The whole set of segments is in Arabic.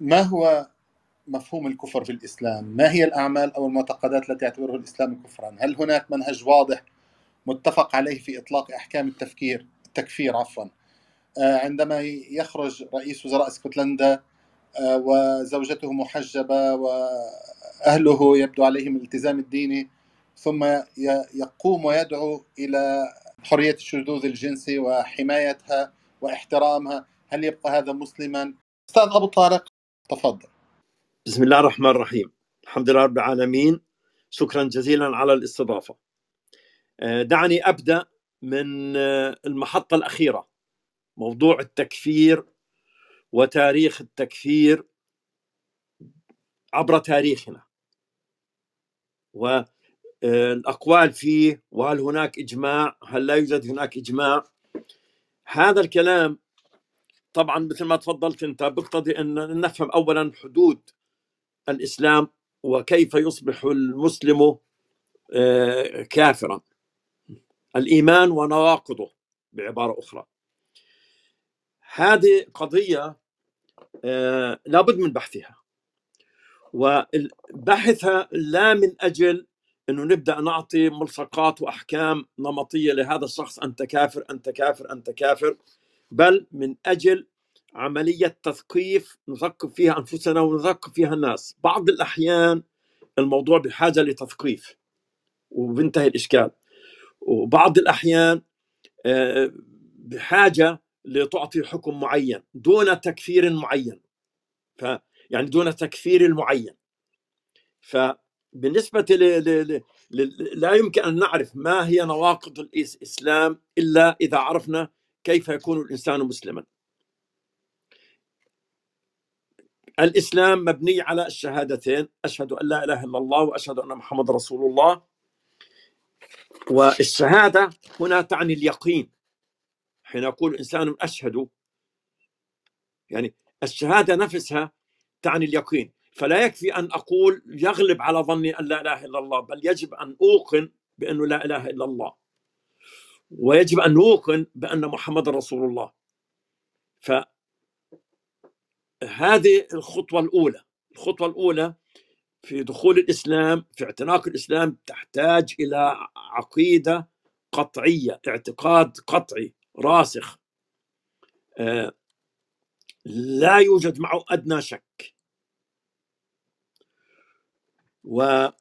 ما هو مفهوم الكفر في الإسلام؟ ما هي الأعمال أو المعتقدات التي يعتبره الإسلام كفرا؟ هل هناك منهج واضح متفق عليه في إطلاق أحكام التفكير التكفير عفوا آه، عندما يخرج رئيس وزراء اسكتلندا آه، وزوجته محجبة وأهله يبدو عليهم الالتزام الديني ثم يقوم ويدعو إلى حرية الشذوذ الجنسي وحمايتها واحترامها هل يبقى هذا مسلما أستاذ أبو طارق تفضل. بسم الله الرحمن الرحيم. الحمد لله رب العالمين. شكرا جزيلا على الاستضافة. آه، دعني أبدأ من آه، المحطة الأخيرة. موضوع التكفير وتاريخ التكفير عبر تاريخنا. والأقوال فيه وهل هناك إجماع؟ هل لا يوجد هناك إجماع؟ هذا الكلام طبعا مثل ما تفضلت أنت بيقتضي أن نفهم أولا حدود الإسلام وكيف يصبح المسلم آه، كافرا. الإيمان ونواقضه بعبارة أخرى. هذه قضية آه، لابد من بحثها. وبحثها لا من أجل أنه نبدأ نعطي ملصقات وأحكام نمطية لهذا الشخص أنت كافر أنت كافر أنت كافر. بل من أجل عملية تثقيف نثقف فيها أنفسنا ونثقف فيها الناس. بعض الأحيان الموضوع بحاجة لتثقيف وبنتهي الإشكال. وبعض الأحيان آه، بحاجة لتعطي حكم معين دون تكفير معين. ف يعني دون تكفير المعين فبالنسبة ل... ل... ل... لا يمكن أن نعرف ما هي نواقض الإسلام إلا إذا عرفنا كيف يكون الإنسان مسلما؟ الإسلام مبني على الشهادتين أشهد أن لا إله إلا الله وأشهد أن محمد رسول الله. والشهادة هنا تعني اليقين. حين يقول الإنسان أشهد يعني الشهادة نفسها تعني اليقين. فلا يكفي أن أقول يغلب على ظني أن لا إله إلا الله بل يجب أن أوقن بأنه لا إله إلا الله. ويجب أن أوقن بأن محمد رسول الله. فهذه الخطوة الأولى الخطوة الأولى في دخول الإسلام في اعتناق الإسلام تحتاج إلى عقيدة قطعية اعتقاد قطعي راسخ. آه، لا يوجد معه أدنى شك. وطبعا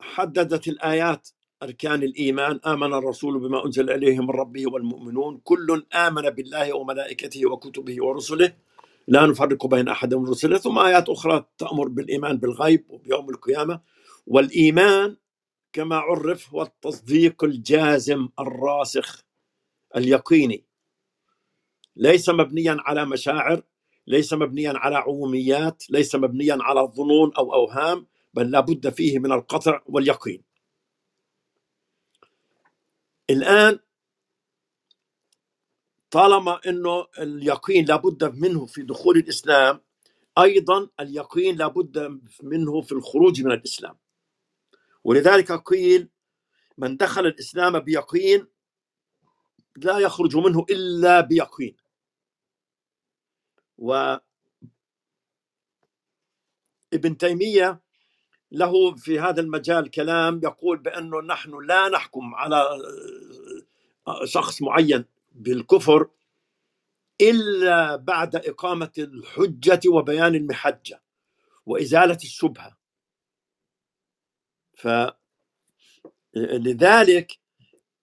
حددت الآيات أركان الإيمان آمن الرسول بما أنزل إليه من ربه والمؤمنون. كل آمن بالله وملائكته وكتبه ورسله. لا نفرق بين أحد من رسله. ثم آيات أخرى تأمر بالإيمان بالغيب وبيوم القيامة. والإيمان كما عرف هو التصديق الجازم الراسخ اليقيني. ليس مبنيا على مشاعر ليس مبنيا على عموميات ليس مبنيا على ظنون أو أوهام بل لا بد فيه من القطع واليقين. الآن طالما إنه اليقين لابد منه في دخول الإسلام أيضا اليقين لابد منه في الخروج من الإسلام. ولذلك قيل من دخل الإسلام بيقين لا يخرج منه إلا بيقين. و ابن تيمية له في هذا المجال كلام يقول بأنه نحن لا نحكم على شخص معين بالكفر إلا بعد إقامة الحجة وبيان المحجة وإزالة الشبهة. فلذلك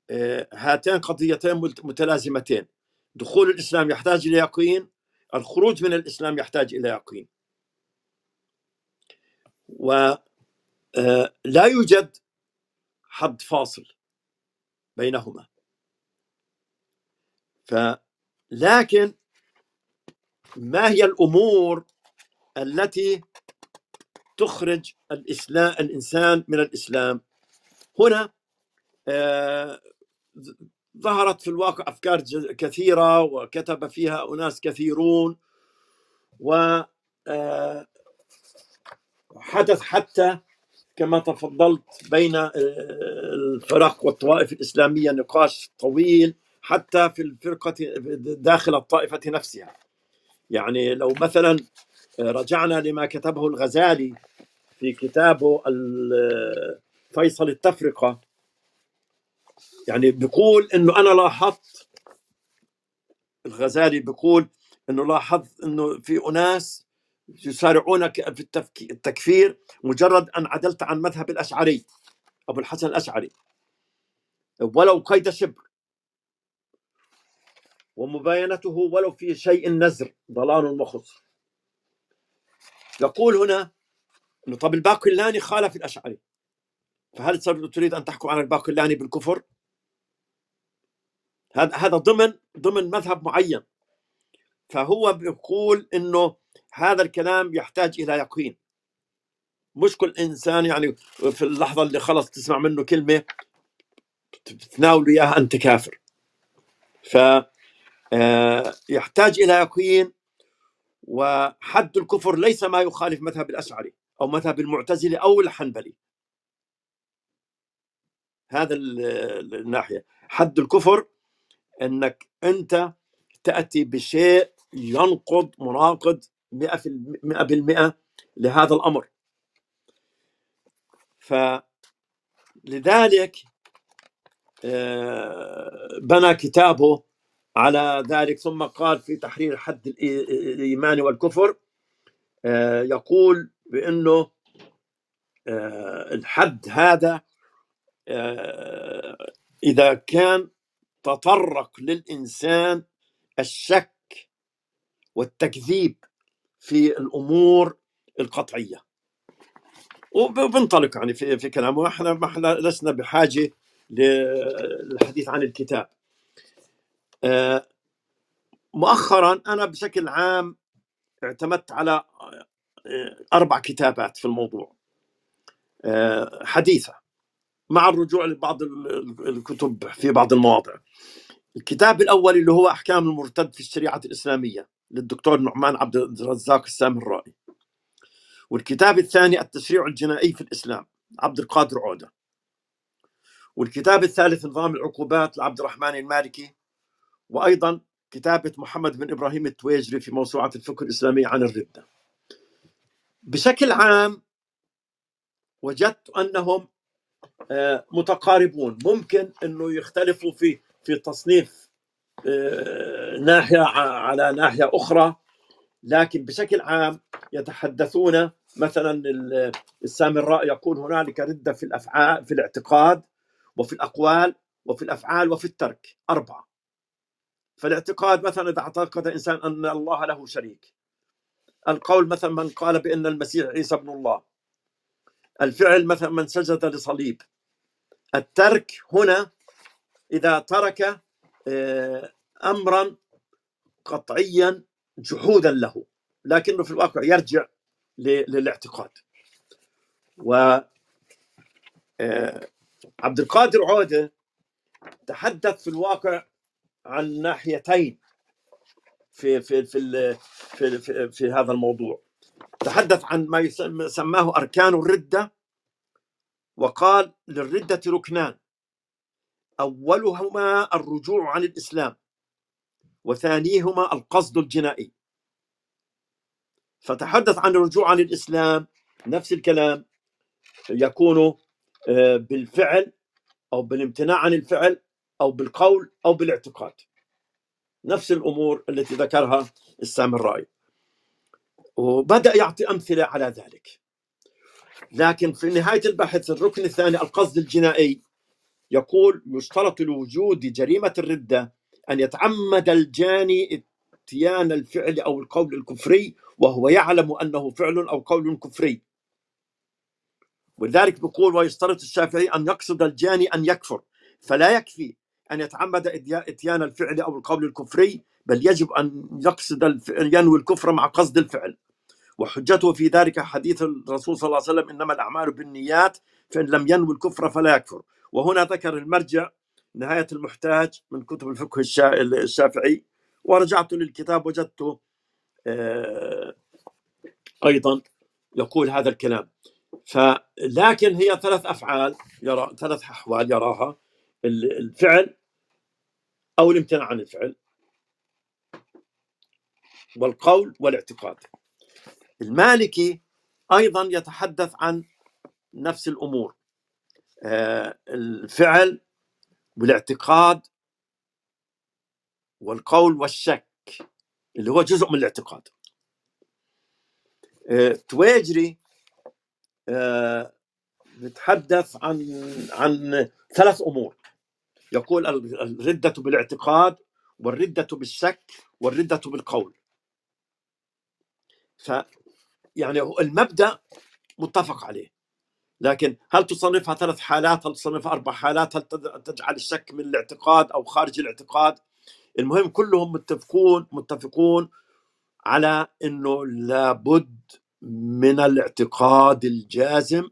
آه، هاتين قضيتين متلازمتين. دخول الإسلام يحتاج إلى يقين الخروج من الإسلام يحتاج إلى يقين. ولا آه، يوجد حد فاصل بينهما. فلكن ما هي الأمور التي تخرج الاسلام الإنسان من الإسلام؟ هنا آه، ظهرت في الواقع أفكار كثيرة وكتب فيها أناس كثيرون و آه، حدث حتى كما تفضلت بين آه، الفرق والطوائف الإسلامية نقاش طويل حتى في الفرقة داخل الطائفة نفسها. يعني لو مثلا رجعنا لما كتبه الغزالي في كتابه ال- فيصل التفرقة. يعني بيقول إنه أنا لاحظت الغزالي بيقول إنه لاحظت إنه في أناس يسارعون ك- في التكفير مجرد أن عدلت عن مذهب الأشعري أبو الحسن الأشعري. ولو قيد شبر. ومباينته ولو في شيء نزر ضلال وخسر. يقول هنا إنه طب الباقلاني خالف الأشعري. فهل تريد أن تحكم على الباقلاني بالكفر؟ هذا هذا ضمن ضمن مذهب معين. فهو بيقول إنه هذا الكلام يحتاج إلى يقين. مش كل إنسان يعني في اللحظة اللي خلص تسمع منه كلمة تناول إياها أنت كافر. ف آه، يحتاج إلى يقين وحد الكفر ليس ما يخالف مذهب الأشعري أو مذهب المعتزلة أو الحنبلي. هذا ال- ال- الناحية. حد الكفر إنك أنت تأتي بشيء ينقض مناقض 100% لهذا الأمر. فلذلك آه، بنى كتابه على ذلك ثم قال في تحرير حد الإي- الإيمان والكفر آه، يقول بأنه آه، الحد هذا آه، إذا كان تطرق للإنسان الشك والتكذيب في الأمور القطعية. وبنطلق يعني في في كلامه. إحنا ما إحنا لسنا بحاجة للحديث عن الكتاب. آه، مؤخرا أنا بشكل عام اعتمدت على آه، أربع كتابات في الموضوع. آه، حديثة مع الرجوع لبعض ال- ال- الكتب في بعض المواضع. الكتاب الأول اللي هو أحكام المرتد في الشريعة الإسلامية. للدكتور نعمان عبد الرزاق السامرائي والكتاب الثاني التشريع الجنائي في الإسلام عبد القادر عودة. والكتاب الثالث نظام العقوبات لعبد الرحمن المالكي. وأيضا كتابة محمد بن إبراهيم التويجري في موسوعة الفقه الاسلامي عن الردة. بشكل عام وجدت أنهم آه، متقاربون. ممكن إنه يختلفوا في في تصنيف ناحية ع- على ناحية أخرى لكن بشكل عام يتحدثون مثلا ال- السامراء يقول هنالك ردة في الأفعال في الاعتقاد وفي الأقوال وفي الأفعال وفي الترك أربعة. فالاعتقاد مثلا إذا أعتقد إنسان أن الله له شريك. القول مثلا من قال بأن المسيح عيسى ابن الله. الفعل مثلا من سجد لصليب. الترك هنا إذا ترك آه، امرا قطعيا جحودا له لكنه في الواقع يرجع للاعتقاد. و آه، عبد القادر عودة تحدث في الواقع عن ناحيتين في في في في, في, في هذا الموضوع. تحدث عن ما سماه أركان الردة وقال للردة ركنان. أولهما الرجوع عن الإسلام وثانيهما القصد الجنائي. فتحدث عن الرجوع عن الإسلام نفس الكلام يكون آه، بالفعل أو بالامتناع عن الفعل أو بالقول أو بالاعتقاد. نفس الأمور التي ذكرها السامرائي وبدأ يعطي أمثلة على ذلك. لكن في نهاية البحث الركن الثاني القصد الجنائي يقول يشترط لوجود جريمة الردة أن يتعمد الجاني اتيان الفعل أو القول الكفري وهو يعلم أنه فعل أو قول كفري. ولذلك بيقول ويشترط الشافعي أن يقصد الجاني أن يكفر فلا يكفي أن يتعمد اتيان الفعل أو القول الكفري بل يجب أن يقصد الفعل ينوي الكفر مع قصد الفعل. وحجته في ذلك حديث الرسول صلى الله عليه وسلم إنما الأعمال بالنيات فإن لم ينوي الكفر فلا يكفر. وهنا ذكر المرجع نهاية المحتاج من كتب الفقه الشا- الشافعي ورجعت للكتاب وجدته آه، أيضا يقول هذا الكلام. فلكن هي ثلاث أفعال يرى ثلاث أحوال يراها ال- الفعل أو الامتناع عن الفعل والقول والاعتقاد. المالكي أيضا يتحدث عن نفس الأمور. آه، الفعل والاعتقاد والقول والشك اللي هو جزء من الاعتقاد. آه، تويجري آه، بتحدث عن عن ثلاث أمور. يقول الردة بالاعتقاد والردة بالشك والردة بالقول. ف يعني المبدأ متفق عليه. لكن هل تصنفها ثلاث حالات؟ هل تصنفها أربع حالات؟ هل تجعل الشك من الاعتقاد أو خارج الاعتقاد؟ المهم كلهم متفقون متفقون على إنه لابد من الاعتقاد الجازم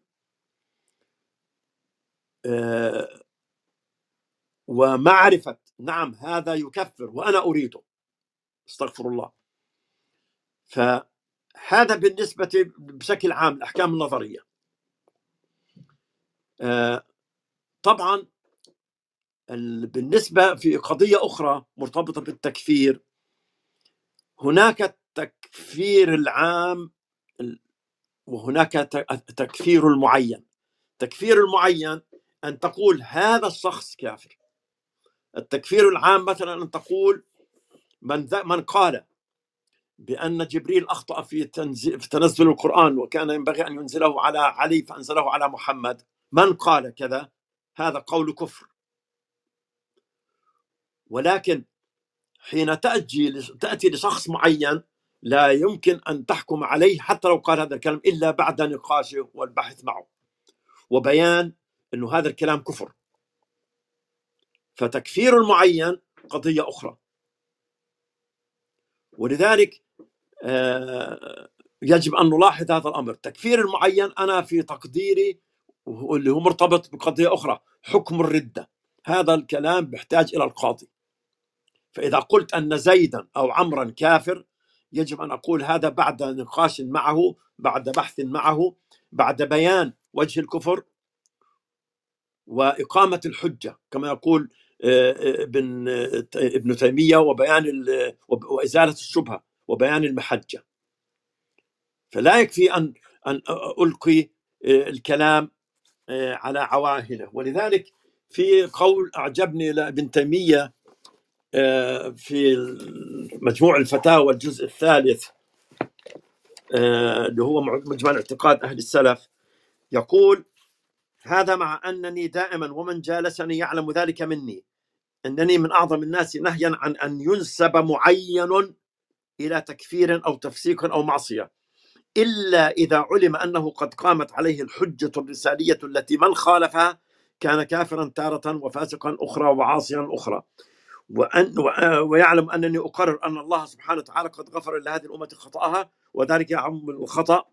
آه، ومعرفة نعم هذا يكفر وأنا أريده استغفر الله. فهذا بالنسبة بشكل عام الأحكام النظرية. آه، طبعا بالنسبة في قضية أخرى مرتبطة بالتكفير هناك التكفير العام وهناك تكفير المعين. تكفير المعين أن تقول هذا الشخص كافر. التكفير العام مثلا أن تقول من, من قال بأن جبريل أخطأ في, في تنزل القرآن وكان ينبغي أن ينزله على علي فأنزله على محمد. من قال كذا؟ هذا قول كفر. ولكن حين تأتي تأتي لشخص معين لا يمكن أن تحكم عليه حتى لو قال هذا الكلام إلا بعد نقاشه والبحث معه. وبيان أنه هذا الكلام كفر. فتكفير المعين قضية أخرى. ولذلك آه، يجب أن نلاحظ هذا الأمر. تكفير المعين أنا في تقديري اللي هو مرتبط بقضية أخرى حكم الردة. هذا الكلام بيحتاج إلى القاضي. فإذا قلت أن زيدا أو عمرا كافر يجب أن أقول هذا بعد نقاش معه بعد بحث معه بعد بيان وجه الكفر وإقامة الحجة. كما يقول آه، آه، ابن آه، ابن تيمية وبيان وإزالة الشبهة وبيان المحجة. فلا يكفي أن أن ألقي الكلام على عواهنه. ولذلك في قول أعجبني لابن تيمية في مجموع الفتاوى الجزء الثالث اللي هو مجمع اعتقاد أهل السلف يقول هذا مع أنني دائما ومن جالسني يعلم ذلك مني أنني من أعظم الناس نهيا عن أن ينسب معين إلى تكفير أو تفسيق أو معصية. إلا إذا علم أنه قد قامت عليه الحجة الرسالية التي من خالفها كان كافرا تارة وفاسقا أخرى وعاصيا أخرى. وأن ويعلم أنني أقرر أن الله سبحانه وتعالى قد غفر لهذه الأمة خطأها وذلك يعم الخطأ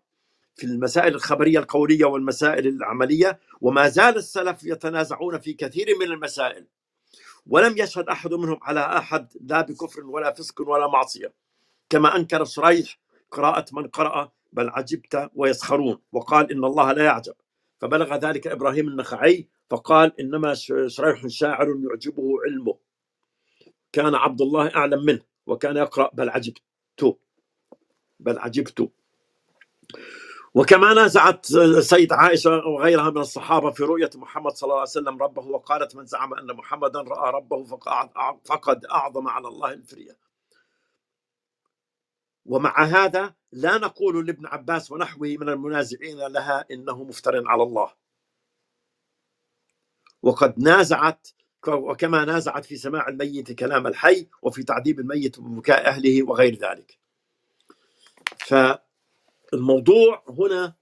في المسائل الخبرية القولية والمسائل العملية وما زال السلف يتنازعون في كثير من المسائل. ولم يشهد أحد منهم على أحد لا بكفر ولا فسق ولا معصية. كما أنكر شريح قراءة من قرأ بل عجبت ويسخرون. وقال إن الله لا يعجب. فبلغ ذلك إبراهيم النخعي فقال إنما شريح شاعر يعجبه علمه. كان عبد الله أعلم منه وكان يقرأ بل عجبت بل عجبت. وكما نازعت السيدة عائشة وغيرها من الصحابة في رؤية محمد صلى الله عليه وسلم ربه وقالت من زعم أن محمدا رأى ربه فقد أعظم على الله الفرية. ومع هذا لا نقول لابن عباس ونحوه من المنازعين لها إنه مفتر على الله. وقد نازعت وكما نازعت في سماع الميت كلام الحي وفي تعذيب الميت ببكاء أهله وغير ذلك. ف الموضوع هنا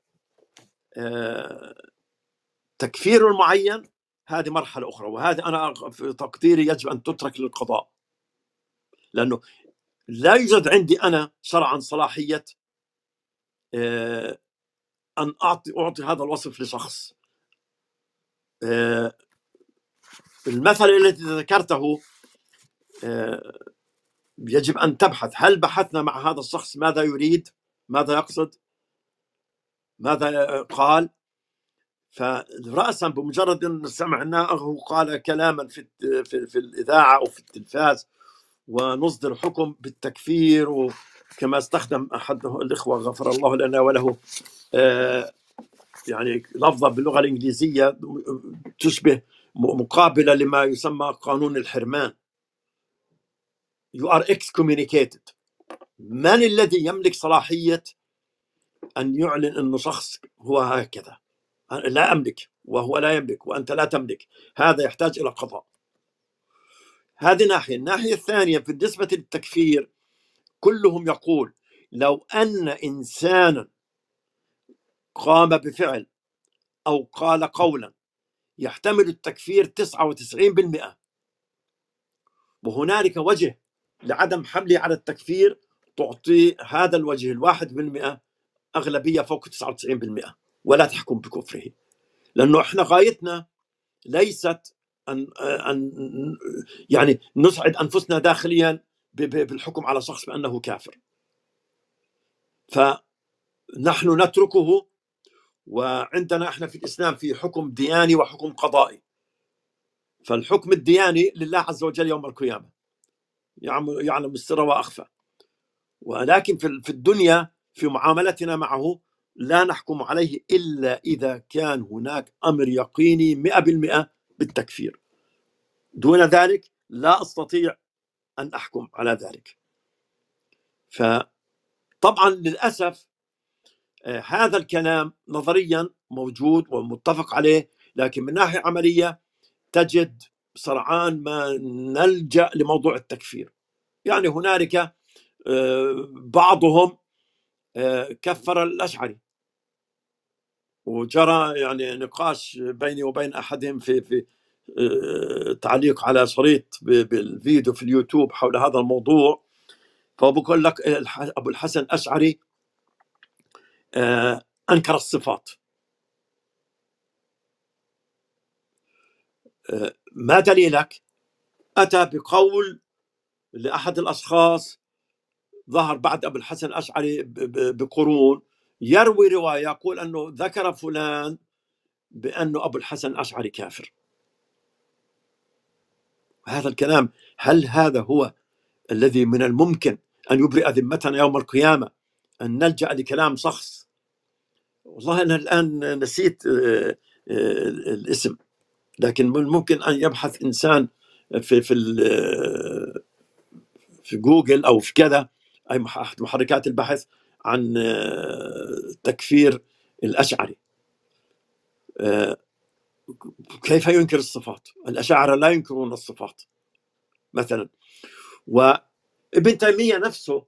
آه، تكفير المعين هذه مرحلة أخرى وهذه أنا في تقديري يجب أن تترك للقضاء. لأنه لا يوجد عندي أنا شرعا صلاحية آه، أن أعطي أعطي هذا الوصف لشخص. آه، المثل الذي ذكرته يجب أن تبحث. هل بحثنا مع هذا الشخص؟ ماذا يريد؟ ماذا يقصد؟ ماذا قال؟ فرأسا بمجرد أن سمعناه قال كلاما في, في, في الإذاعة أو في التلفاز. ونصدر حكم بالتكفير كما استخدم أحد الإخوة غفر الله لنا وله آه، يعني لفظة باللغة الإنجليزية تشبه مقابلة لما يسمى قانون الحرمان. You are excommunicated. من الذي يملك صلاحية أن يعلن انه شخص هو هكذا؟ لا أملك وهو لا يملك وأنت لا تملك. هذا يحتاج إلى قضاء. هذه ناحية. الناحية الثانية بالنسبة للتكفير كلهم يقول لو أن انسانا قام بفعل أو قال قولا يحتمل التكفير 99% وهنالك وجه لعدم حمله على التكفير تعطي هذا الوجه الواحد بالمئة أغلبية فوق 99% ولا تحكم بكفره. لأنه إحنا غايتنا ليست أن, أن يعني نسعد أنفسنا داخليا بالحكم على شخص بأنه كافر. فنحن نتركه وعندنا إحنا في الإسلام في حكم دياني وحكم قضائي. فالحكم الدياني لله عز وجل يوم القيامة. يعلم السر وأخفى. ولكن في الدنيا في معاملتنا معه لا نحكم عليه إلا إذا كان هناك أمر يقيني 100% بالتكفير. دون ذلك لا أستطيع أن أحكم على ذلك. فطبعا للأسف آه، هذا الكلام نظريا موجود ومتفق عليه لكن من ناحية عملية تجد سرعان ما نلجأ لموضوع التكفير. يعني هنالك آه، بعضهم آه، كفر الأشعري. وجرى يعني نقاش بيني وبين أحدهم في في تعليق على شريط بالفيديو في اليوتيوب حول هذا الموضوع. فبقول لك أبو الحسن الاشعري آه، أنكر الصفات. آه، ما دليلك؟ أتى بقول لأحد الأشخاص ظهر بعد أبو الحسن الاشعري بقرون يروي رواية يقول أنه ذكر فلان بأنه أبو الحسن الأشعري كافر. هذا الكلام هل هذا هو الذي من الممكن أن يبرئ ذمتنا يوم القيامة أن نلجأ لكلام شخص؟ والله أنا الآن نسيت آه، آه، الاسم لكن ممكن أن يبحث إنسان في في آه، في جوجل أو في كذا أي محركات البحث عن تكفير الأشعري. كيف ينكر الصفات؟ الاشاعره لا ينكرون الصفات مثلا. وابن تيمية نفسه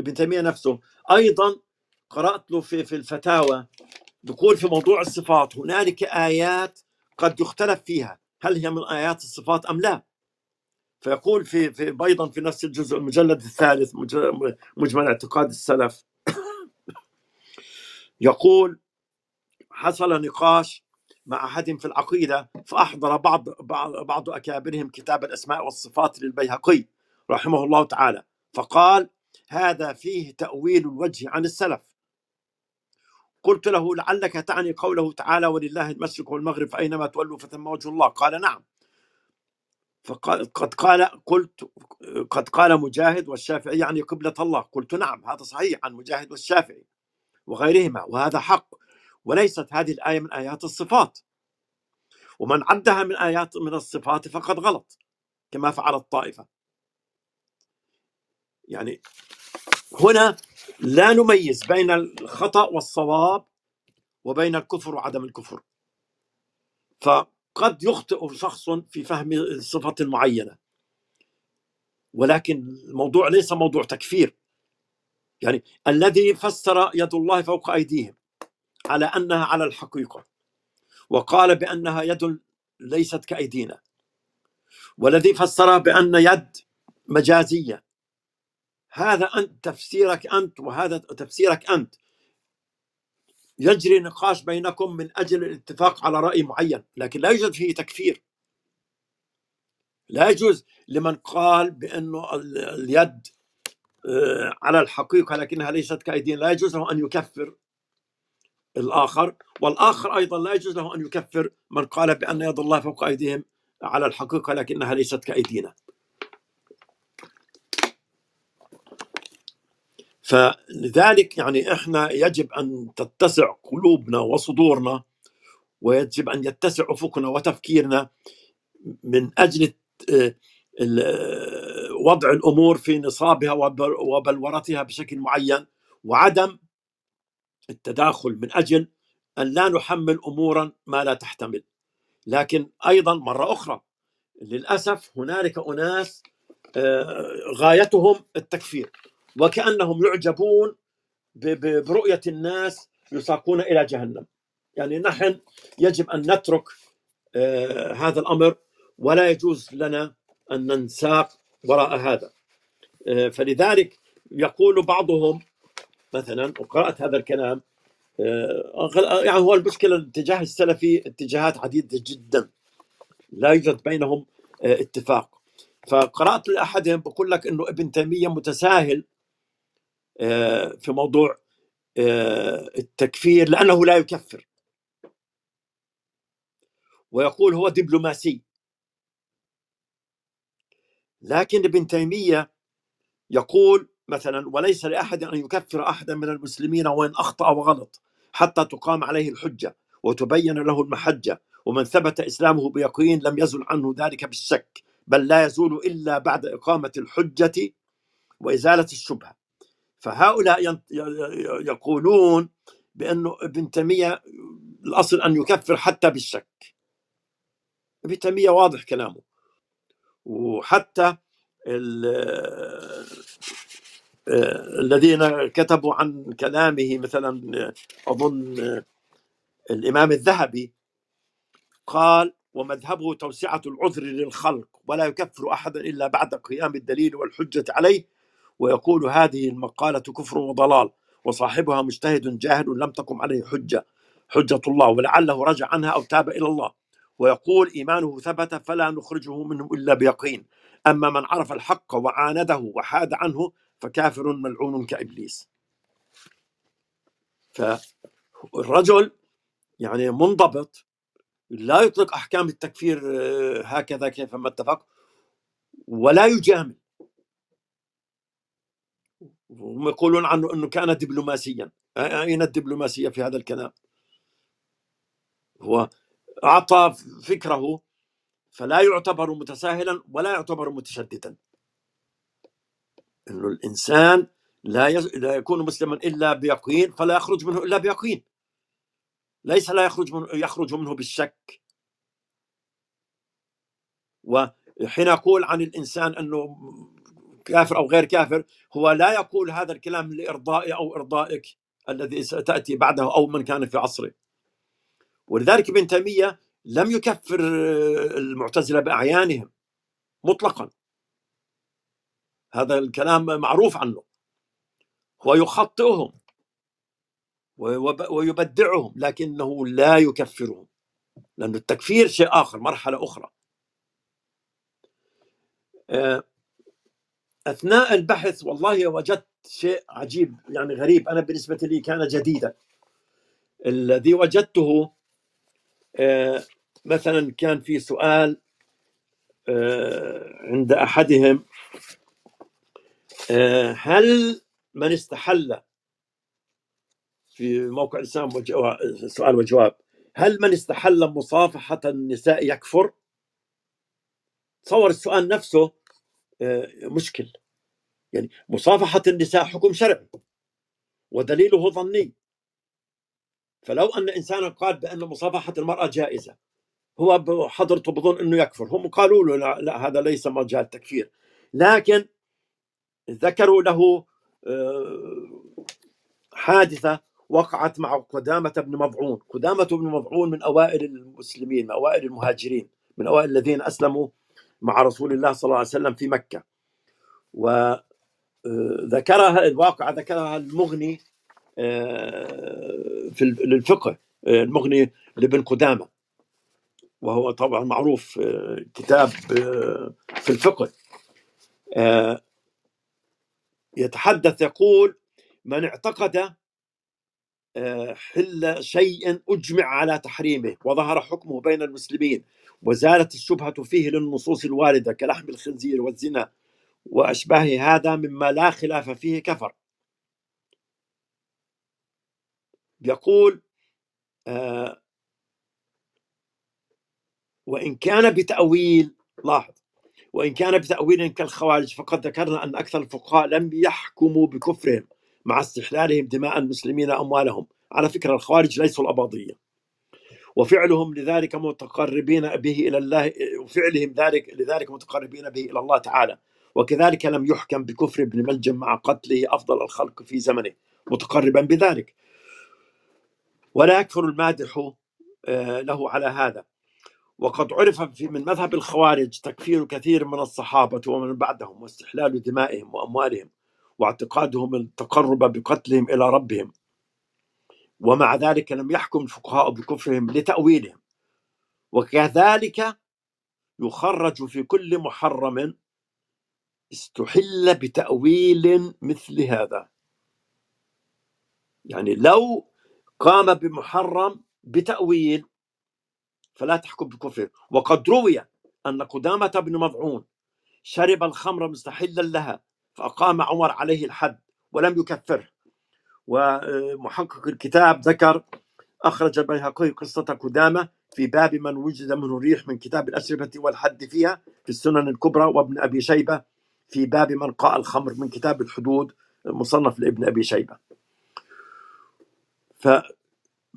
ابن تيمية نفسه أيضا قرأت له في في الفتاوى يقول في موضوع الصفات هنالك آيات قد يختلف فيها هل هي من آيات الصفات أم لا؟ فيقول في, في أيضا في نفس الجزء المجلد الثالث مجمل اعتقاد السلف. يقول حصل نقاش مع أحد في العقيدة فأحضر بعض بعض أكابرهم كتاب الأسماء والصفات للبيهقي رحمه الله تعالى. فقال هذا فيه تأويل الوجه عن السلف. قلت له لعلك تعني قوله تعالى ولله المشرق والمغرب فأينما تولوا فثم وجه الله قال نعم فقد قال قلت قد قال مجاهد والشافعي يعني قبلة الله. قلت نعم هذا صحيح عن مجاهد والشافعي وغيرهما وهذا حق. وليست هذه الآية من آيات الصفات. ومن عدها من آيات من الصفات فقد غلط كما فعل الطائفة يعني هنا لا نميز بين الخطأ والصواب وبين الكفر وعدم الكفر. فقد يخطئ شخص في فهم صفة معينة. ولكن الموضوع ليس موضوع تكفير. يعني الذي فسر يد الله فوق أيديهم على أنها على الحقيقة وقال بأنها يد ليست كأيدينا. والذي فسر بأن يد مجازية. هذا أنت تفسيرك أنت وهذا تفسيرك أنت. يجري نقاش بينكم من أجل الاتفاق على رأي معين لكن لا يوجد فيه تكفير. لا يجوز لمن قال بأنه اليد آه، على الحقيقة لكنها ليست كأيدين لا يجوز له أن يكفر الآخر. والآخر أيضا لا يجوز له أن يكفر من قال بأن يد الله فوق أيديهم على الحقيقة لكنها ليست كأيدينا. فلذلك يعني إحنا يجب أن تتسع قلوبنا وصدورنا ويجب أن يتسع أفقنا وتفكيرنا من أجل وضع الأمور في نصابها وبل- وبلورتها بشكل معين وعدم التداخل من أجل أن لا نحمل أمورا ما لا تحتمل. لكن أيضا مرة أخرى للأسف هنالك أناس آه، غايتهم التكفير. وكأنهم يعجبون ب- ب- برؤية الناس يساقون إلى جهنم. يعني نحن يجب أن نترك آه، هذا الأمر ولا يجوز لنا أن ننساق وراء هذا. آه، فلذلك يقول بعضهم مثلا وقرأت هذا الكلام آه، يعني هو المشكلة الاتجاه السلفي اتجاهات عديدة جدا. لا يوجد بينهم اتفاق. فقرأت لأحدهم بقول لك إنه ابن تيمية متساهل في موضوع آه، التكفير لأنه لا يكفر. ويقول هو دبلوماسي. لكن ابن تيمية يقول مثلا وليس لأحد أن يكفر احدا من المسلمين وإن أخطأ وغلط حتى تقام عليه الحجة وتبين له المحجة ومن ثبت إسلامه بيقين لم يزل عنه ذلك بالشك بل لا يزول إلا بعد إقامة الحجة وإزالة الشبهة. فهؤلاء يقولون بانه ابن تيمية الأصل أن يكفر حتى بالشك. ابن تيمية واضح كلامه. وحتى آه، الذين كتبوا عن كلامه مثلا أظن آه، الإمام الذهبي قال ومذهبه توسعة العذر للخلق ولا يكفر احدا إلا بعد قيام الدليل والحجة عليه ويقول هذه المقالة كفر وضلال وصاحبها مجتهد جاهل لم تقم عليه حجة حجة الله ولعله رجع عنها أو تاب إلى الله. ويقول إيمانه ثبت فلا نخرجه منه إلا بيقين. أما من عرف الحق وعانده وحاد عنه فكافر ملعون كإبليس. فالرجل يعني منضبط لا يطلق أحكام التكفير آه، هكذا كيفما اتفق ولا يجامل. هم يقولون عنه إنه كان دبلوماسيا أين الدبلوماسية في هذا الكلام؟ هو أعطى فكره فلا يعتبر متساهلا ولا يعتبر متشددا إنه الإنسان لا. لا يكون مسلما إلا بيقين فلا يخرج منه إلا بيقين ليس لا يخرج منه يخرج منه بالشك وحين يقول عن الإنسان إنه كافر أو غير كافر هو لا يقول هذا الكلام لإرضائي أو إرضائك الذي ستأتي بعده أو من كان في عصره. ولذلك ابن تيمية لم يكفر المعتزلة بأعيانهم مطلقا. هذا الكلام معروف عنه. هو يخطئهم ويب- ويبدعهم لكنه لا يكفرهم لأن التكفير شيء آخر مرحلة أخرى. أثناء البحث والله وجدت شيء عجيب يعني غريب. أنا بالنسبة لي كان جديدا. الذي وجدته آه، مثلا كان في سؤال آه، عند أحدهم آه، هل من استحل في موقع الإسلام وجو- سؤال وجواب هل من استحل مصافحة النساء يكفر؟ تصور السؤال نفسه. مشكل. يعني مصافحة النساء حكم شرعي ودليله ظني. فلو أن إنسانا قال بأن مصافحة المرأة جائزة هو بحضرته بظن أنه يكفر هم قالوا له لا, لا هذا ليس مجال تكفير لكن ذكروا له آه، حادثة وقعت مع قدامة بن مضعون. قدامة بن مضعون من أوائل المسلمين من أوائل المهاجرين من أوائل الذين أسلموا مع رسول الله صلى الله عليه وسلم في مكة. وذكرها الواقعة ذكرها المغني آه، في للفقه آه، المغني لابن قدامة. وهو طبعا معروف آه، كتاب آه، في الفقه. آه، يتحدث يقول من اعتقد آه، حل شيء أجمع على تحريمه وظهر حكمه بين المسلمين وزالت الشبهة فيه للنصوص الواردة كلحم الخنزير والزنا وأشباه هذا مما لا خلاف فيه كفر. يقول آه وإن كان بتأويل لاحظ وإن كان بتأويل كالخوارج فقد ذكرنا أن أكثر الفقهاء لم يحكموا بكفرهم. مع استحلالهم دماء المسلمين أموالهم. على فكرة الخوارج ليسوا الأباضية. وفعلهم لذلك متقربين به إلى الله وفعلهم ذلك لذلك متقربين به إلى الله تعالى. وكذلك لم يحكم بكفر ابن ملجم مع قتله أفضل الخلق في زمنه متقربا بذلك. ولا يكفر المادح آه، له على هذا. وقد عرف في من مذهب الخوارج تكفير كثير من الصحابة ومن بعدهم واستحلال دمائهم وأموالهم. واعتقادهم التقرب بقتلهم إلى ربهم. ومع ذلك لم يحكم الفقهاء بكفرهم لتأويلهم. وكذلك يخرج في كل محرم استحل بتأويل مثل هذا. يعني لو قام بمحرم بتأويل فلا تحكم بكفره وقد روي أن قدامة بن مضعون شرب الخمر مستحلا لها. فأقام عمر عليه الحد ولم يكفره. ومحقق الكتاب ذكر أخرج البيهقي قصة قدامة في باب من وجد منه ريح من كتاب الأشربة والحد فيها في السنن الكبرى وابن أبي شيبة في باب من قاء الخمر من كتاب الحدود مصنف لابن أبي شيبة. ف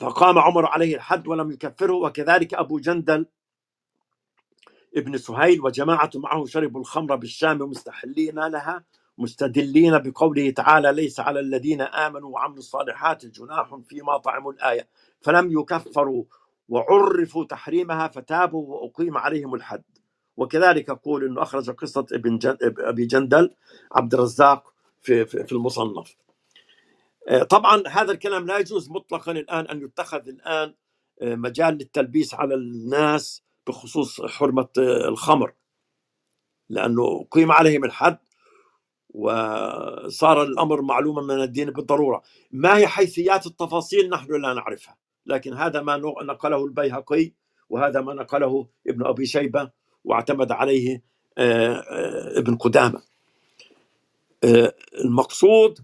فقام عمر عليه الحد ولم يكفره وكذلك أبو جندل ابن سهيل وجماعة معه شربوا الخمر بالشام مستحلين لها مستدلين بقوله تعالى ليس على الذين آمنوا وعملوا الصالحات جناح فيما طعموا الآية فلم يكفروا وعرفوا تحريمها فتابوا وأقيم عليهم الحد. وكذلك يقول أنه أخرج قصة ابن جن... أبي جندل عبد الرزاق في, في, في المصنف. آه، طبعا هذا الكلام لا يجوز مطلقا الآن أن يتخذ الآن آه، مجال للتلبيس على الناس بخصوص حرمة آه، الخمر لأنه قيم عليهم الحد وصار الأمر معلوما من الدين بالضرورة. ما هي حيثيات التفاصيل نحن لا نعرفها. لكن هذا ما نقله البيهقي وهذا ما نقله ابن أبي شيبة واعتمد عليه آه، آه، ابن قدامة. آه، المقصود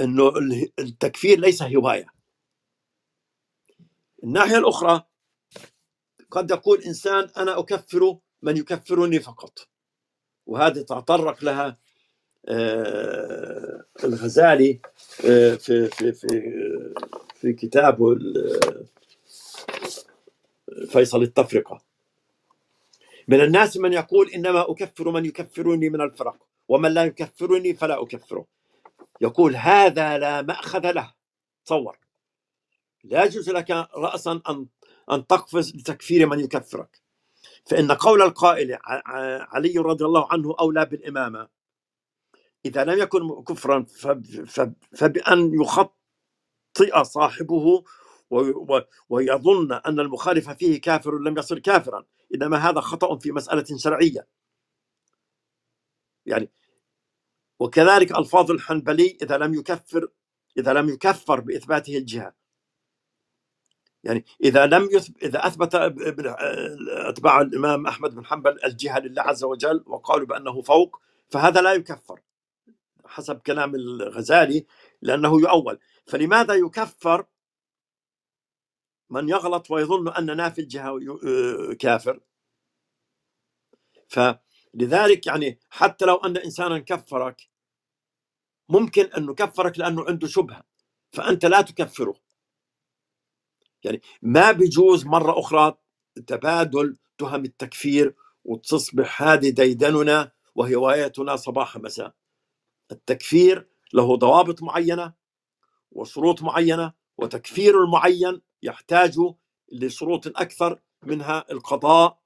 إنه التكفير ليس هواية. الناحية الأخرى قد يقول إنسان أنا أكفر من يكفرني فقط. وهذه تطرق لها آه، الغزالي آه، في في في في كتابه فيصل التفرقة. من الناس من يقول إنما أكفر من يكفرني من الفرق ومن لا يكفرني فلا أكفره. يقول هذا لا مأخذ له. تصور. لا يجوز لك راسا أن أن تقفز لتكفير من يكفرك. فإن قول القائل علي رضي الله عنه أولى بالإمامة. إذا لم يكن كفرا فبأن يخطئ صاحبه ويظن أن المخالف فيه كافر لم يصل كافرا. إنما هذا خطأ في مسألة شرعية. يعني وكذلك ألفاظ الحنبلي إذا لم يكفر إذا لم يكفر بإثباته الجهة. يعني إذا لم يثب إذا أثبت أتباع الإمام أحمد بن حنبل الجهة لله عز وجل وقالوا بأنه فوق فهذا لا يكفر حسب كلام الغزالي لأنه يؤول. فلماذا يكفر من يغلط ويظن أن نافي الجهة كافر؟ فلذلك يعني حتى لو أن إنسانا كفرك ممكن أن نكفرك لأنه عنده شبهة فأنت لا تكفره. يعني ما بيجوز مرة أخرى تبادل تهم التكفير وتصبح هذه ديدننا وهوايتنا صباح مساء. التكفير له ضوابط معينة وشروط معينة وتكفير المعين يحتاج لشروط أكثر منها القضاء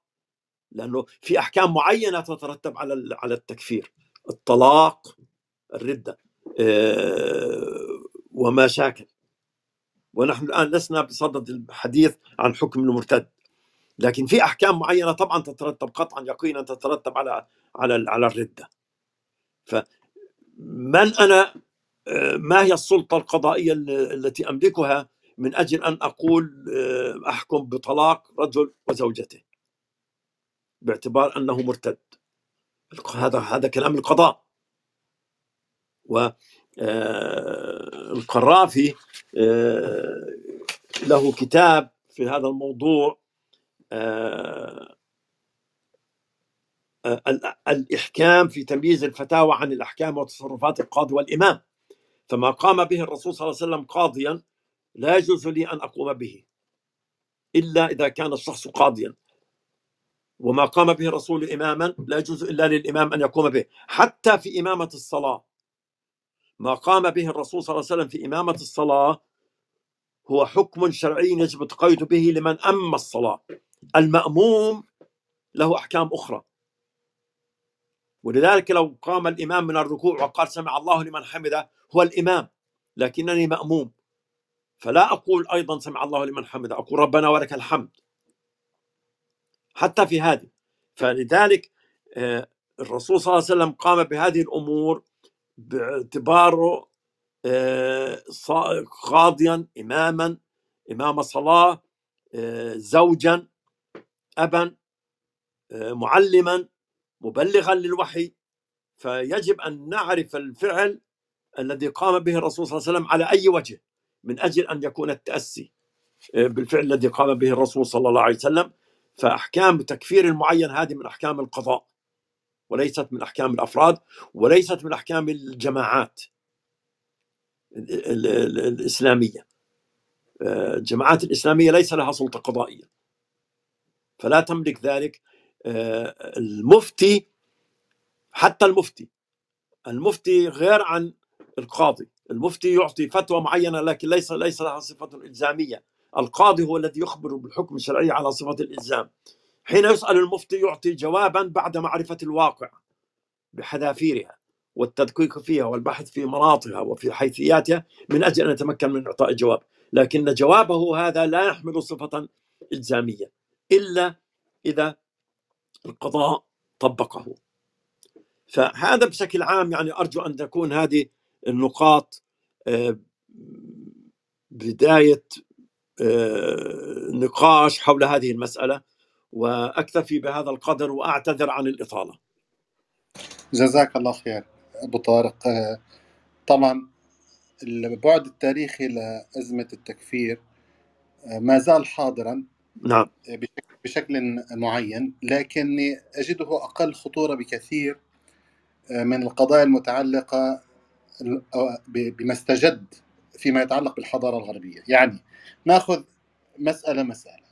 لأنه في أحكام معينة تترتب على على التكفير الطلاق الردة آه، وما شاكل. ونحن الآن لسنا بصدد الحديث عن حكم المرتد. لكن في أحكام معينة طبعا تترتب قطعا يقينا تترتب على على على الردة. فمن أنا آه، ما هي السلطة القضائية التي أملكها من أجل أن أقول آه، أحكم بطلاق رجل وزوجته؟ باعتبار أنه مرتد. هذا هذا كلام القضاء. و القرافي آه، له كتاب في هذا الموضوع آه، الإحكام في تمييز الفتاوى عن الأحكام وتصرفات القاضي والإمام. فما قام به الرسول صلى الله عليه وسلم قاضيا لا يجوز لي أن أقوم به إلا إذا كان الشخص قاضيا. وما قام به الرسول إماما لا يجوز إلا للإمام أن يقوم به حتى في إمامة الصلاة. ما قام به الرسول صلى الله عليه وسلم في إمامة الصلاة هو حكم شرعي يجب التقيد به لمن أم الصلاة. المأموم له أحكام أخرى. ولذلك لو قام الإمام من الركوع وقال سمع الله لمن حمده هو الإمام لكنني مأموم. فلا أقول أيضا سمع الله لمن حمده أقول ربنا ولك الحمد. حتى في هذه. فلذلك آه، الرسول صلى الله عليه وسلم قام بهذه الأمور باعتباره آه، قاضيا إماما إمام صلاة آه، زوجا أبا معلما مبلغا للوحي. فيجب أن نعرف الفعل الذي قام به الرسول صلى الله عليه وسلم على أي وجه من أجل أن يكون التأسي آه، بالفعل الذي قام به الرسول صلى الله عليه وسلم. فأحكام تكفير المعين هذه من أحكام القضاء. وليست من أحكام الأفراد وليست من أحكام الجماعات الإسلامية. آه، الجماعات الإسلامية ليس لها سلطة قضائية. فلا تملك ذلك. آه، المفتي حتى المفتي المفتي غير عن القاضي. المفتي يعطي فتوى معينة لكن ليس ليس لها صفة إلزامية. القاضي هو الذي يخبر بالحكم الشرعي على صفة الإلزام. حين يسأل المفتي يعطي جوابا بعد معرفة الواقع بحذافيرها والتدقيق فيها والبحث في مناطها وفي حيثياتها من أجل أن يتمكن من إعطاء الجواب. لكن جوابه هذا لا يحمل صفة إلزامية إلا إذا القضاء طبقه. فهذا بشكل عام يعني أرجو أن تكون هذه النقاط آه، بداية آه، نقاش حول هذه المسألة. وأكتفي بهذا القدر وأعتذر عن الإطالة. جزاك الله خير أبو طارق. آه، طبعا البعد التاريخي لأزمة التكفير ما زال حاضرا نعم. بشكل معين لكني أجده أقل خطورة بكثير من القضايا المتعلقة بما استجد فيما يتعلق بالحضارة الغربية. يعني نأخذ مسألة مسألة.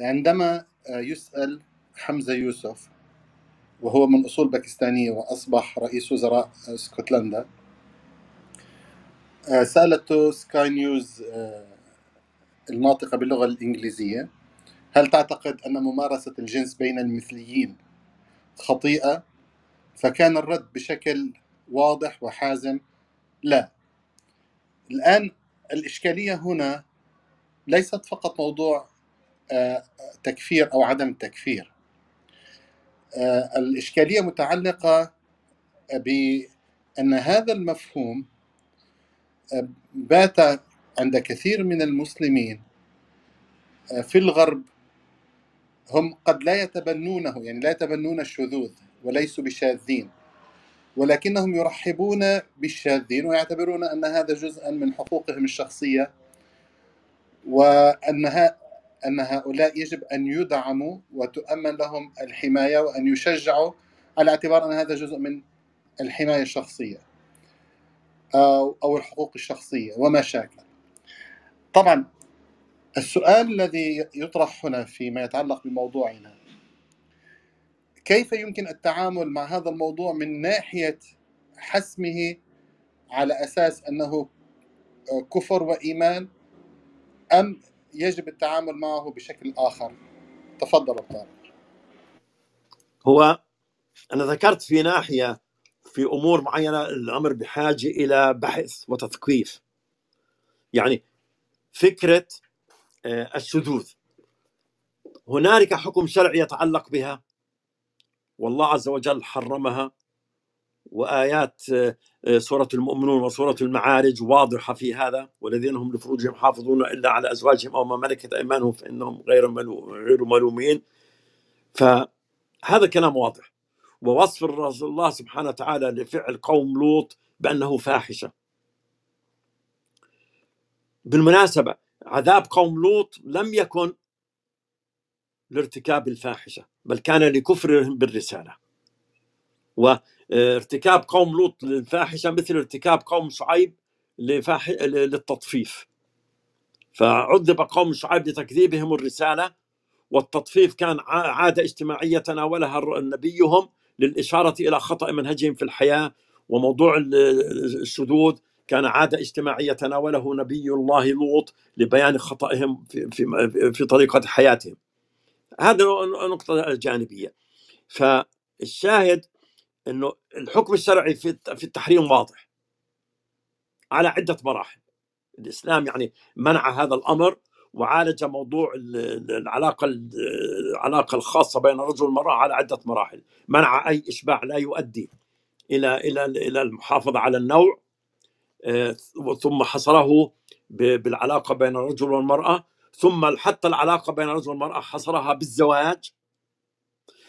عندما يسأل حمزة يوسف وهو من أصول باكستانية وأصبح رئيس وزراء اسكتلندا سألته سكاي نيوز الناطقة باللغة الإنجليزية هل تعتقد أن ممارسة الجنس بين المثليين خطيئة؟ فكان الرد بشكل واضح وحازم لا. الآن الإشكالية هنا ليست فقط موضوع آه، تكفير أو عدم التكفير. آه، الإشكالية متعلقة بأن هذا المفهوم آه، بات عند كثير من المسلمين في الغرب هم قد لا يتبنونه يعني لا يتبنون الشذوذ وليسوا بشاذين ولكنهم يرحبون بالشاذين ويعتبرون أن هذا جزءا من حقوقهم الشخصية وأن أن هؤلاء يجب أن يدعموا وتؤمن لهم الحماية وأن يشجعوا على اعتبار أن هذا جزء من الحماية الشخصية أو أو الحقوق الشخصية وما شاكل. طبعا السؤال الذي يطرح هنا فيما يتعلق بموضوعنا كيف يمكن التعامل مع هذا الموضوع من ناحية حسمه على أساس أنه كفر وإيمان أم يجب التعامل معه بشكل آخر. تفضل طارق. هو أنا ذكرت في ناحية في أمور معينة الأمر بحاجة إلى بحث وتثقيف. يعني فكرة آه، الشذوذ. هنالك حكم شرعي يتعلق بها. والله عز وجل حرمها. وآيات آه، سورة المؤمنون وسورة المعارج واضحة في هذا والذين هم لفروجهم حافظون إلا على أزواجهم أو ما ملكت أيمانهم فإنهم غير غير ملومين. فهذا كلام واضح. ووصف الله سبحانه وتعالى لفعل قوم لوط بأنه فاحشة. بالمناسبة عذاب قوم لوط لم يكن لارتكاب الفاحشة بل كان لكفرهم بالرسالة. وارتكاب قوم لوط للفاحشة مثل ارتكاب قوم شعيب لفاح... للتطفيف. فعذب قوم شعيب لتكذيبهم الرسالة والتطفيف كان عادة اجتماعية تناولها نبيهم للإشارة إلى خطأ منهجهم في الحياة وموضوع الشذوذ كان عادة اجتماعية تناوله نبي الله لوط لبيان خطئهم في, في, في طريقة حياتهم. هذا نقطة جانبية فالشاهد أنه الحكم الشرعي في في التحريم واضح. على عدة مراحل. الإسلام يعني منع هذا الأمر وعالج موضوع العلاقة العلاقة الخاصة بين الرجل والمرأة على عدة مراحل. منع أي إشباع لا يؤدي إلى إلى إلى المحافظة على النوع آه، ثم حصره بالعلاقة بين الرجل والمرأة ثم حتى العلاقة بين الرجل والمرأة حصرها بالزواج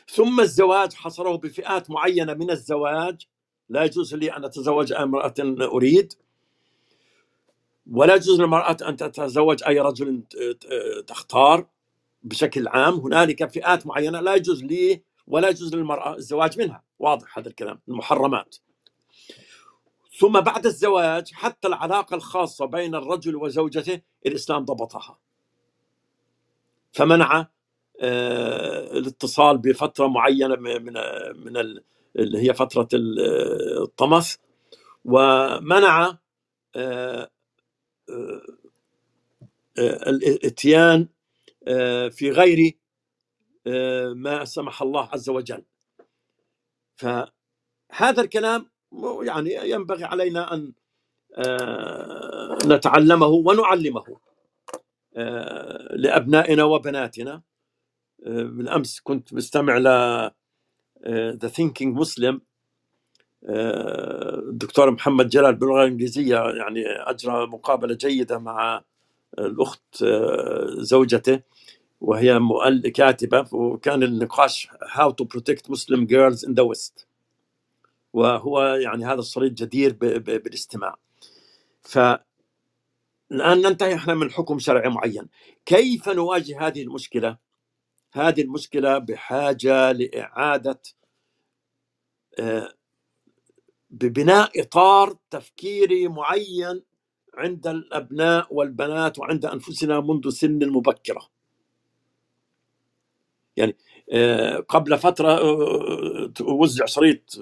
ثم الزواج حصره بفئات معينة من الزواج. لا يجوز لي أن أتزوج امرأة أريد. ولا يجوز للمرأة أن تتزوج أي رجل تختار بشكل عام. هنالك فئات معينة لا يجوز لي ولا يجوز للمرأة الزواج منها. واضح هذا الكلام. المحرمات. ثم بعد الزواج حتى العلاقة الخاصة بين الرجل وزوجته الإسلام ضبطها. فمنع الاتصال بفترة معينة من من اللي هي فترة الطمث ومنع آه، آه، الاتيان في غير ما سمح الله عز وجل. فهذا الكلام يعني ينبغي علينا أن آه، نتعلمه ونعلمه آه، لأبنائنا وبناتنا. آه، بالامس كنت مستمع ل The Thinking Muslim الدكتور محمد جلال باللغة الإنجليزية يعني أجرى مقابلة جيدة مع الأخت زوجته وهي كاتبة وكان النقاش how to protect Muslim girls in the West وهو يعني هذا الصليب جدير بالاستماع. ف الآن ننتهي إحنا من حكم شرعي معين. كيف نواجه هذه المشكلة؟ هذه المشكلة بحاجة لإعادة آه، ببناء إطار تفكيري معين عند الأبناء والبنات وعند أنفسنا منذ سن المبكرة. يعني آه، قبل فترة آه، وزع شريط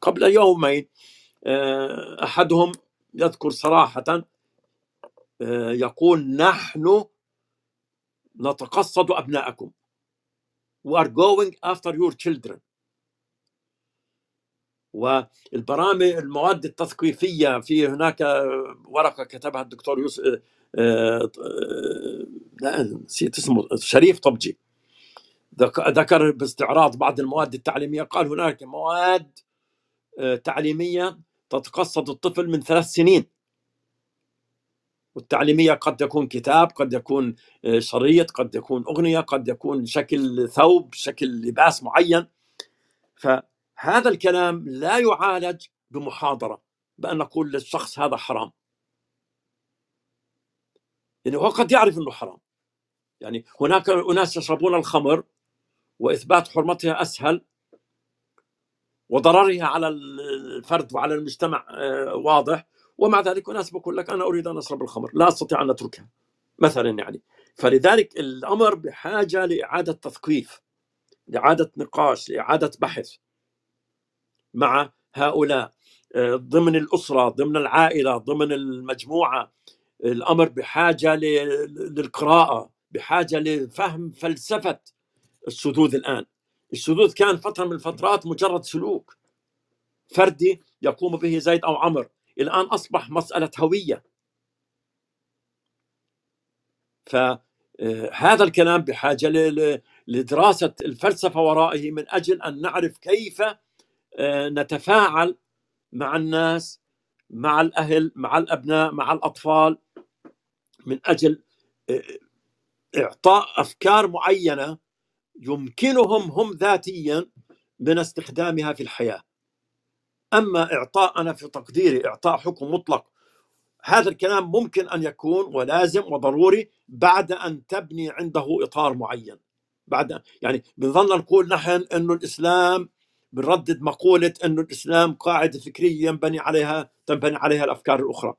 قبل يومين أحدهم يذكر صراحة آه، يقول نحن نتقصد ابنائكم we are going after your children. والبرامج المواد التثقيفية في هناك ورقة كتبها الدكتور يوسف آه، لا نسيت اسمه شريف طبجي. ذكر باستعراض بعض المواد التعليمية قال هناك مواد تعليمية تتقصد الطفل من ثلاث سنين. والتعليمية قد يكون كتاب قد يكون آه، شريط قد يكون أغنية قد يكون شكل ثوب شكل لباس معين. فهذا الكلام لا يعالج بمحاضرة بأن نقول للشخص هذا حرام. يعني هو قد يعرف أنه حرام. يعني هناك أناس يشربون الخمر وإثبات حرمتها أسهل وضررها على الفرد وعلى المجتمع آه، واضح. ومع ذلك أناس بقول لك أنا أريد أن أشرب الخمر لا أستطيع أن اتركها مثلا يعني. فلذلك الأمر بحاجة لإعادة تثقيف لإعادة نقاش لإعادة بحث مع هؤلاء. آه، ضمن الأسرة ضمن العائلة ضمن المجموعة. الأمر بحاجة للقراءة بحاجة لفهم فلسفة الشذوذ الآن. الشذوذ كان فترة من الفترات مجرد سلوك فردي يقوم به زيد أو عمر. الآن أصبح مسألة هوية. فهذا الكلام بحاجة لدراسة الفلسفة ورائه من أجل أن نعرف كيف آه، نتفاعل مع الناس مع الأهل مع الأبناء مع الأطفال من أجل آه، إعطاء أفكار معينة يمكنهم هم ذاتيا من استخدامها في الحياة. أما اعطاء أنا في تقديري إعطاء حكم مطلق هذا الكلام ممكن أن يكون ولازم وضروري بعد أن تبني عنده إطار معين. بعد يعني بنظل نقول نحن إنه الإسلام بنردد مقولة إنه الإسلام قاعدة فكرية ينبني عليها تنبني عليها الأفكار الأخرى.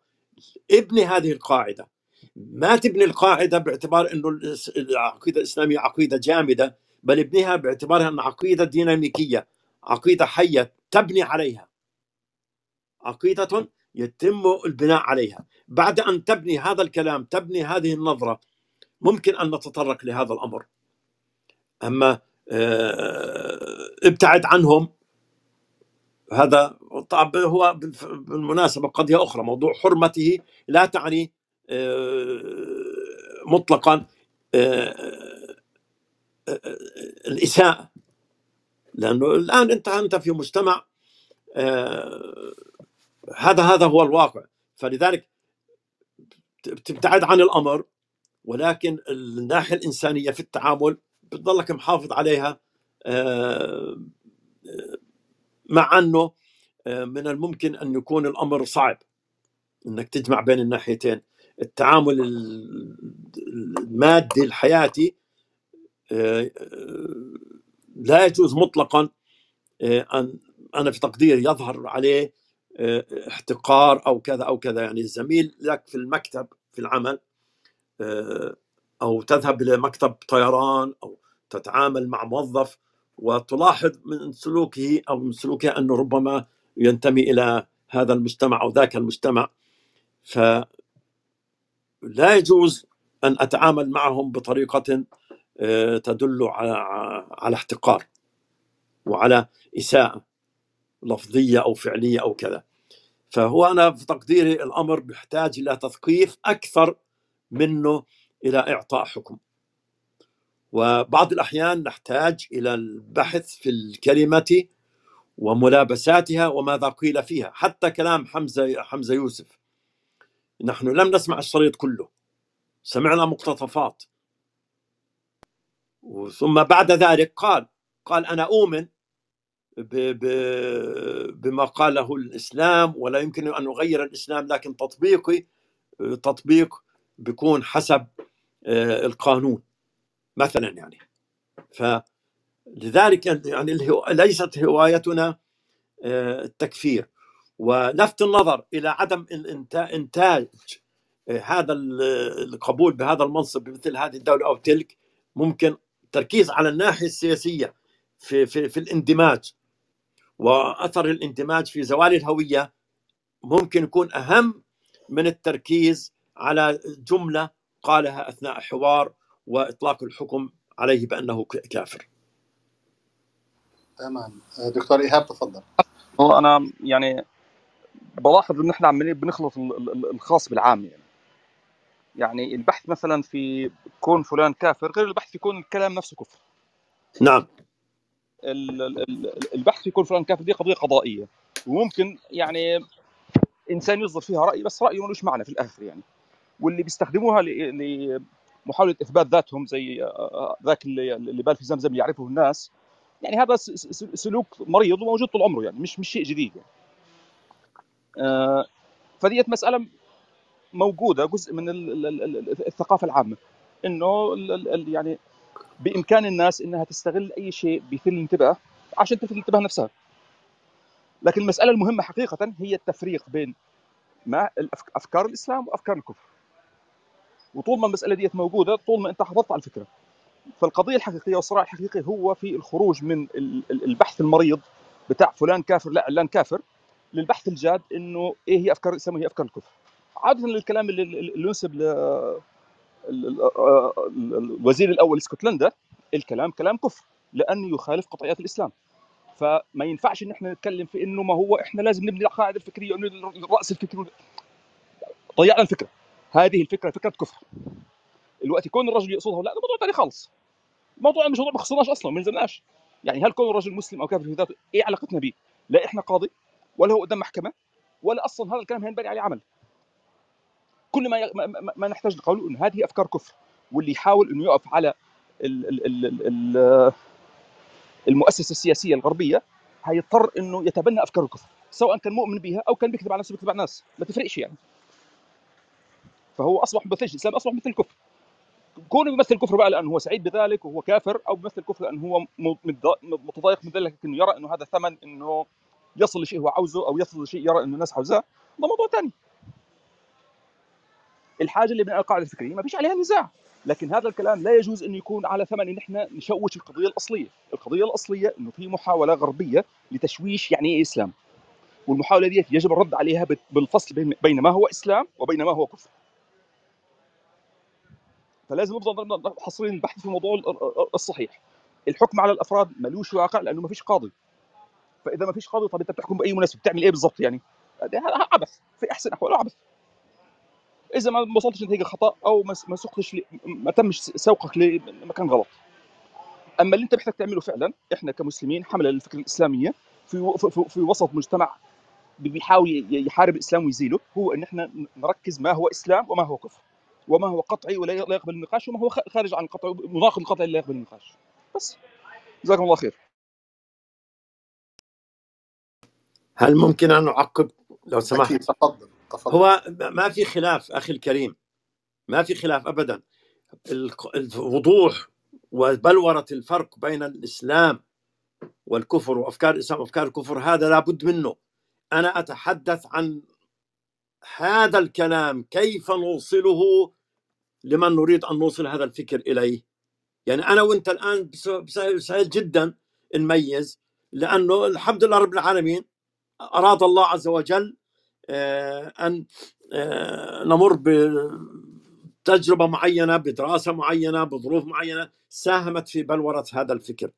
ابني هذه القاعدة. ما تبني القاعدة باعتبار إنه الإس- العقيدة الإسلامية عقيدة جامدة بل ابنيها باعتبارها إنها عقيدة ديناميكية عقيدة حية تبني عليها. عقيدة يتم البناء عليها. بعد أن تبني هذا الكلام تبني هذه النظرة ممكن أن نتطرق لهذا الأمر. أما آه، ابتعد عنهم. هذا طب هو بالمناسبة قضية أخرى موضوع حرمته لا تعني آه، مطلقا آه، الإساءة. لأنه الآن انت أنت في مجتمع هذا هذا هو الواقع. فلذلك تبتعد عن الأمر ولكن الناحية الإنسانية في التعامل بتضلك محافظ عليها آه، مع أنه آه، من الممكن أن يكون الأمر صعب إنك تجمع بين الناحيتين. التعامل ال- المادي الحياتي آه، آه، لا يجوز مطلقا آه، أن أنا في تقديري يظهر عليه آه، احتقار أو كذا أو كذا. يعني الزميل لك في المكتب في العمل آه، أو تذهب إلى مكتب طيران أو تتعامل مع موظف وتلاحظ من سلوكه أو من سلوكها أنه ربما ينتمي إلى هذا المجتمع أو ذاك المجتمع. فلا يجوز أن أتعامل معهم بطريقة آه، تدل على على احتقار وعلى إساءة. لفظية أو فعلية أو كذا. فهو أنا في تقديري الأمر بيحتاج إلى تثقيف أكثر منه إلى إعطاء حكم. وبعض الأحيان نحتاج إلى البحث في الكلمة وملابساتها وماذا قيل فيها. حتى كلام حمزة حمزة يوسف. نحن لم نسمع الشريط كله. سمعنا مقتطفات. ثم بعد ذلك قال قال أنا أؤمن بما قاله الإسلام ولا يمكن أن اغير الإسلام لكن تطبيقي تطبيق بيكون حسب آه، القانون مثلا يعني. فلذلك يعني الهو- ليست هوايتنا آه، التكفير. ولفت النظر إلى عدم إنتاج آه، هذا ال- القبول بهذا المنصب بمثل هذه الدولة أو تلك ممكن تركيز على الناحية السياسية في في في الاندماج. وأثر الاندماج في زوال الهوية ممكن يكون أهم من التركيز على جملة قالها أثناء حوار وإطلاق الحكم عليه بأنه كافر. تمام. آه، دكتور إيهاب تفضل. هو أنا يعني بلاحظ ان إحنا عمالين بنخلط ال- ال- ال- الخاص بالعام يعني. يعني البحث مثلا في كون فلان كافر غير البحث في كون الكلام نفسه كفر. نعم. البحث في كون فلان كافر دي قضية قضائية. وممكن يعني إنسان يصدر فيها رأي بس رأيه ملوش معنى في الآخر يعني. واللي بيستخدموها لمحاولة إثبات ذاتهم زي آه، ذاك اللي اللي بال في زمزم يعرفه الناس. يعني هذا سلوك مريض وموجود طول عمره يعني مش مش شيء جديد يعني. آه، فديت مسألة موجودة جزء من ال- ال- ال- الثقافة العامة. إنه يعني بإمكان الناس إنها تستغل أي شيء بيثير الانتباه عشان تلفت الانتباه نفسها. لكن المسألة المهمة حقيقة هي التفريق بين ما أفكار الإسلام وأفكار الكفر. وطول ما المسألة ديت موجودة طول ما أنت حافظت على الفكرة. فالقضية الحقيقية والصراع الحقيقي هو في الخروج من ال- ال- البحث المريض بتاع فلان كافر لا علان كافر للبحث الجاد إنه إيه هي أفكار الإسلام وهي أفكار الكفر. عادة الكلام اللي, ينسب الوزير الأول لإسكتلندا الكلام كلام كفر لأنه يخالف قطعيات الإسلام. فما ينفعش إن إحنا نتكلم في إنه ما هو إحنا لازم نبني القاعده الفكرية ونبني الرأس الفكري ضيعنا الفكرة. هذه الفكرة فكرة كفر. الوقت يكون الرجل يقصدها لا ده موضوع ثاني خالص. موضوع مش موضوع ما خصناش أصلا ما نزلناش. يعني هل كون الرجل مسلم أو كافر في ذاته إيه علاقتنا به؟ لا إحنا قاضي ولا هو قدام محكمة ولا أصلا هذا الكلام هينبني عليه عمل. كل ما. ما, نحتاج نقوله انه هذه أفكار كفر واللي يحاول إنه يقف على ال... ال... ال... ال... ال- المؤسسة السياسية الغربية هيضطر إنه يتبنى أفكار الكفر سواء كان مؤمن بها أو كان بيكذب على نفسه بيكذب على الناس ما تفرقش يعني فهو أصبح مثل الإسلام أصبح مثل الكفر كونه بيمثل الكفر بقى لأنه هو سعيد بذلك وهو كافر أو بيمثل الكفر لأنه هو متضايق من ذلك انه يرى إنه هذا ثمن إنه يصل لشيء هو عاوزه أو يصل لشيء يرى إنه الناس عاوزاه ده موضوع ثاني الحاجة اللي من القاعده الفكريه ما فيش عليها نزاع لكن هذا الكلام لا يجوز انه يكون على ثمن إن إحنا نشوش القضية الأصلية، القضية الأصلية إنه في محاولة غربية لتشويش يعني إيه إسلام. والمحاولة دي يجب الرد عليها بالفصل بين ما هو إسلام وبين ما هو كفر. فلازم نفضل حصرين البحث في الموضوع الصحيح. الحكم على الأفراد ملوش واقع لأنه ما فيش قاضي. فإذا ما فيش قاضي طب أنت بتحكم بأي مناسبه بتعمل إيه بالضبط يعني؟ هذا عبث في أحسن احوال عبث. إذا ما وصلتش نتيجة خطأ أو ما سقتش ما تمش سوقك لمكان غلط. أما اللي أنت محتاج تعمله فعلا إحنا كمسلمين حملة للفكرة الإسلامية في في, في وسط مجتمع بيحاول يحارب الإسلام ويزيله هو إن إحنا نركز ما هو إسلام وما هو كفر. وما هو قطعي ولا يقبل النقاش وما هو خارج عن القطع مناقض القطعي لا يقبل النقاش. بس. جزاكم الله خير. هل ممكن أن أعقب؟ لو سمحت. تفضل. تفضل. هو ما في خلاف أخي الكريم. ما في خلاف ابدا. الوضوح وبلورة الفرق بين الإسلام والكفر وأفكار الإسلام وأفكار الكفر هذا لابد منه. أنا أتحدث عن هذا الكلام كيف نوصله لمن نريد أن نوصل هذا الفكر إليه؟ يعني أنا وأنت الآن سهل جدا نميز لأنه الحمد لله رب العالمين أراد الله عز وجل أن آه، نمر بتجربه معينة بدراسة معينة بظروف معينة ساهمت في بلورة هذا الفكر.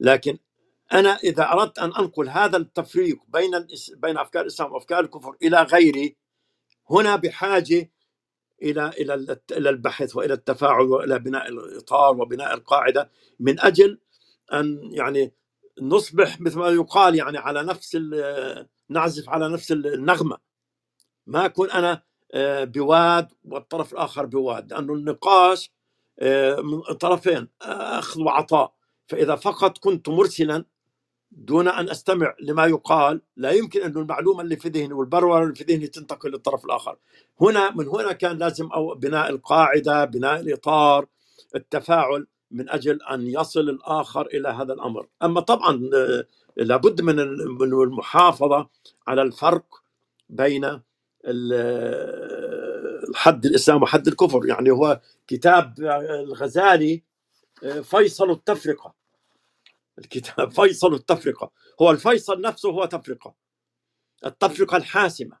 لكن أنا إذا أردت أن أنقل هذا التفريق بين بين أفكار الإسلام وأفكار الكفر إلى غيري هنا بحاجة إلى إلى إلى البحث وإلى التفاعل وإلى بناء الإطار وبناء القاعدة من أجل أن يعني نصبح مثل ما يقال يعني على نفس نعزف على نفس النغمة. ما أكون أنا آه، بواد والطرف الآخر بواد لأنه النقاش آه، من طرفين أخذ وعطاء. فإذا فقط كنت مرسلا دون أن أستمع لما يقال لا يمكن أن المعلومة اللي في ذهني والبرورة اللي في ذهني تنتقل للطرف الآخر. هنا من هنا كان لازم أو بناء القاعدة بناء الإطار التفاعل من أجل أن يصل الآخر إلى هذا الأمر. أما طبعا آه، لابد من المحافظة على الفرق بين الحد الإسلام وحد الكفر. يعني هو كتاب الغزالي فيصل التفرقة. الكتاب فيصل التفرقة. هو الفيصل نفسه هو تفرقة. التفرقة الحاسمة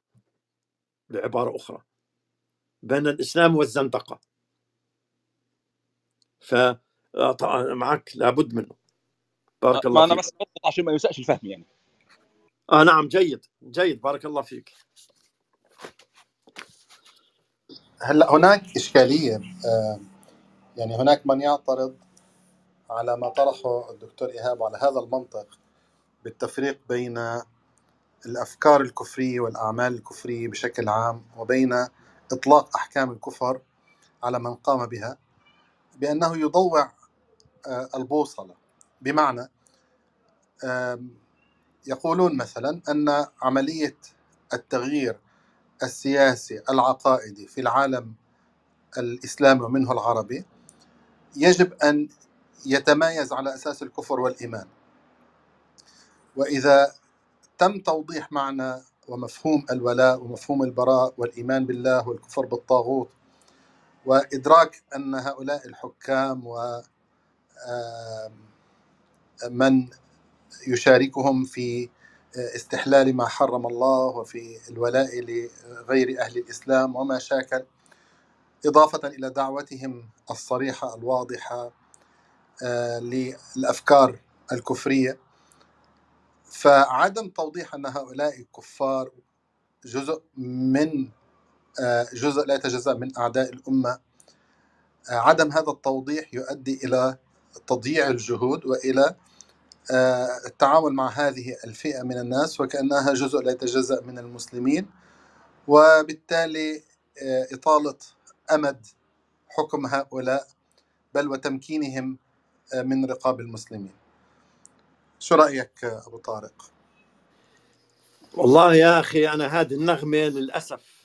بعبارة أخرى بين الإسلام والزندقة. ف معك لابد منه. بارك الله فيك أنا بس عشان ما يساءش الفهم يعني. آه نعم جيد. جيد. بارك الله فيك. هلا هناك إشكالية يعني هناك من يعترض على ما طرحه الدكتور إيهاب على هذا المنطق بالتفريق بين الأفكار الكفرية والأعمال الكفرية بشكل عام وبين إطلاق أحكام الكفر على من قام بها بأنه يضوع آه، البوصلة. بمعنى يقولون مثلا أن عملية التغيير السياسي العقائدي في العالم الإسلامي ومنه العربي يجب أن يتمايز على أساس الكفر والإيمان. وإذا تم توضيح معنى ومفهوم الولاء ومفهوم البراء والإيمان بالله والكفر بالطاغوت وإدراك أن هؤلاء الحكام و من يشاركهم في استحلال ما حرم الله وفي الولاء لغير أهل الإسلام وما شاكل. إضافة إلى دعوتهم الصريحة الواضحة آه، للأفكار الكفرية. فعدم توضيح أن هؤلاء الكفار جزء من آه، جزء لا يتجزأ من أعداء الأمة آه، عدم هذا التوضيح يؤدي إلى تضييع الجهود وإلى التعامل مع هذه الفئة من الناس وكأنها جزء لا يتجزأ من المسلمين وبالتالي آه، إطالة أمد حكم هؤلاء بل وتمكينهم آه، من رقاب المسلمين شو رأيك أبو طارق؟ والله يا أخي أنا هذه النغمة للأسف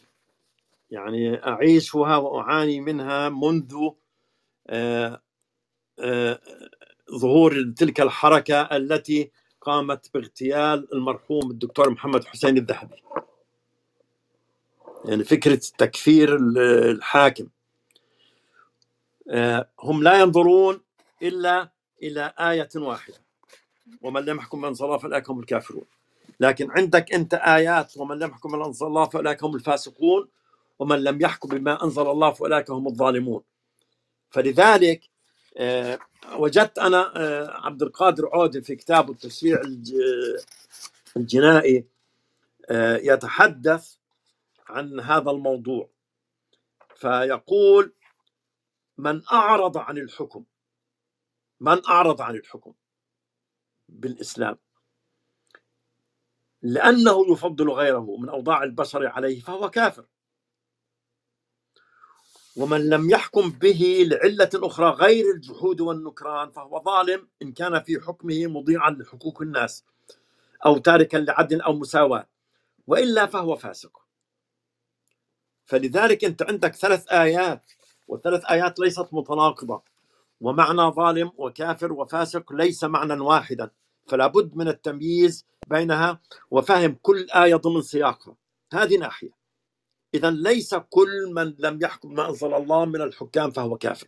يعني أعيشها وأعاني منها منذ آه، آه، ظهور تلك الحركة التي قامت باغتيال المرحوم الدكتور محمد حسين الذهبي. يعني فكرة تكفير الحاكم. آه، هم لا ينظرون إلا إلى آية واحدة. ومن لم يحكم بأنزل الله فأولئك هم الكافرون. لكن عندك أنت آيات ومن لم يحكم بأنزل الله فأولئك هم الفاسقون. ومن لم يحكم بما أنزل الله فأولئك هم الظالمون. فلذلك وجدت أنا آه، عبد القادر عودة في كتابه التشريع الجنائي يتحدث عن هذا الموضوع. فيقول من أعرض عن الحكم من أعرض عن الحكم بالإسلام لأنه يفضل غيره من أوضاع البشر عليه فهو كافر. ومن لم يحكم به لعلة أخرى غير الجحود والنكران فهو ظالم إن كان في حكمه مضيعا لحقوق الناس أو تاركا لعدل أو مساواة وإلا فهو فاسق. فلذلك أنت عندك ثلاث آيات والثلاث آيات ليست متناقضة. ومعنى ظالم وكافر وفاسق ليس معنى واحدا فلا بد من التمييز بينها وفهم كل آية ضمن سياقها. هذه ناحية. إذا ليس كل من لم يحكم ما أنزل الله من الحكام فهو كافر.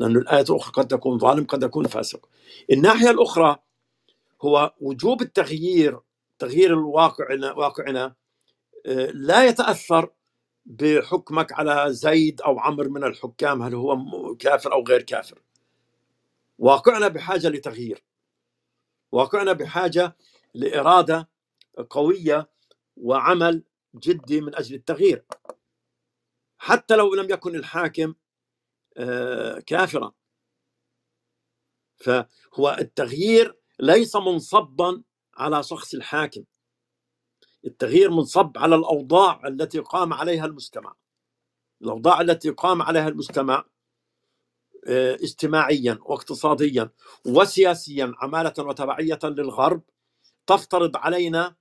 لأن الآية الأخرى قد تكون ظالم قد يكون فاسق. الناحية الأخرى هو وجوب التغيير تغيير الواقع واقعنا آه، لا يتأثر بحكمك على زيد أو عمرو من الحكام هل هو كافر أو غير كافر. واقعنا بحاجة لتغيير. واقعنا بحاجة لإرادة قوية وعمل جدي من أجل التغيير. حتى لو لم يكن الحاكم آه، كافرا. فهو التغيير ليس منصبا على شخص الحاكم. التغيير منصب على الأوضاع التي قام عليها المجتمع الأوضاع التي قام عليها المجتمع آه، اجتماعيا واقتصاديا وسياسيا عمالة وتبعية للغرب تفترض علينا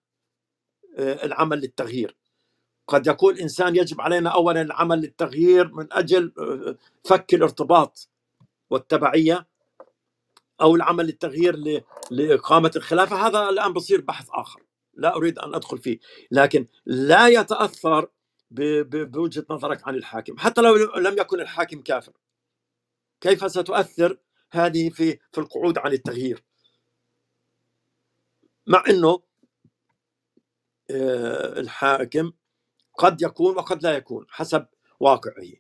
آه، العمل للتغيير. قد يكون إنسان يجب علينا أولا العمل للتغيير من أجل آه، فك الارتباط والتبعية أو العمل للتغيير لإقامة الخلافة. هذا الآن بصير بحث آخر لا أريد أن أدخل فيه لكن لا يتأثر بوجهة نظرك عن الحاكم. حتى لو لم يكن الحاكم كافر كيف ستؤثر هذه في في القعود عن التغيير؟ مع إنه آه، الحاكم قد يكون وقد لا يكون حسب واقعه.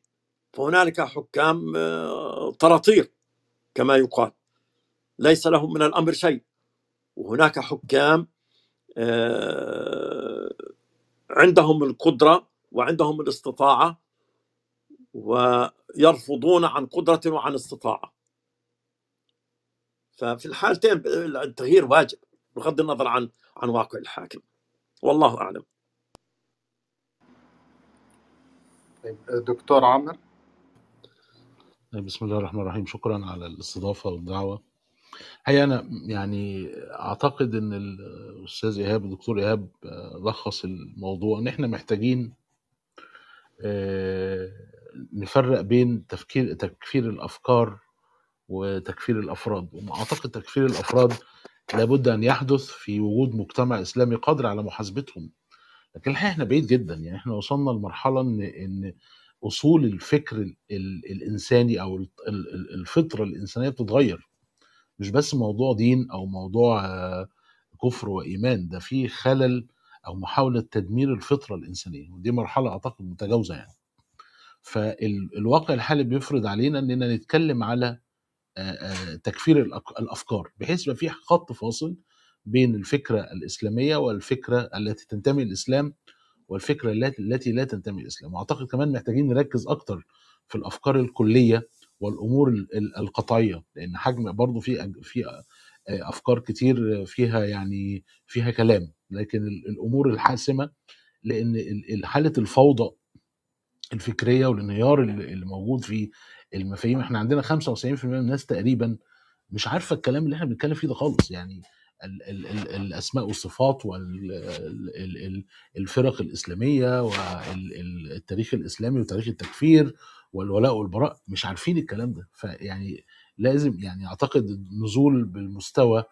فهنالك حكام آه، طراطير كما يقال. ليس لهم من الأمر شيء. وهناك حكام آه، عندهم القدرة وعندهم الاستطاعة ويرفضون عن قدرة وعن استطاعة. ففي الحالتين التغيير واجب بغض النظر عن عن واقع الحاكم. والله أعلم. طيب دكتور عامر. بسم الله الرحمن الرحيم. شكرا على الاستضافة والدعوة. هي أنا يعني أعتقد إن الأستاذ إيهاب الدكتور إيهاب آه، لخص الموضوع إن إحنا محتاجين آه، نفرق بين تفكير تكفير الأفكار وتكفير الأفراد. وأعتقد تكفير الأفراد لابد أن يحدث في وجود مجتمع إسلامي قادر على محاسبتهم. لكن الحقيقة إحنا بعيد جدا يعني إحنا وصلنا لمرحلة إن إن أصول الفكر الإنساني أو الفطرة الإنسانية بتتغير. مش بس موضوع دين أو موضوع آه، كفر وإيمان ده في خلل أو محاولة تدمير الفطرة الإنسانية ودي مرحلة أعتقد متجاوزة يعني. فالواقع الحالي بيفرض علينا إننا نتكلم على آه، آه، تكفير الأفكار بحيث يبقى في خط فاصل بين الفكرة الإسلامية والفكرة التي تنتمي للاسلام والفكرة التي لا تنتمي للاسلام وأعتقد كمان محتاجين نركز أكتر في الأفكار الكلية والأمور القطعية لأن حجم برضه في في أفكار كتير فيها يعني فيها كلام. لكن الأمور الحاسمة لأن حالة الفوضى الفكرية والانهيار اللي موجود في المفاهيم إحنا عندنا 95% من الناس تقريبا مش عارفة الكلام اللي إحنا بنتكلم فيه ده خالص. يعني ال- ال- ال- الأسماء والصفات والفرق الإسلامية والتاريخ الإسلامي وتاريخ التكفير والولاء والبراء مش عارفين الكلام ده. فيعني لازم يعني أعتقد النزول بالمستوى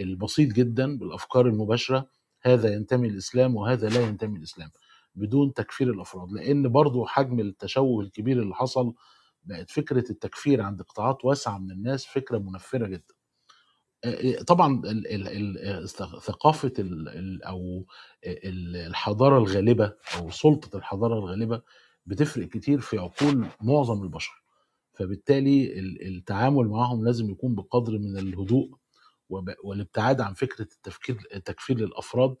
البسيط جدا بالأفكار المباشرة هذا ينتمي للاسلام وهذا لا ينتمي للاسلام بدون تكفير الأفراد. لأن برضو حجم التشوه الكبير اللي حصل بقت فكرة التكفير عند قطاعات واسعة من الناس فكرة منفرة جدا. طبعا ال- ال- ال- ثقافة أو ال- الحضارة الغالبة أو سلطة الحضارة الغالبة بتفرق كتير في عقول معظم البشر. فبالتالي ال- التعامل معهم لازم يكون بقدر من الهدوء والابتعاد عن فكرة التفكير التكفير للأفراد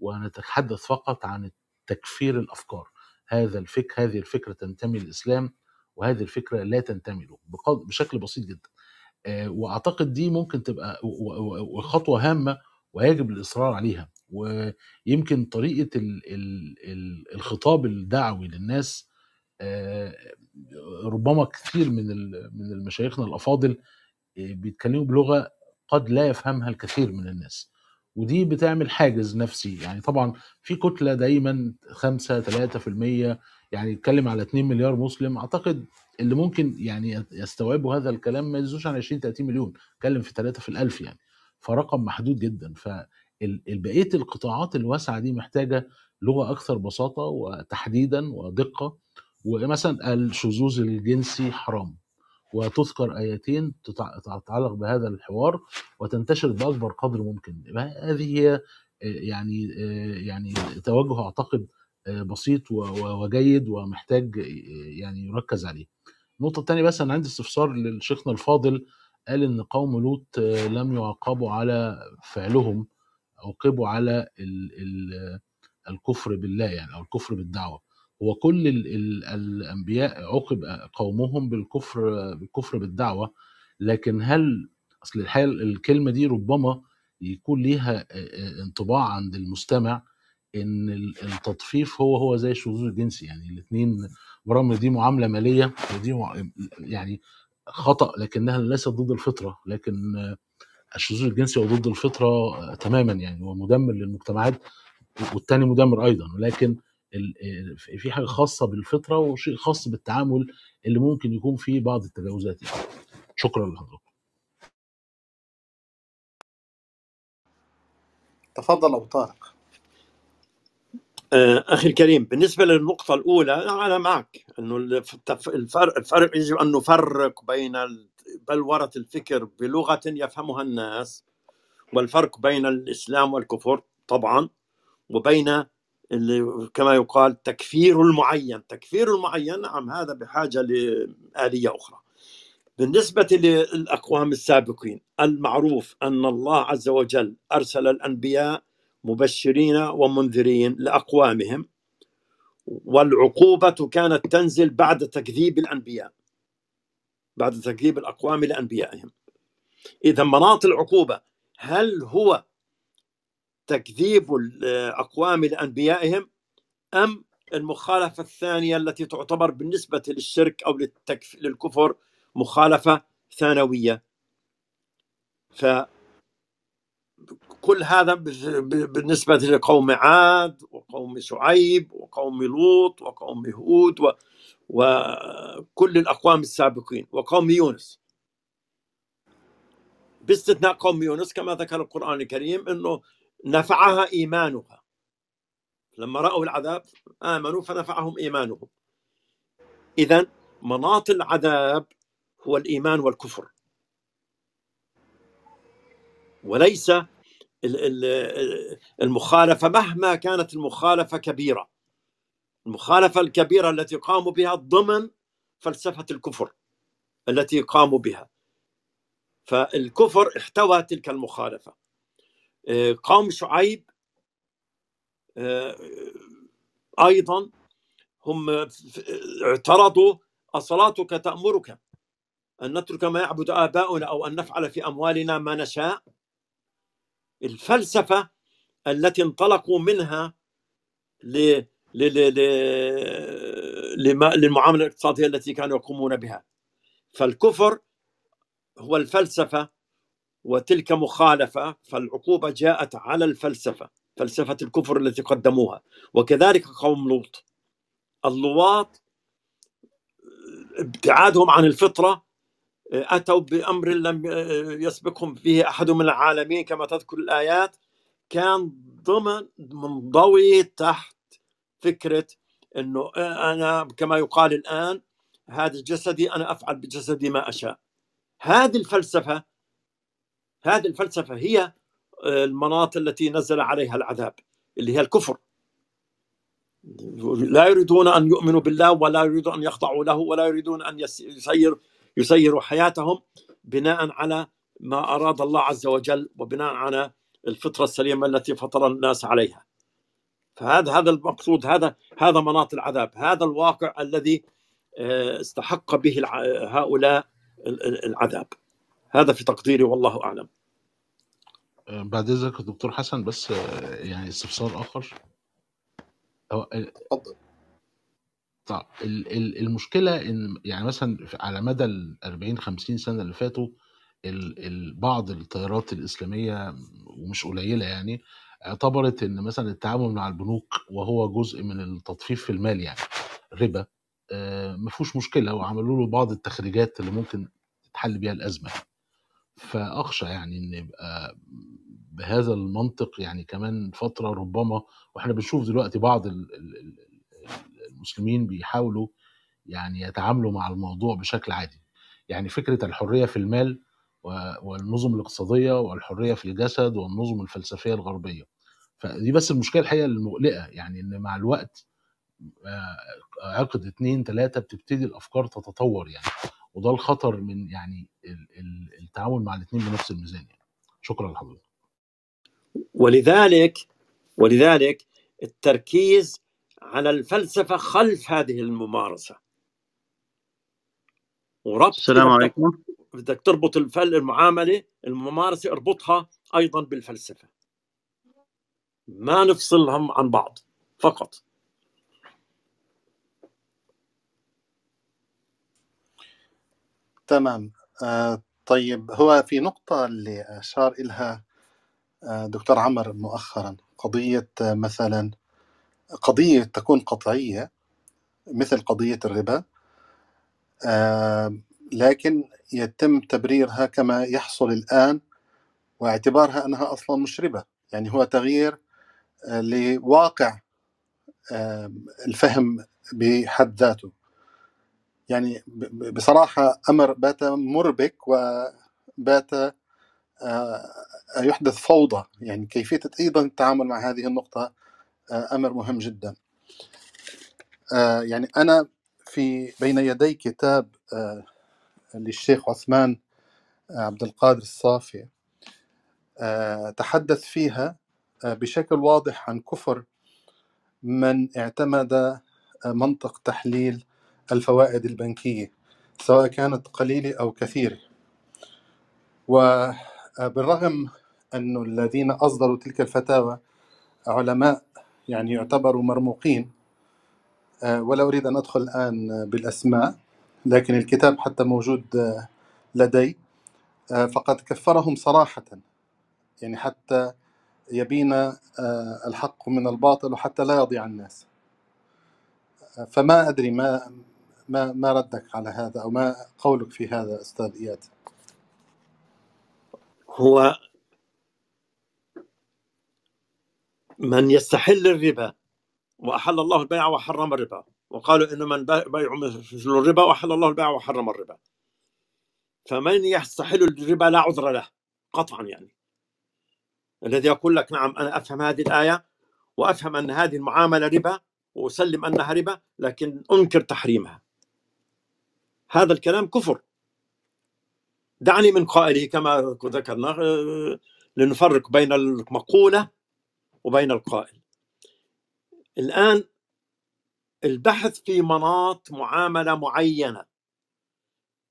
ونتحدث فقط عن تكفير الأفكار. هذا الفكر هذه الفكرة تنتمي للإسلام وهذه الفكرة لا تنتمي له بشكل بسيط جدا. آه، وأعتقد دي ممكن تبقى وخطوه هامة ويجب الإصرار عليها. ويمكن طريقة ال- ال- ال- الخطاب الدعوي للناس آه، ربما كثير من من المشايخنا الأفاضل آه، بيتكلموا بلغة قد لا يفهمها الكثير من الناس. ودي بتعمل حاجز نفسي. يعني طبعا في كتلة دايما 5 3% يعني يتكلم على 2 مليار مسلم أعتقد اللي ممكن يعني يستوعبوا هذا الكلام ما يزيدوش عن 20 30 مليون اتكلم في 3 في الألف يعني فرقم محدود جدا. فبقيه القطاعات الواسعة دي محتاجة لغة أكثر بساطة وتحديدا ودقة. ومثلا الشذوذ الجنسي حرام وتذكر آيتين تتع- تتعلق بهذا الحوار وتنتشر بأكبر قدر ممكن. هذه هي آه، يعني آه، يعني توجه أعتقد آه، بسيط وجيد ومحتاج يعني يركز عليه. النقطة الثانية بس أنا عندي استفسار لشيخنا الفاضل. قال إن قوم لوط آه، لم يعاقبوا على فعلهم عوقبوا على ال ال الكفر بالله يعني أو الكفر بالدعوة. هو كل ال ال الأنبياء عوقب قومهم بالكفر بالكفر بالدعوة. لكن هل أصل الحقيقة الكلمة دي ربما يكون ليها آه، آه، انطباع عند المستمع؟ إن ال- التطفيف هو هو زي الشذوذ الجنسي يعني الاثنين برغم دي معاملة مالية ودي يعني خطأ لكنها ليست ضد الفطرة لكن الشذوذ الجنسي هو ضد الفطرة تماما يعني هو مدمر للمجتمعات والتاني مدمر أيضا ولكن في حاجة خاصة بالفطرة وشيء خاص بالتعامل اللي ممكن يكون فيه بعض التجاوزات يعني. شكرا لحضرتك. تفضل أبو طارق. أخي الكريم بالنسبة للنقطة الأولى أنا معك إنه الف- الفرق الفرق يجب أن نفرق بين بلوره الفكر بلغة يفهمها الناس والفرق بين الإسلام والكفر طبعا وبين اللي كما يقال تكفير المعين. تكفير المعين نعم هذا بحاجة لآلية أخرى. بالنسبة للأقوام السابقين المعروف أن الله عز وجل أرسل الأنبياء مبشرين ومنذرين لأقوامهم والعقوبة كانت تنزل بعد تكذيب الأنبياء بعد تكذيب الأقوام لأنبيائهم إذا مناط العقوبة هل هو تكذيب الأقوام لأنبيائهم أم المخالفة الثانية التي تعتبر بالنسبة للشرك أو. للكفر مخالفة ثانوية فكل هذا بالنسبة لقوم عاد وقوم شعيب وقوم لوط وقوم هود و... وكل الأقوام السابقين وقوم يونس. باستثناء قوم يونس كما ذكر القرآن الكريم أنه نفعها إيمانها. لما رأوا العذاب آمنوا فنفعهم إيمانهم. إذا مناط العذاب هو الإيمان والكفر. وليس ال- ال- المخالفة مهما كانت المخالفة كبيرة. المخالفة الكبيرة التي قاموا بها ضمن فلسفة الكفر التي قاموا بها. فالكفر احتوى تلك المخالفة. آه، قوم شعيب آه، أيضا هم اعترضوا أصلاتك تأمرك أن نترك ما يعبد آباؤنا أو أن نفعل في أموالنا ما نشاء. الفلسفة التي انطلقوا منها ل... ل... ل... ل... لما... للمعاملة الاقتصادية التي كانوا يقومون بها. فالكفر هو الفلسفة وتلك مخالفة فالعقوبة جاءت على الفلسفة فلسفة الكفر التي قدموها. وكذلك قوم لوط. اللواط ابتعادهم عن الفطرة أتوا بأمر لم يسبقهم فيه أحد من العالمين كما تذكر الآيات كان ضمن منضوي تحت فكرة أنه أنا كما يقال الآن هذا جسدي أنا أفعل بجسدي ما أشاء. هذه الفلسفة هذه الفلسفة هي المناط التي نزل عليها العذاب اللي هي الكفر. لا يريدون أن يؤمنوا بالله ولا يريدون أن يخضعوا له ولا يريدون أن يسير يسيروا حياتهم بناء على ما أراد الله عز وجل وبناء على الفطرة السليمة التي فطر الناس عليها. فهذا هذا المقصود هذا هذا مناط العذاب، هذا الواقع الذي آه، استحق به هؤلاء العذاب. هذا في تقديري والله أعلم. آه، بعد إذنك دكتور حسن بس آه، يعني استفسار آخر اتفضل طب المشكلة إن يعني مثلا على مدى ال 40 50 سنة اللي فاتوا بعض التيارات الإسلامية ومش قليلة يعني اعتبرت إن مثلا التعامل مع البنوك وهو جزء من التطفيف في المال يعني ربا آه، ما فيهوش مشكلة وعملوا له بعض التخريجات اللي ممكن تتحل بيها الأزمة فأخشى يعني إن يبقى بهذا المنطق يعني كمان فترة ربما وإحنا بنشوف دلوقتي بعض المسلمين بيحاولوا يعني يتعاملوا مع الموضوع بشكل عادي. يعني فكرة الحرية في المال والنظم الاقتصادية والحرية في الجسد والنظم الفلسفية الغربية. فدي بس المشكلة الحقيقة المقلقة يعني إن مع الوقت آه، عقد اتنين تلاتة بتبتدي الأفكار تتطور يعني. وده الخطر من يعني التعامل مع الاثنين بنفس الميزان يعني. شكرا لحضرتك. ولذلك ولذلك التركيز على الفلسفة خلف هذه الممارسة. وربط السلام عليكم. بدك تربط الفل المعاملة الممارسة اربطها أيضا بالفلسفة. ما نفصلهم عن بعض فقط. تمام. آه طيب هو في نقطة اللي أشار إلها آه دكتور عمر مؤخرا. قضية آه مثلا قضية تكون قطعية مثل قضية الربا لكن يتم تبريرها كما يحصل الآن واعتبارها أنها أصلا مش ربا. يعني هو تغيير آه لواقع الفهم بحد ذاته. يعني بصراحة أمر بات مربك وبات آه، يحدث فوضى. يعني كيفية أيضا التعامل مع هذه النقطة آه، أمر مهم جدا. آه، يعني أنا في بين يدي كتاب للشيخ عثمان عبد القادر الصافي تحدث فيها بشكل واضح عن كفر من اعتمد منطق تحليل الفوائد البنكية سواء كانت قليلة أو كثيرة. وبالرغم أن الذين أصدروا تلك الفتاوى علماء يعني يعتبروا مرموقين. ولا أريد أن أدخل الآن بالأسماء لكن الكتاب حتى موجود لدي. فقد كفرهم صراحة. يعني حتى يبين الحق من الباطل وحتى لا يضيع الناس. فما أدري ما ما ما ردك على هذا أو ما قولك في هذا أستاذ إياد؟ هو من يستحل الربا وأحل الله البيع وحرم الربا. وقالوا ان من بيع مثل الربا وأحل الله البيع وحرم الربا. فمن يستحل الربا لا عذر له قطعا يعني. الذي يقول لك نعم أنا أفهم هذه الآية وأفهم أن هذه المعاملة ربا وأسلم أنها ربا لكن أنكر تحريمها. هذا الكلام كفر. دعني من قائله كما ذكرنا آه، لنفرق بين المقولة وبين القائل. الآن البحث في مناط معاملة معينة.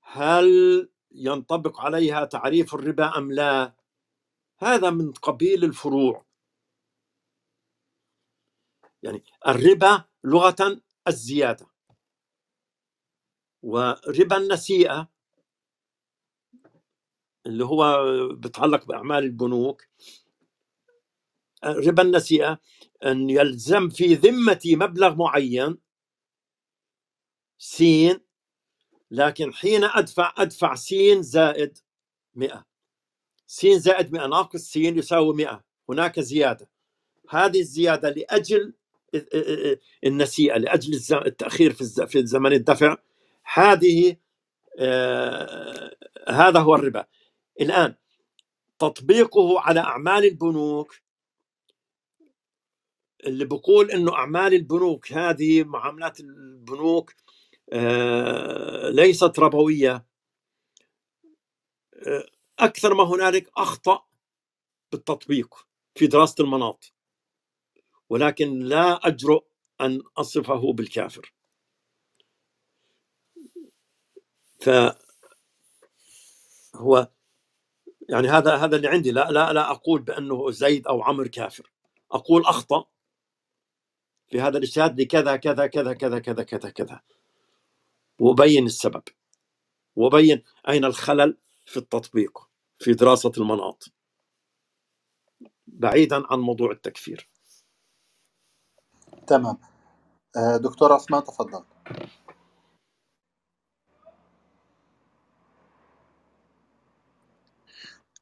هل ينطبق عليها تعريف الربا أم لا؟ هذا من قبيل الفروع. يعني الربا لغة الزيادة. وربا النسيئة اللي هو بيتعلق بأعمال البنوك. ربا النسيئة أن يلزم في ذمتي مبلغ معين سين لكن حين أدفع أدفع سين زائد 100 سين زائد 100 ناقص سين يساوي 100 هناك زيادة. هذه الزيادة لأجل النسيئة لأجل التأخير في زمن الدفع. هذه آه، هذا هو الربا. الآن تطبيقه على أعمال البنوك اللي بقول إنه أعمال البنوك هذه معاملات البنوك آه، ليست ربوية. آه، أكثر ما هنالك أخطأ بالتطبيق في دراسة المناط. ولكن لا أجرؤ أن أصفه بالكافر. فهو يعني هذا هذا اللي عندي. لا لا لا أقول بأنه زيد أو عمر كافر. أقول أخطأ في هذا الاجتهاد لكذا كذا كذا كذا كذا كذا كذا. وبين السبب. وبين أين الخلل في التطبيق في دراسة المناط. بعيدا عن موضوع التكفير. تمام. آه، دكتور اسماء تفضل.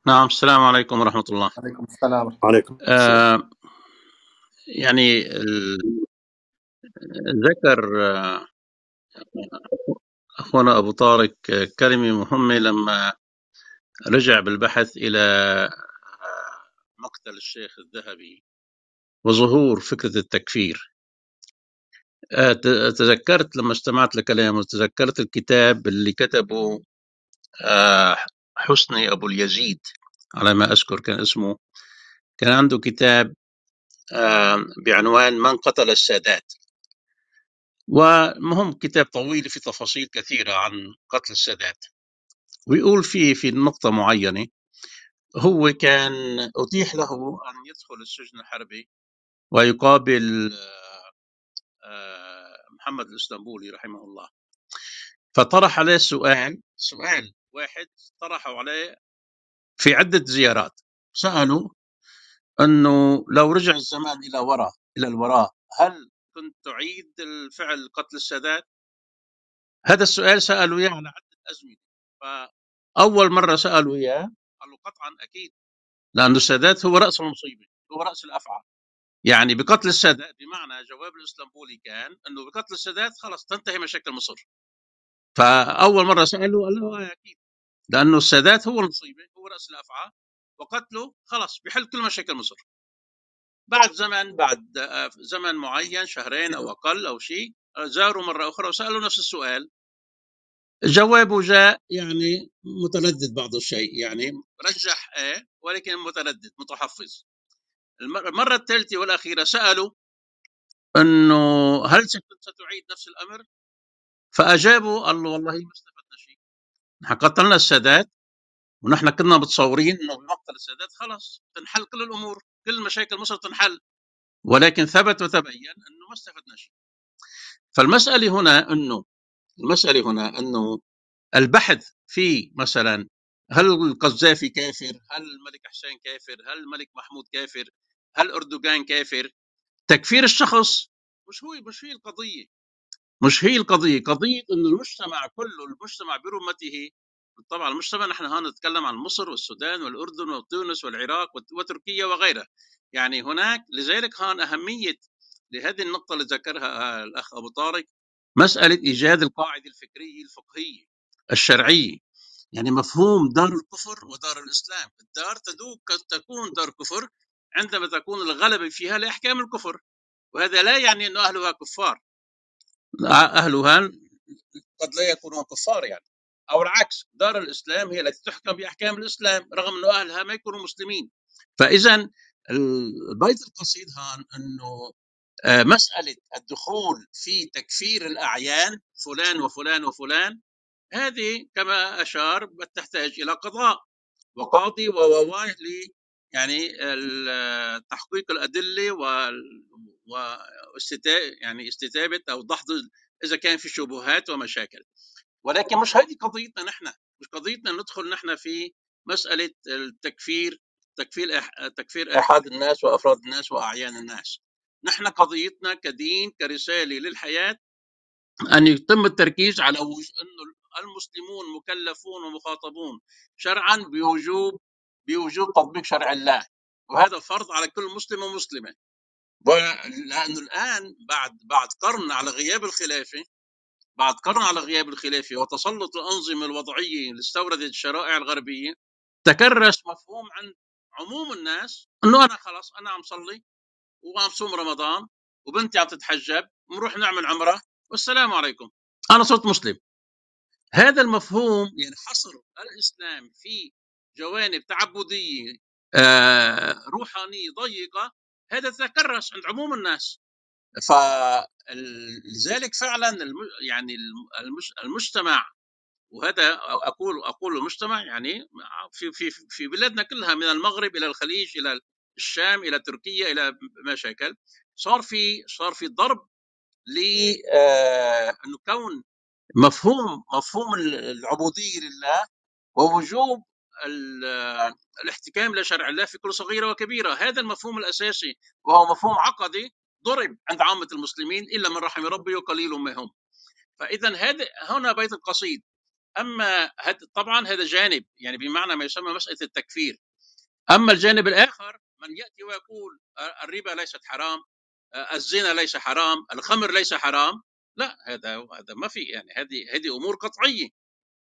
نعم السلام عليكم ورحمة الله. عليكم السلام عليكم آه يعني ذكر أخونا أبو طارق كلمة مهمة لما رجع بالبحث إلى مقتل الشيخ الذهبي وظهور فكرة التكفير. تذكرت لما استمعت لكلامه تذكرت الكتاب اللي كتبه حسني أبو اليزيد على ما أذكر كان اسمه. كان عنده كتاب بعنوان من قتل السادات. ومهم كتاب طويل في تفاصيل كثيرة عن قتل السادات. ويقول فيه في نقطة معينة هو كان أتيح له أن يدخل السجن الحربي ويقابل محمد الإسطنبولي رحمه الله. فطرح عليه سؤال سؤال واحد طرحه عليه في عدة زيارات. سألوا أنه لو رجع الزمان إلى وراء إلى الوراء هل كنت تعيد الفعل قتل السادات؟ هذا السؤال سألوا إياه على عدة أزمنة. فأول مرة سألوا إياه قالوا قطعا أكيد لأن السادات هو رأس المصيبة هو رأس الأفعى يعني بقتل السادات بمعنى جواب الإسطنبولي كان أنه بقتل السادات خلص تنتهي مشاكل مصر. فأول مرة سألوا قال له آه أكيد لأنه السادات هو المصيبة هو رأس الافعى وقتله خلص بحل كل مشاكل مصر. بعد زمن بعد آه، زمن معين شهرين أو أقل أو شيء زاروا مرة أخرى وسألوا نفس السؤال. جوابه جاء يعني متردد بعض الشيء يعني رجح إيه ولكن متردد متحفظ. المرة الثالثة والأخيرة سألوا أنه هل ستعيد نفس الأمر؟ فأجابوا قالوا والله ما استفدنا شيء. نحن قتلنا السادات ونحن كنا متصورين أنه بمقتل السادات خلص تنحل كل الأمور كل مشاكل مصر تنحل ولكن ثبت وتبين أنه ما استفدنا شيء فالمسألة هنا أنه المسألة هنا أنه البحث في مثلا هل القذافي كافر؟ هل الملك حسين كافر؟ هل الملك محمود كافر؟ هل أردوغان كافر؟ تكفير الشخص مش هو مش هي القضية مش هي القضية قضية انه المجتمع كله المجتمع برمته طبعا المجتمع نحن هون نتكلم عن مصر والسودان والأردن وتونس والعراق وتركيا وغيرها. يعني هناك لذلك هون أهمية لهذه النقطة اللي ذكرها الأخ أبو طارق مسألة إيجاد القاعدة الفكرية الفقهية الشرعية. يعني مفهوم دار الكفر ودار الإسلام. الدار تدوب تكون دار كفر عندما تكون الغلبة فيها لأحكام الكفر. وهذا لا يعني أن أهلها كفار. أهلها قد لا يكونوا كفار يعني. أو العكس دار الإسلام هي التي تحكم بأحكام الإسلام رغم أن أهلها ما يكونوا مسلمين. فإذا البيت القصيد هان أنه آه، مسألة الدخول في تكفير الأعيان فلان وفلان وفلان هذه كما أشار تحتاج إلى قضاء وقاضي وواجه يعني تحقيق الادله و يعني استتابة أو دحض إذا كان في شبهات ومشاكل. ولكن مش هذه قضيتنا نحن مش قضيتنا ندخل نحن في مسألة التكفير تكفير تكفير احد الناس وأفراد الناس وأعيان الناس. نحن قضيتنا كدين كرسالة للحياة أن يتم التركيز على انه المسلمون مكلفون ومخاطبون شرعا بوجوب بوجوب تطبيق شرع الله. وهذا فرض على كل مسلم ومسلمة. ولأنه الآن بعد بعد قرن على غياب الخلافة بعد قرن على غياب الخلافة وتسلط الأنظمة الوضعية اللي استوردت الشرائع الغربية تكرس مفهوم عند عموم الناس إنه أنا خلاص أنا عم صلي وعم صوم رمضان وبنتي عم تتحجب ونروح نعمل عمرة والسلام عليكم. أنا صرت مسلم. هذا المفهوم يعني حصر الإسلام في جوانب تعبدية آه، روحانية ضيقة هذا تكرس عند عموم الناس. فلذلك فعلا يعني المجتمع وهذا أقول أقول المجتمع يعني في في في بلادنا كلها من المغرب إلى الخليج إلى الشام إلى تركيا إلى ما شاكل صار في صار في ضرب ل آه، أنه كون مفهوم مفهوم العبودية لله ووجوب ال- الاحتكام لشرع الله في كل صغيرة وكبيرة، هذا المفهوم الأساسي وهو مفهوم عقدي ضرب عند عامة المسلمين إلا من رحم ربي وقليل ما هم. فاذا هذا هنا بيت القصيد أما هد طبعا هذا جانب يعني بمعنى ما يسمى مسألة التكفير. أما الجانب الآخر من يأتي ويقول الربا ليست حرام، الزنا ليس حرام، الخمر ليس حرام، لا هذا هذا ما في يعني هذه هذه أمور قطعية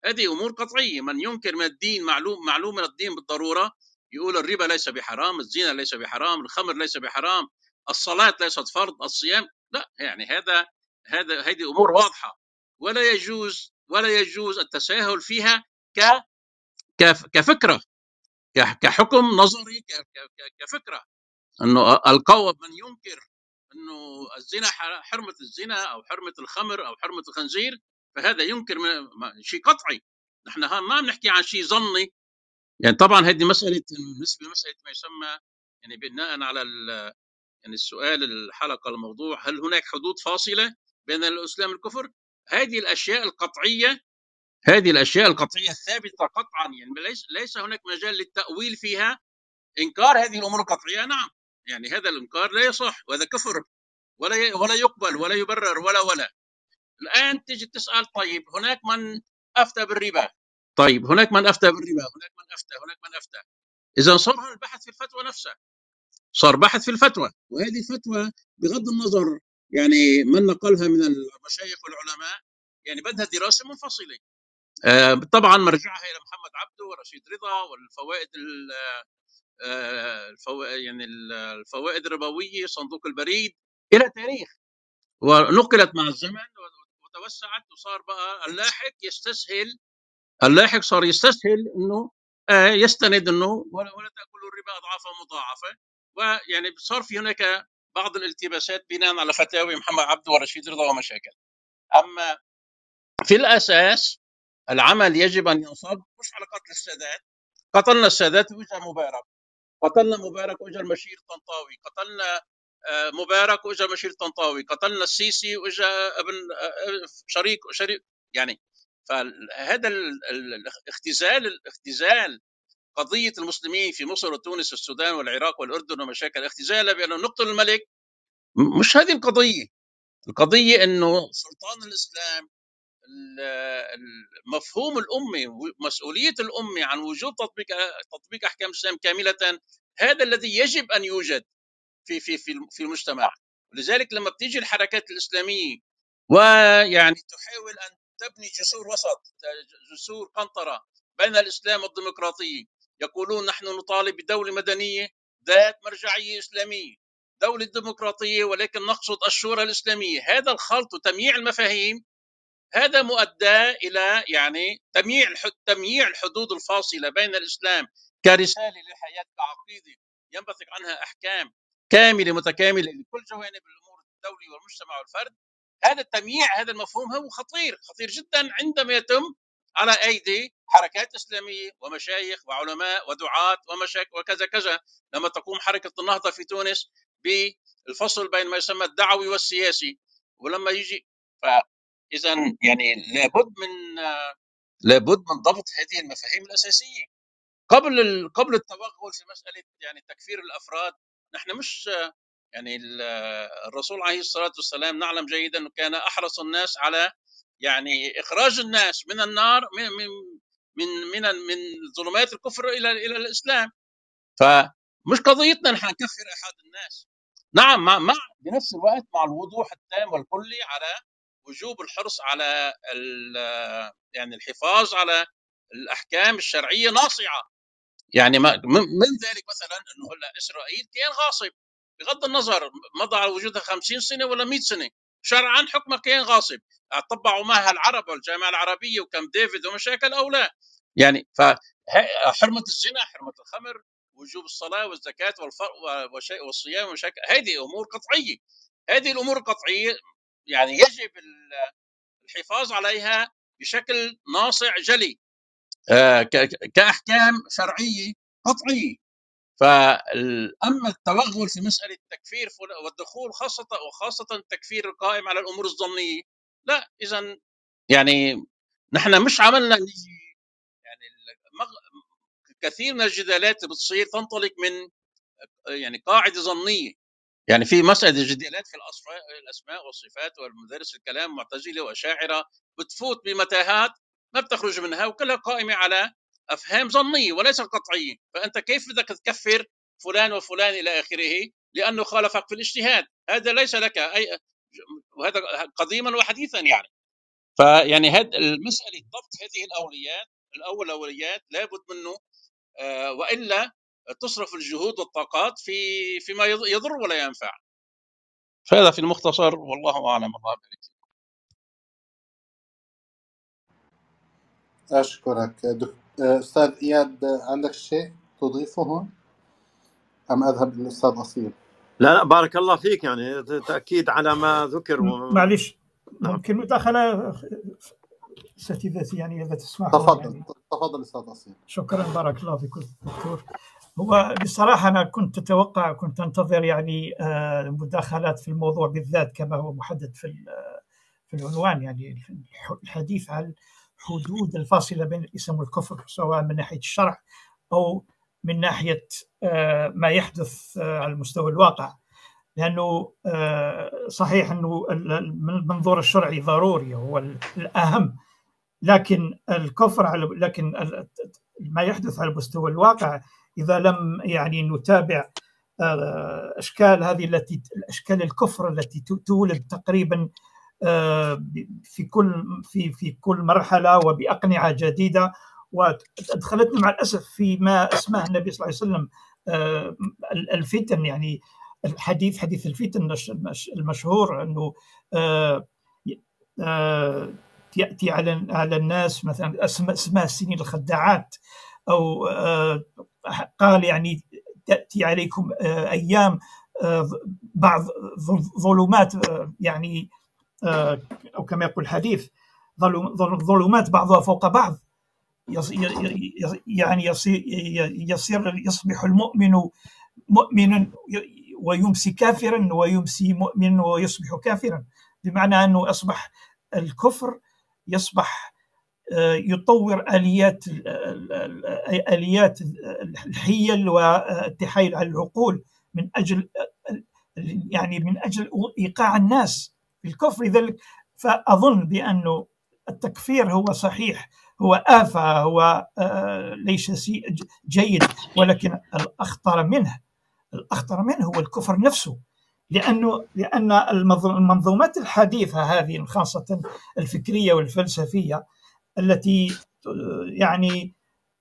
هذه أمور قطعية من ينكر من الدين معلوم معلوم من الدين بالضرورة يقول الربا ليس بحرام الزنا ليس بحرام الخمر ليس بحرام الصلاة ليست فرض الصيام لا يعني هذا هذا هذه أمور واضحة. ولا يجوز ولا يجوز التساهل فيها ك كف- كفكرة ك- كحكم نظري ك- ك- ك- كفكرة. إنه القوم من ينكر إنه الزنا ح- حرمة الزنا أو حرمة الخمر أو حرمة الخنزير فهذا ينكر شيء قطعي. نحن ما بنحكي عن شيء ظني. يعني طبعا هذه مسألة بالنسبة لمسألة ما يسمى يعني بناء على يعني السؤال الحلقة الموضوع هل هناك حدود فاصلة بين الإسلام والكفر؟ هذه الأشياء القطعية هذه الأشياء القطعية الثابتة قطعا يعني ليس ليس هناك مجال للتأويل فيها. إنكار هذه الأمور القطعية نعم. يعني هذا الإنكار لا يصح وهذا كفر ولا ولا يقبل ولا يبرر ولا ولا. الآن تجي تسأل طيب هناك من أفتى بالربا؟ طيب هناك من أفتى بالربا؟ هناك من أفتى هناك من أفتى. إذا صار البحث في الفتوى نفسها صار بحث في الفتوى وهذه الفتوى بغض النظر يعني من نقلها من المشايخ والعلماء يعني بدها دراسة منفصلة. آه، طبعا مرجعها إلى محمد عبده ورشيد رضا والفوائد ال- آه، الفو... يعني ال- الفوائد الربوية صندوق البريد إلى تاريخ ونقلت مع الزمن وتوسعت وصار بقى اللاحق يستسهل اللاحق صار يستسهل إنه آه، يستند إنه ولا تاكلوا الربا اضعافا مضاعفة. ويعني صار في هناك بعض الالتباسات بناء على فتاوي محمد عبده ورشيد رضا ومشاكل. أما في الأساس العمل يجب أن ينصب مش على قتل السادات قتلنا السادات واجا مبارك. قتلنا مبارك واجا المشير الطنطاوي قتلنا آه، مبارك واجا مشير الطنطاوي قتلنا السيسي واجا ابن آه، شريك شريك يعني فهذا ال- ال- الاختزال الاختزال قضية المسلمين في مصر وتونس والسودان والعراق والأردن ومشاكل اختزالها بانه نقتل الملك؟ مش هذه القضية. القضية إنه سلطان الإسلام ال- ال- مفهوم الامه ومسؤولية الامه عن وجوب تطبيق تطبيق أحكام الإسلام كاملة هذا الذي يجب أن يوجد في في في في المجتمع. لذلك لما بتيجي الحركات الإسلامية ويعني تحاول أن تبني جسور وسط جسور قنطرة بين الإسلام والديمقراطية يقولون نحن نطالب بدولة مدنية ذات مرجعية إسلامية دولة ديمقراطية ولكن نقصد الشورى الإسلامية. هذا الخلط وتمييع المفاهيم هذا مؤدى إلى يعني تمييع تمييع الحدود الفاصلة بين الإسلام كرسالة للحياة كعقيده ينبثق عنها أحكام كاملة متكاملة لكل جوانب الأمور الدولي والمجتمع والفرد. هذا التمييع هذا المفهوم هو خطير خطير جدا عندما يتم على أيدي حركات إسلامية ومشايخ وعلماء ودعاة ومشايخ وكذا كذا لما تقوم حركة النهضة في تونس بالفصل بين ما يسمى الدعوي والسياسي ولما يجي فاذا يعني لابد من لابد من ضبط هذه المفاهيم الأساسية قبل. قبل التوغل في مسألة يعني تكفير الأفراد نحن مش يعني ال- الرسول عليه الصلاة والسلام نعلم جيدا انه كان أحرص الناس على يعني إخراج الناس من النار من من من من, ظلمات الكفر إلى إلى الإسلام. فمش قضيتنا نحن نكفر أحد الناس. نعم مع, مع بنفس الوقت مع الوضوح التام والكلي على وجوب الحرص على يعني الحفاظ على الأحكام الشرعية ناصعة. يعني ما من من ذلك مثلا إنه إسرائيل كيان غاصب بغض النظر مضى على وجودها 50 سنة ولا 100 سنة. شرعا حكمها كيان غاصب. طبعوا معها العرب والجامعة العربية وكم ديفيد ومشاكل أو لا. يعني فحرمه الزنا حرمة الخمر وجوب الصلاة والزكاة والصيام ومشاكل هذه أمور قطعية. هذه الأمور القطعيه يعني يجب ال- الحفاظ عليها بشكل ناصع جلي. آه، كأحكام شرعية قطعية. فاما التوغل في مسألة تكفير فل- والدخول خاصة وخاصة التكفير القائم على الأمور الظنية لا اذا يعني نحن مش عملنا يعني المغ- كثير من الجدالات بتصير تنطلق من يعني قاعدة ظنية. يعني في مسألة جدالات في الأصفاء الأسماء والصفات والمدرس الكلام معتزلة وأشاعرة بتفوت بمتاهات ما بتخرج منها وكلها قائمة على أفهام ظنية وليست قطعية. فأنت كيف بدك تكفر فلان وفلان إلى آخره؟ لأنه خالفك في الاجتهاد. هذا ليس لك أي وهذا قديما وحديثا يعني. فيعني هذه المسألة ضبط هذه الأولويات الأولويات لابد منه آه، وإلا تصرف الجهود والطاقات في فيما يضر ولا ينفع. فهذا في المختصر والله أعلم. الله بارك أشكرك دك... أستاذ إياد عندك شيء تضيفه هون؟ أم أذهب للأستاذ أصيل؟ لا لا بارك الله فيك يعني تأكيد على ما ذكر و... معلش نعم. ممكن مداخلة؟ اساتذتي يعني إذا تسمح تفضل يعني تفضل أستاذ أصيل. شكرا بارك الله فيكم دكتور. هو بصراحة أنا كنت أتوقع كنت أنتظر يعني آه، مداخلات في الموضوع بالذات كما هو محدد في ال- في العنوان يعني الح- الحديث عن حدود الفاصلة بين الاسلام والكفر سواء من ناحية الشرع أو من ناحية آه، ما يحدث آه، على المستوى الواقع. لأنه آه، صحيح من المنظور الشرعي ضروري هو ال- الأهم. لكن الكفر على لكن ما يحدث على مستوى الواقع إذا لم يعني نتابع أشكال هذه التي أشكال الكفر التي تولد تقريبا في كل في في كل مرحلة وبأقنعة جديدة. وادخلتنا مع الأسف في ما أسماه النبي صلى الله عليه وسلم آه، الفتن يعني الحديث حديث الفتن المشهور أنه آه، آه، يأتي على على الناس مثلا اسماء السنين الخداعات أو آه، قال يعني تأتي عليكم آه، أيام آه، بعض ظل- ظلمات آه، يعني آه، أو كما يقول الحديث ظلم- ظل- ظلمات بعضها فوق بعض. يعني يصير يصير يصبح المؤمن مؤمنا ويمسي كافرا ويمسي مؤمنا ويصبح كافرا. بمعنى أنه أصبح الكفر يصبح آه، يطور آليات ال- ال- ال- آليات الحيل والتحايل على العقول من أجل يعني من أجل إيقاع الناس. في الكفر لذلك فأظن بانه التكفير هو صحيح هو آفة هو آه، ليس جيد ولكن الأخطر منه الأخطر منه هو الكفر نفسه لأنه لأن المنظ- المنظومات الحديثة هذه خاصة الفكرية والفلسفية التي يعني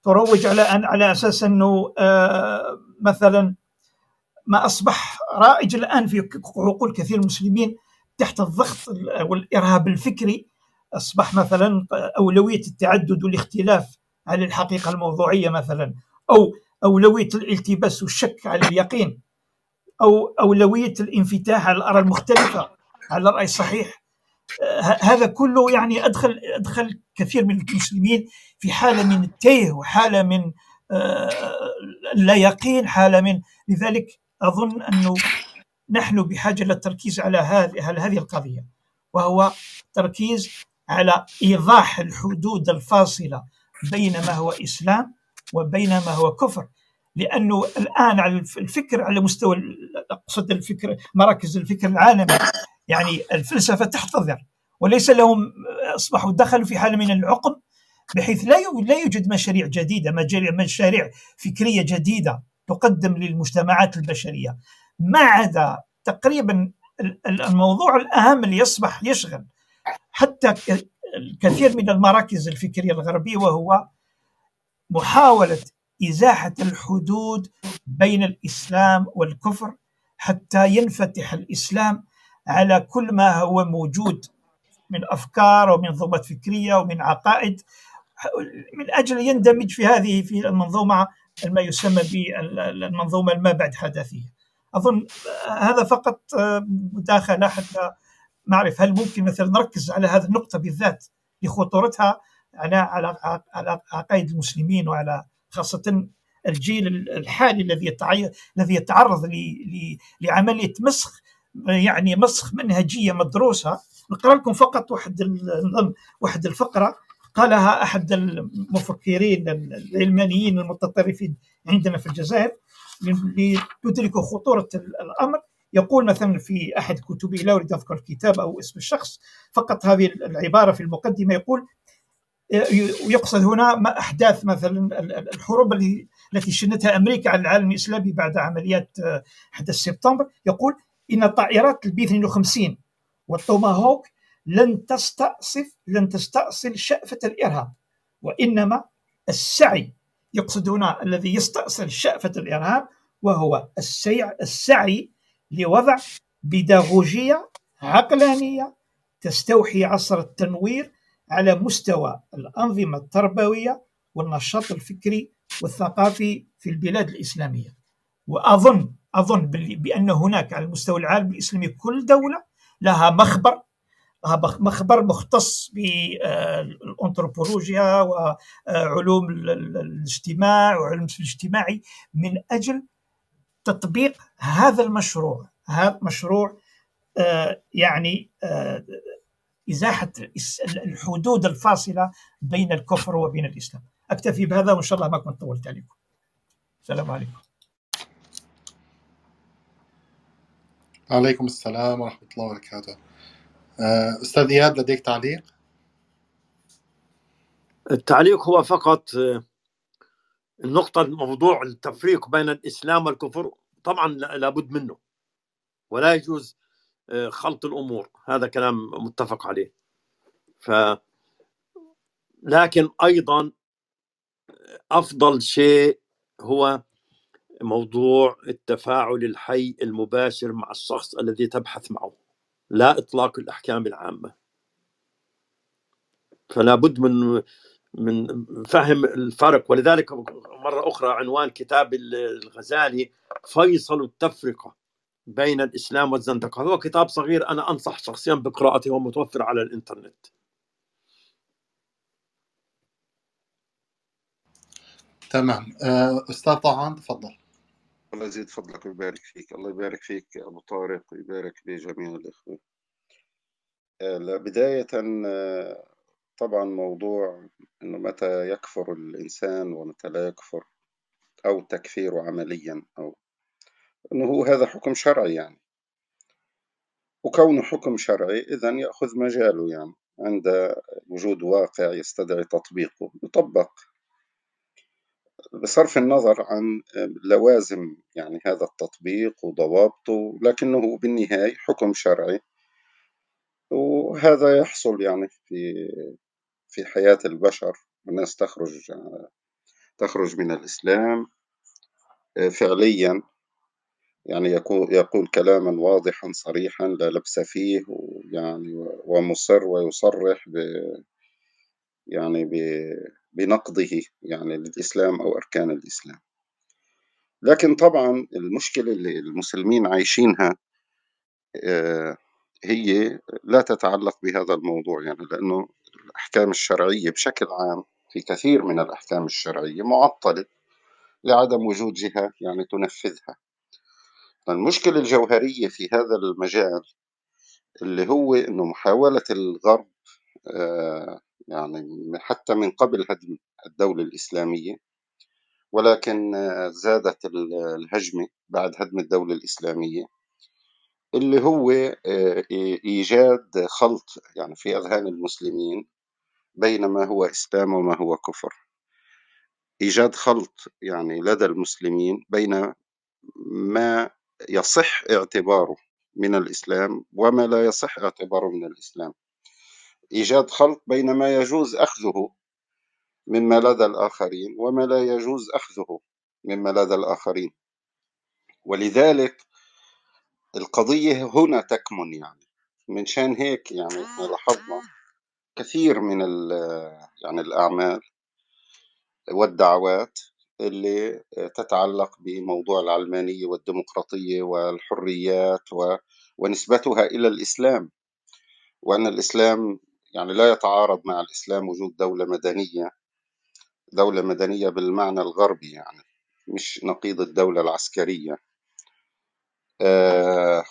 تروج على أن على أساس أنه آه، مثلا ما أصبح رائج الآن في عقول كثير من المسلمين تحت الضغط والإرهاب الفكري أصبح مثلا أولوية التعدد والاختلاف على الحقيقة الموضوعية مثلا أو أولوية الالتباس والشك على اليقين أو أولوية الانفتاح على الآراء المختلفة على الرأي الصحيح. آه، هذا كله يعني أدخل أدخل كثير من المسلمين في حالة من التيه وحالة من آه، لا يقين حالة من لذلك أظن أنه نحن بحاجة للتركيز على هذه القضية وهو تركيز على إيضاح الحدود الفاصلة بين ما هو إسلام وبين ما هو كفر. لأنه الآن على الفكر على مستوى أقصد الفكر مراكز الفكر العالمي يعني الفلسفة تحتضر وليس لهم أصبحوا دخلوا في حالة من العقم بحيث لا لا يوجد مشاريع جديدة مشاريع فكرية جديدة تقدم للمجتمعات البشرية. ما عدا تقريبا الموضوع الأهم اللي يصبح يشغل حتى الكثير من المراكز الفكرية الغربية وهو محاولة إزاحة الحدود بين الإسلام والكفر حتى ينفتح الإسلام على كل ما هو موجود من أفكار ومنظومات فكرية ومن عقائد من أجل يندمج في هذه في المنظومة ما يسمى بالمنظومه الما بعد حداثيه. أظن هذا فقط مداخله حتى نعرف هل ممكن مثلا نركز على هذه النقطة بالذات لخطورتها على على على عقائد المسلمين وعلى خاصة الجيل الحالي الذي الذي يتعرض لعملية مسخ يعني مسخ منهجية مدروسة. نقرأ لكم فقط واحد واحد الفقرة. قالها أحد المفكرين العلمانيين المتطرفين عندنا في الجزائر. ليدركوا خطورة الأمر. يقول مثلا في أحد كتبه لا أريد أذكر الكتاب أو اسم الشخص فقط هذه العبارة في المقدمة يقول ويقصد هنا ما أحداث مثلا الحروب التي شنتها أمريكا على العالم الإسلامي بعد عمليات 11 سبتمبر يقول إن طائرات البي 52 والتوماهوك لن تستأصف لن تستأصل شأفة الإرهاب وإنما السعي يقصد هنا الذي يستأصل شأفة الإرهاب وهو السعي, لوضع بيداغوجية عقلانية تستوحي عصر التنوير على مستوى الأنظمة التربوية والنشاط الفكري والثقافي في البلاد الإسلامية. وأظن أظن بأن هناك على المستوى العالمي الإسلامي كل دولة لها مخبر مخبر مختص بالانثروبولوجيا وعلوم الاجتماع وعلوم الاجتماعي من أجل تطبيق هذا المشروع. هذا مشروع يعني إزاحة الحدود الفاصلة بين الكفر وبين الإسلام. أكتفي بهذا وإن شاء الله ما كنت طولت عليكم. السلام عليكم. عليكم السلام ورحمة الله وبركاته. آه، أستاذ إياد لديك تعليق؟ التعليق هو فقط آه، النقطة الموضوع التفريق بين الإسلام والكفر طبعا لابد منه ولا يجوز آه، خلط الأمور. هذا كلام متفق عليه. ف لكن أيضا أفضل شيء هو موضوع التفاعل الحي المباشر مع الشخص الذي تبحث معه. لا إطلاق الأحكام العامة. فلا بد من من فهم الفرق. ولذلك مرة أخرى عنوان كتاب الغزالي فيصل التفرقة بين الإسلام والزندقة. هو كتاب صغير أنا أنصح شخصيا بقراءته ومتوفر على الإنترنت. تمام. آه، أستاذ طهان تفضل. الله يزيد فضلك ويبارك فيك. الله يبارك فيك أبو طارق ويبارك بجميع الإخوة. آه، بداية آه، طبعا موضوع أنه متى يكفر الإنسان ومتى لا يكفر أو تكفيره عمليا أو أنه هو هذا حكم شرعي يعني. وكونه حكم شرعي إذا يأخذ مجاله يعني. عند وجود واقع يستدعي تطبيقه يطبق. بصرف النظر عن لوازم يعني هذا التطبيق وضوابطه لكنه بالنهاية حكم شرعي. وهذا يحصل يعني في في حياة البشر الناس تخرج تخرج من الإسلام فعليا. يعني يقول, كلاما واضحا صريحا لا لبس فيه يعني ومصر ويصرح يعني بنقضه يعني للإسلام أو أركان الإسلام. لكن طبعا المشكلة اللي المسلمين عايشينها آه، هي لا تتعلق بهذا الموضوع يعني لأنه الأحكام الشرعية بشكل عام في كثير من الأحكام الشرعية معطلة لعدم وجود جهة يعني تنفذها. المشكلة الجوهرية في هذا المجال اللي هو أنه محاولة الغرب آه، يعني حتى من قبل هدم الدولة الإسلامية ولكن آه، زادت الهجمة بعد هدم الدولة الإسلامية اللي هو آه، إيجاد خلط يعني في أذهان المسلمين بين ما هو إسلام وما هو كفر. إيجاد خلط يعني لدى المسلمين بين ما يصح اعتباره من الإسلام وما لا يصح اعتباره من الإسلام. إيجاد خلط بين ما يجوز أخذه مما لدى الآخرين وما لا يجوز أخذه مما لدى الآخرين. ولذلك القضية هنا تكمن يعني. من شان هيك يعني إحنا لاحظنا كثير من يعني الأعمال والدعوات اللي تتعلق بموضوع العلمانية والديمقراطية والحريات و... ونسبتها إلى الإسلام. وأن الإسلام يعني لا يتعارض مع الإسلام وجود دولة مدنية دولة مدنية بالمعنى الغربي يعني مش نقيض الدولة العسكرية. آه،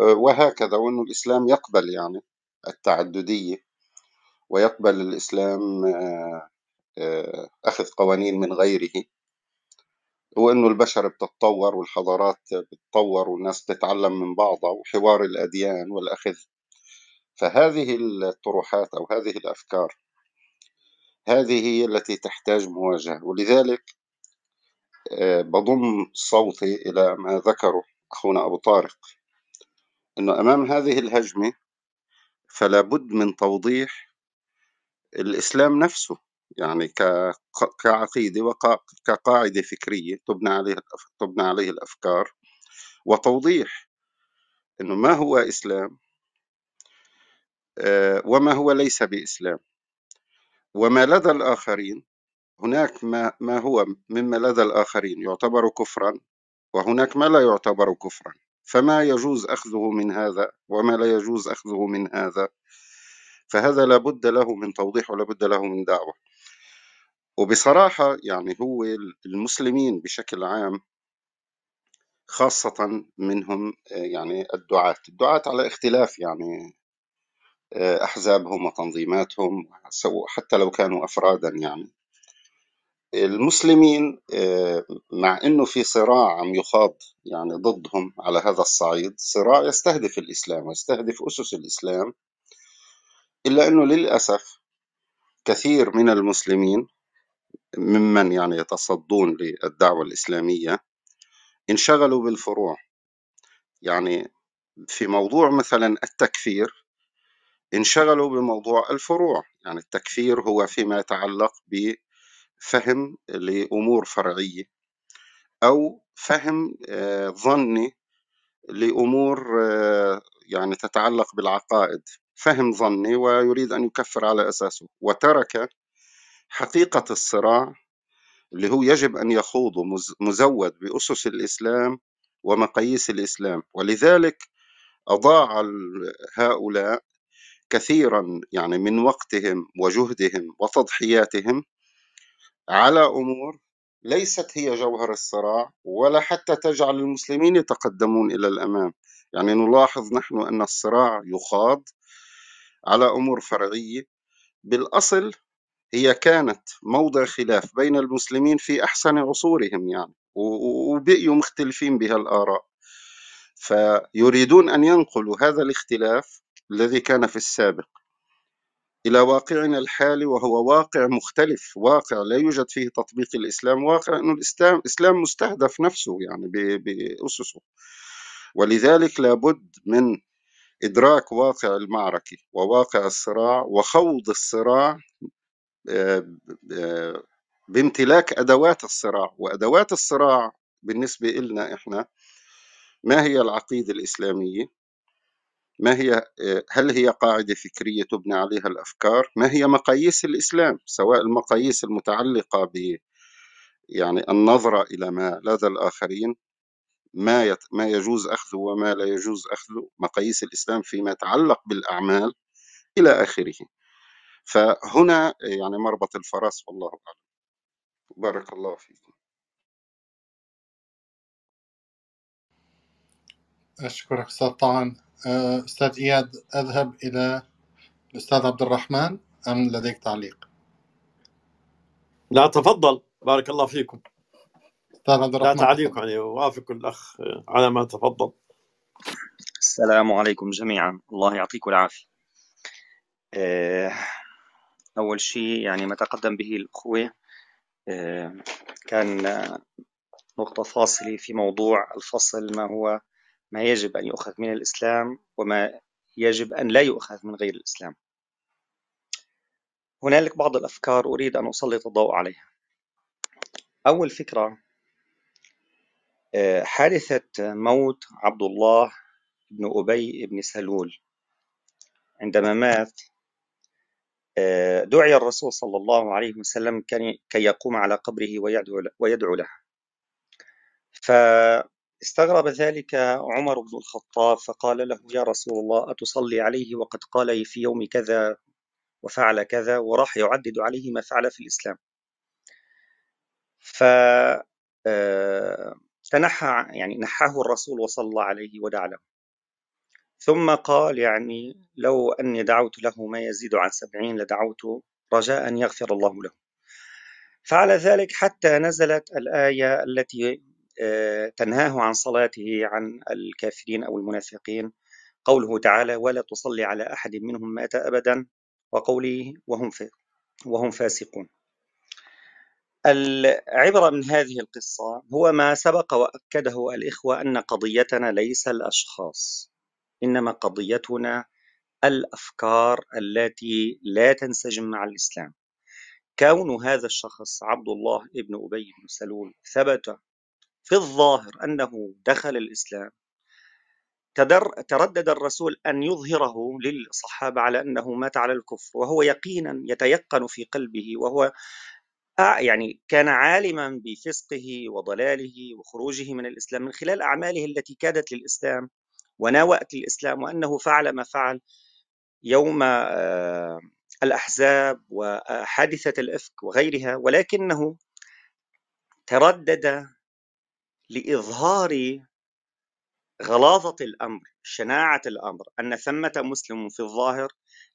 وهكذا وأن الإسلام يقبل يعني التعددية ويقبل الإسلام آه، آه، أخذ قوانين من غيره وإنه البشر بتتطور والحضارات بتتطور والناس تتعلم من بعضها وحوار الأديان والأخذ فهذه الطروحات أو هذه الأفكار هذه هي التي تحتاج مواجهة. ولذلك آه، بضم صوتي إلى ما ذكره أخونا أبو طارق أنه أمام هذه الهجمة فلا بد من توضيح الإسلام نفسه. يعني كعقيدة وكقاعدة فكرية تبنى عليه تبنى عليه الأفكار وتوضيح أنه ما هو إسلام وما هو ليس بإسلام. وما لدى الآخرين هناك ما, ما هو مما لدى الآخرين يعتبر كفرا وهناك ما لا يعتبر كفرا. فما يجوز أخذه من هذا وما لا يجوز أخذه من هذا؟ فهذا لابد له من توضيح ولابد له من دعوة. وبصراحة يعني هو المسلمين بشكل عام خاصة منهم يعني الدعاة. الدعاة على اختلاف يعني أحزابهم وتنظيماتهم حتى لو كانوا أفرادا يعني. المسلمين مع إنه في صراع عم يخاض يعني ضدهم على هذا الصعيد صراع يستهدف الإسلام ويستهدف أسس الإسلام. إلا إنه للأسف كثير من المسلمين ممن يعني يتصدون للدعوة الإسلامية انشغلوا بالفروع. يعني في موضوع مثلا التكفير انشغلوا بموضوع الفروع يعني التكفير هو فيما يتعلق بفهم لأمور فرعية أو فهم آه، ظني لأمور آه، يعني تتعلق بالعقائد. فهم ظني ويريد أن يكفر على أساسه. وترك حقيقة الصراع اللي هو يجب أن يخوض مزود بأسس الإسلام ومقاييس الإسلام. ولذلك أضاع هؤلاء كثيرا يعني من وقتهم وجهدهم وتضحياتهم على أمور ليست هي جوهر الصراع ولا حتى تجعل المسلمين يتقدمون إلى الأمام. يعني نلاحظ نحن أن الصراع يخاض على أمور فرعية. بالأصل هي كانت موضع خلاف بين المسلمين في أحسن عصورهم يعني وبقيوا مختلفين بها الآراء فيريدون أن ينقلوا هذا الاختلاف الذي كان في السابق إلى واقعنا الحالي وهو واقع مختلف واقع لا يوجد فيه تطبيق الإسلام واقع أن الإسلام إسلام مستهدف نفسه يعني بأسسه. ولذلك لابد من إدراك واقع المعركة وواقع الصراع وخوض الصراع بامتلاك أدوات الصراع. وأدوات الصراع بالنسبة لنا إحنا ما هي العقيدة الإسلامية؟ ما هي هل هي قاعدة فكرية تبنى عليها الأفكار؟ ما هي مقاييس الإسلام؟ سواء المقاييس المتعلقة ب يعني النظرة إلى ما لدى الآخرين ما يت... ما يجوز أخذه وما لا يجوز أخذه مقاييس الإسلام فيما يتعلق بالأعمال إلى آخره. فهنا يعني مربط الفرس والله أعلم. بارك الله فيكم. أشكرك آه، أستاذ إياد أذهب إلى الأستاذ عبد الرحمن أم لديك تعليق؟ لا تفضل. بارك الله فيكم. أستاذ عبد لا الرحمن. تعليق تفضل يعني وافق الأخ على ما تفضل. السلام عليكم جميعا. الله يعطيكم العافية. آه، أول شيء يعني ما تقدم به الأخوة آه، كان نقطة فاصلة في موضوع الفصل ما هو ما يجب أن يؤخذ من الإسلام وما يجب أن لا يؤخذ من غير الإسلام. هنالك بعض الأفكار أريد أن أسلط الضوء عليها. أول فكرة آه، حادثة موت عبد الله بن أبي بن سلول. عندما مات آه، دعي الرسول صلى الله عليه وسلم كي يقوم على قبره ويدعو له فاستغرب ذلك عمر بن الخطاب فقال له يا رسول الله أتصلي عليه وقد قال في يوم كذا وفعل كذا وراح يعدد عليه ما فعل في الإسلام. ف آه، تنحى يعني نحاه الرسول وصلى عليه ودعا له. ثم قال يعني لو أني دعوت له ما يزيد عن سبعين لدعوت رجاء أن يغفر الله له. فعل ذلك حتى نزلت الآية التي تنهاه عن صلاته عن الكافرين أو المنافقين. قوله تعالى ولا تصلي على أحد منهم مات أبدا وقوله وهم وهم فاسقون. العبرة من هذه القصة هو ما سبق وأكده الإخوة أن قضيتنا ليس الأشخاص إنما قضيتنا الأفكار التي لا تنسجم مع الإسلام. كون هذا الشخص عبد الله ابن أبي بن سلول ثبت في الظاهر أنه دخل الإسلام تردد الرسول أن يظهره للصحابة على أنه مات على الكفر وهو يقينا يتيقن في قلبه وهو يعني كان عالما بفسقه وضلاله وخروجه من الإسلام من خلال أعماله التي كادت للإسلام وناوأت للإسلام وأنه فعل ما فعل يوم آه، الأحزاب وحادثة الإفك وغيرها ولكنه تردد لإظهار غلاظة الأمر شناعة الأمر أن ثمة مسلم في الظاهر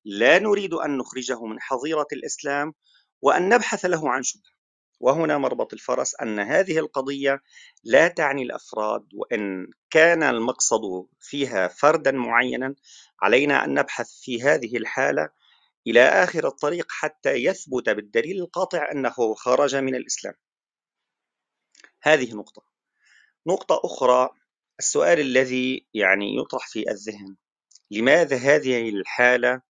لا نريد أن نخرجه من حظيرة الإسلام وأن نبحث له عن شبهة. وهنا مربط الفرس أن هذه القضية لا تعني الأفراد وإن كان المقصد فيها فردا معينا علينا أن نبحث في هذه الحالة إلى آخر الطريق حتى يثبت بالدليل القاطع أنه خرج من الإسلام. هذه نقطة. نقطة أخرى السؤال الذي يعني يطرح في الذهن لماذا هذه الحالة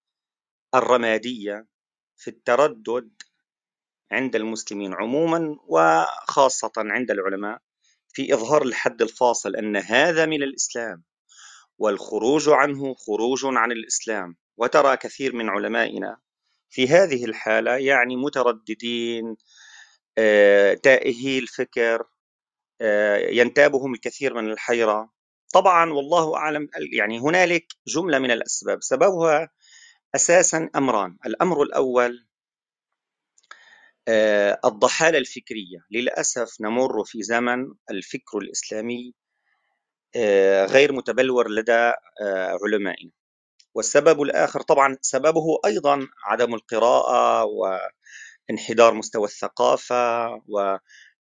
الرمادية في التردد عند المسلمين عموما وخاصة عند العلماء في إظهار الحد الفاصل أن هذا من الإسلام والخروج عنه خروج عن الإسلام؟ وترى كثير من علمائنا في هذه الحالة يعني مترددين آه، تائهي الفكر ينتابهم الكثير من الحيرة. طبعا والله أعلم يعني هنالك جملة من الأسباب. سببها أساسا أمران. الأمر الأول آه، الضحالة الفكرية. للأسف نمر في زمن الفكر الإسلامي آه، غير متبلور لدى علمائنا. والسبب الآخر طبعا سببه أيضا عدم القراءة وانحدار مستوى الثقافة و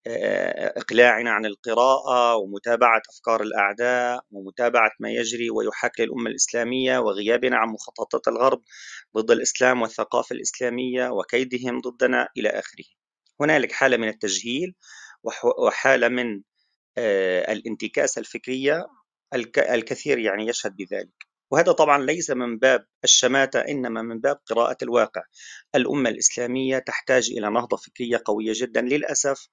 إقلاعنا عن القراءة ومتابعة أفكار الأعداء ومتابعة ما يجري ويحاك للأمة الإسلامية وغيابنا عن مخططات الغرب ضد الإسلام والثقافة الإسلامية وكيدهم ضدنا إلى آخره. هنالك حالة من التجهيل وحالة من آه، الانتكاسة الفكرية الكثير يعني يشهد بذلك. وهذا طبعا ليس من باب الشماتة إنما من باب قراءة الواقع. الأمة الإسلامية تحتاج إلى نهضة فكرية قوية جدا للأسف.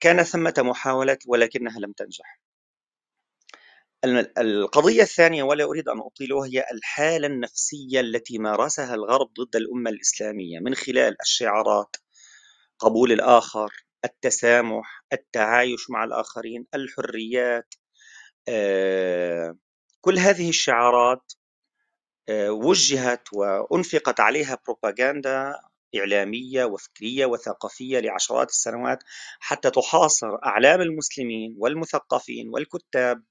كان ثمة محاولات ولكنها لم تنجح. القضية الثانية ولا أريد أن أطيل وهي الحالة النفسية التي مارسها الغرب ضد الأمة الإسلامية من خلال الشعارات قبول الآخر التسامح التعايش مع الآخرين الحريات آه، كل هذه الشعارات آه، وجهت وأنفقت عليها بروباغندا إعلامية وفكرية وثقافية لعشرات السنوات حتى تحاصر أعلام المسلمين والمثقفين والكتاب.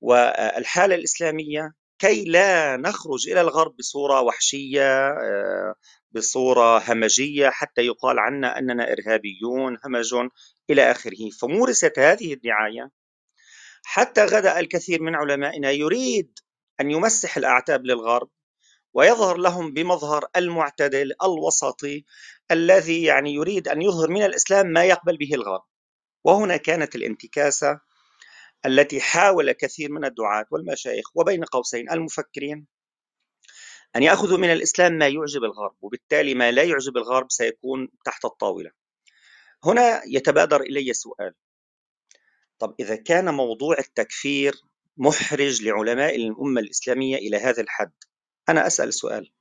والحالة الإسلامية كي لا نخرج إلى الغرب بصورة وحشية آه، بصورة همجية حتى يقال عنا أننا إرهابيون همج إلى آخره. فمورست هذه الدعاية. حتى غدأ الكثير من علمائنا يريد أن يمسح الأعتاب للغرب. ويظهر لهم بمظهر المعتدل الوسطي الذي يعني يريد أن يظهر من الإسلام ما يقبل به الغرب. وهنا كانت الانتكاسة التي حاول كثير من الدعاة والمشايخ وبين قوسين المفكرين أن يأخذوا من الإسلام ما يعجب الغرب وبالتالي ما لا يعجب الغرب سيكون تحت الطاولة. هنا يتبادر إلي سؤال. طب إذا كان موضوع التكفير محرج لعلماء الأمة الإسلامية إلى هذا الحد أنا أسأل سؤال.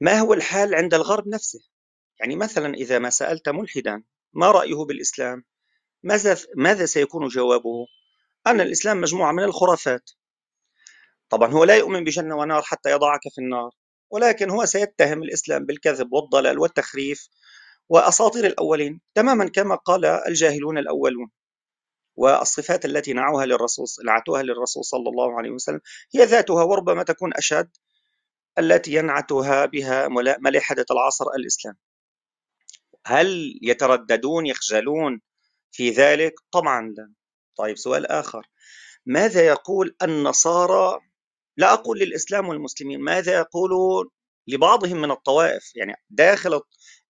ما هو الحال عند الغرب نفسه؟ يعني مثلا إذا ما سألت ملحدا ما رأيه بالإسلام؟ ماذا ماذا سيكون جوابه؟ أن الإسلام مجموعة من الخرافات. طبعا هو لا يؤمن بجنة ونار حتى يضعك في النار ولكن هو سيتهم الإسلام بالكذب والضلال والتخريف وأساطير الأولين تماما كما قال الجاهلون الأولون. والصفات التي نعوها للرسول نعتوها للرسول صلى الله عليه وسلم هي ذاتها وربما تكون أشد التي ينعتها بها ملحدة العصر الإسلام. هل يترددون يخجلون في ذلك؟ طبعا لا. طيب سؤال آخر. ماذا يقول النصارى؟ لا أقول للإسلام والمسلمين ماذا يقولون لبعضهم من الطوائف؟ يعني داخل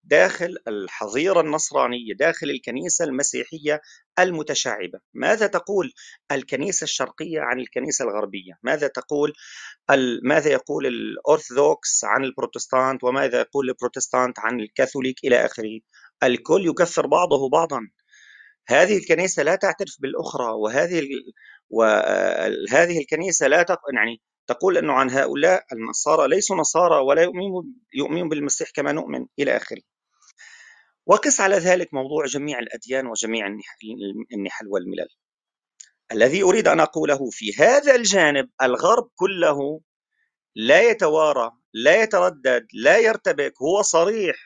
داخل الحظيرة النصرانية داخل الكنيسة المسيحية المتشعبة. ماذا تقول الكنيسة الشرقية عن الكنيسة الغربية؟ ماذا تقول ماذا يقول الأرثوذكس عن البروتستانت؟ وماذا يقول البروتستانت عن الكاثوليك إلى آخره؟ الكل يكفر بعضه بعضا. هذه الكنيسة لا تعترف بالأخرى وهذه وهذه الكنيسة لا تق... يعني تقول أنه عن هؤلاء النصارى ليسوا نصارى ولا يؤمنون بالمسيح كما نؤمن إلى آخره. وقس على ذلك موضوع جميع الأديان وجميع النحل والملل. الذي أريد أن أقوله في هذا الجانب الغرب كله لا يتوارى لا يتردد لا يرتبك هو صريح.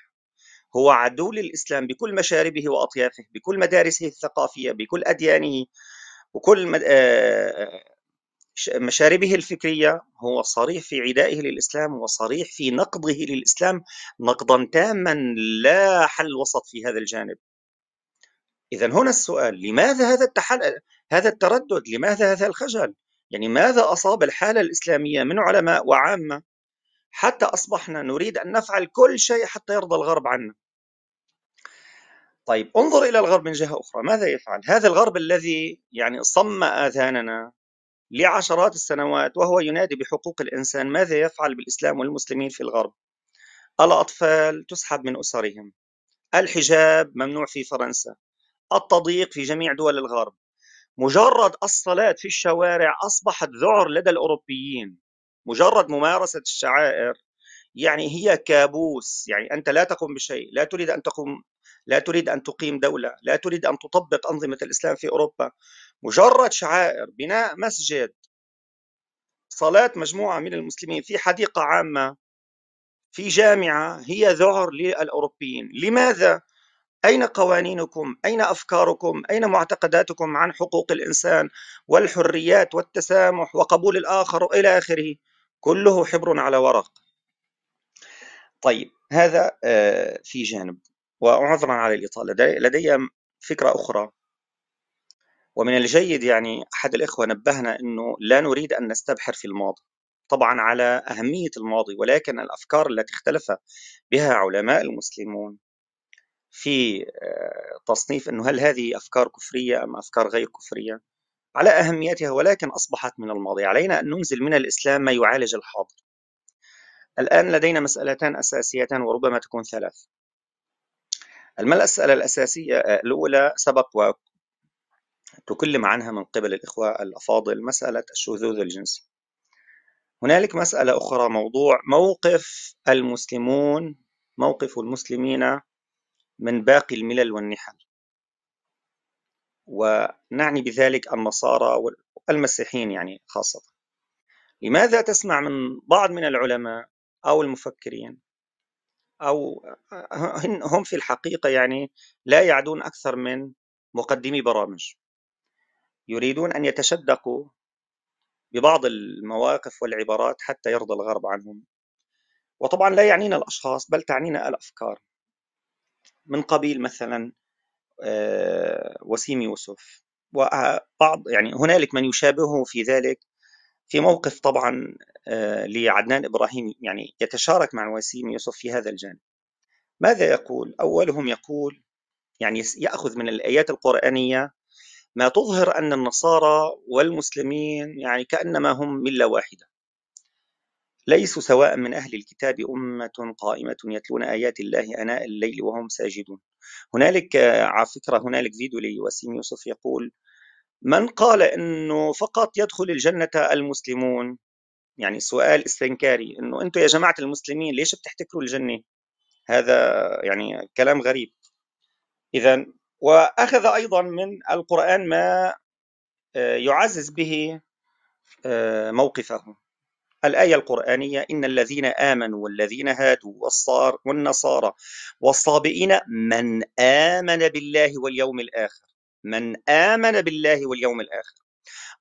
هو عدو للإسلام بكل مشاربه وأطيافه بكل مدارسه الثقافية بكل أديانه وكل آه، مشاربه الفكرية هو صريح في عدائه للإسلام وصريح في نقضه للإسلام نقضا تاما لا حل وسط في هذا الجانب. إذا هنا السؤال لماذا هذا التحل... هذا التردد؟ لماذا هذا الخجل؟ يعني ماذا أصاب الحالة الإسلامية من علماء وعامة؟ حتى أصبحنا نريد أن نفعل كل شيء حتى يرضى الغرب عنا. طيب انظر إلى الغرب من جهة أخرى ماذا يفعل؟ هذا الغرب الذي يعني صم آذاننا لعشرات السنوات وهو ينادي بحقوق الإنسان ماذا يفعل بالإسلام والمسلمين في الغرب؟ الأطفال تسحب من أسرهم. الحجاب ممنوع في فرنسا. التضييق في جميع دول الغرب. مجرد الصلاة في الشوارع أصبحت ذعر لدى الأوروبيين. مجرد ممارسة الشعائر يعني هي كابوس. يعني أنت لا تقوم بشيء. لا تريد أن تقوم لا تريد أن تقيم دولة. لا تريد أن تطبق أنظمة الإسلام في أوروبا. مجرد شعائر بناء مسجد صلاة مجموعة من المسلمين في حديقة عامة في جامعة هي ذعر للأوروبيين لماذا؟ أين قوانينكم؟ أين أفكاركم؟ أين معتقداتكم عن حقوق الإنسان والحريات والتسامح وقبول الآخر إلى آخره؟ كله حبر على ورق. طيب هذا آه، في جانب وعذرا على الإطالة لدي فكرة أخرى ومن الجيد يعني أحد الإخوة نبهنا أنه لا نريد أن نستبحر في الماضي طبعا على أهمية الماضي ولكن الأفكار التي اختلف بها علماء المسلمون في آه، تصنيف أنه هل هذه أفكار كفرية أم أفكار غير كفرية؟ على أهميتها ولكن أصبحت من الماضي. علينا أن ننزل من الإسلام ما يعالج الحاضر. الآن لدينا مسألتان أساسيتان وربما تكون ثلاث. المسألة الأساسية آه، الأولى سبق وتكلم عنها من قبل الإخوة الأفاضل مسألة الشذوذ الجنسي. هنالك مسألة أخرى موضوع موقف المسلمون موقف المسلمين من باقي الملل والنحل. ونعني بذلك النصارى والمسيحيين يعني خاصة. لماذا تسمع من بعض من العلماء أو المفكرين أو هم في الحقيقة يعني لا يعدون أكثر من مقدمي برامج؟ يريدون أن يتشدقوا ببعض المواقف والعبارات حتى يرضى الغرب عنهم وطبعا لا يعنينا الأشخاص بل تعنينا الأفكار من قبيل مثلا آه، وسيم يوسف وبعض يعني هنالك من يشابهه في ذلك في موقف طبعا آه، لعدنان إبراهيم يعني يتشارك مع وسيم يوسف في هذا الجانب. ماذا يقول؟ أولهم يقول يعني يأخذ من الآيات القرآنية ما تظهر أن النصارى والمسلمين يعني كأنما هم ملة واحدة. ليسوا سواء من أهل الكتاب أمة قائمة يتلون آيات الله آناء الليل وهم ساجدون. هنالك على فكرة هنالك فيديو لوسيم يوسف يقول من قال إنه فقط يدخل الجنة المسلمون يعني سؤال استنكاري إنه أنتم يا جماعة المسلمين ليش بتحتكروا الجنة؟ هذا يعني كلام غريب. اذا وأخذ أيضا من القرآن ما آه، يعزز به آه، موقفه. الآية القرآنية إن الذين آمنوا والذين هادوا والصار والنصارى والصابئين من آمن بالله واليوم الآخر من آمن بالله واليوم الآخر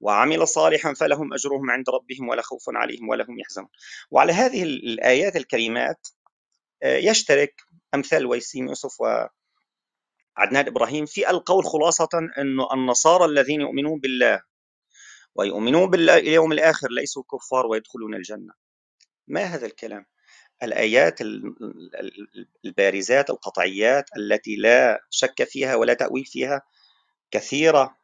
وعمل صالحا فلهم أجرهم عند ربهم ولا خوف عليهم ولا هم يحزنون وعلى هذه الآيات الكريمات آه، يشترك أمثال ويسيم يوسف وعدنان إبراهيم في القول خلاصة أن النصارى الذين يؤمنون بالله ويؤمنون باليوم الآخر ليسوا كفار ويدخلون الجنة. ما هذا الكلام؟ الآيات البارزات القطعيات التي لا شك فيها ولا تأويل فيها كثيرة.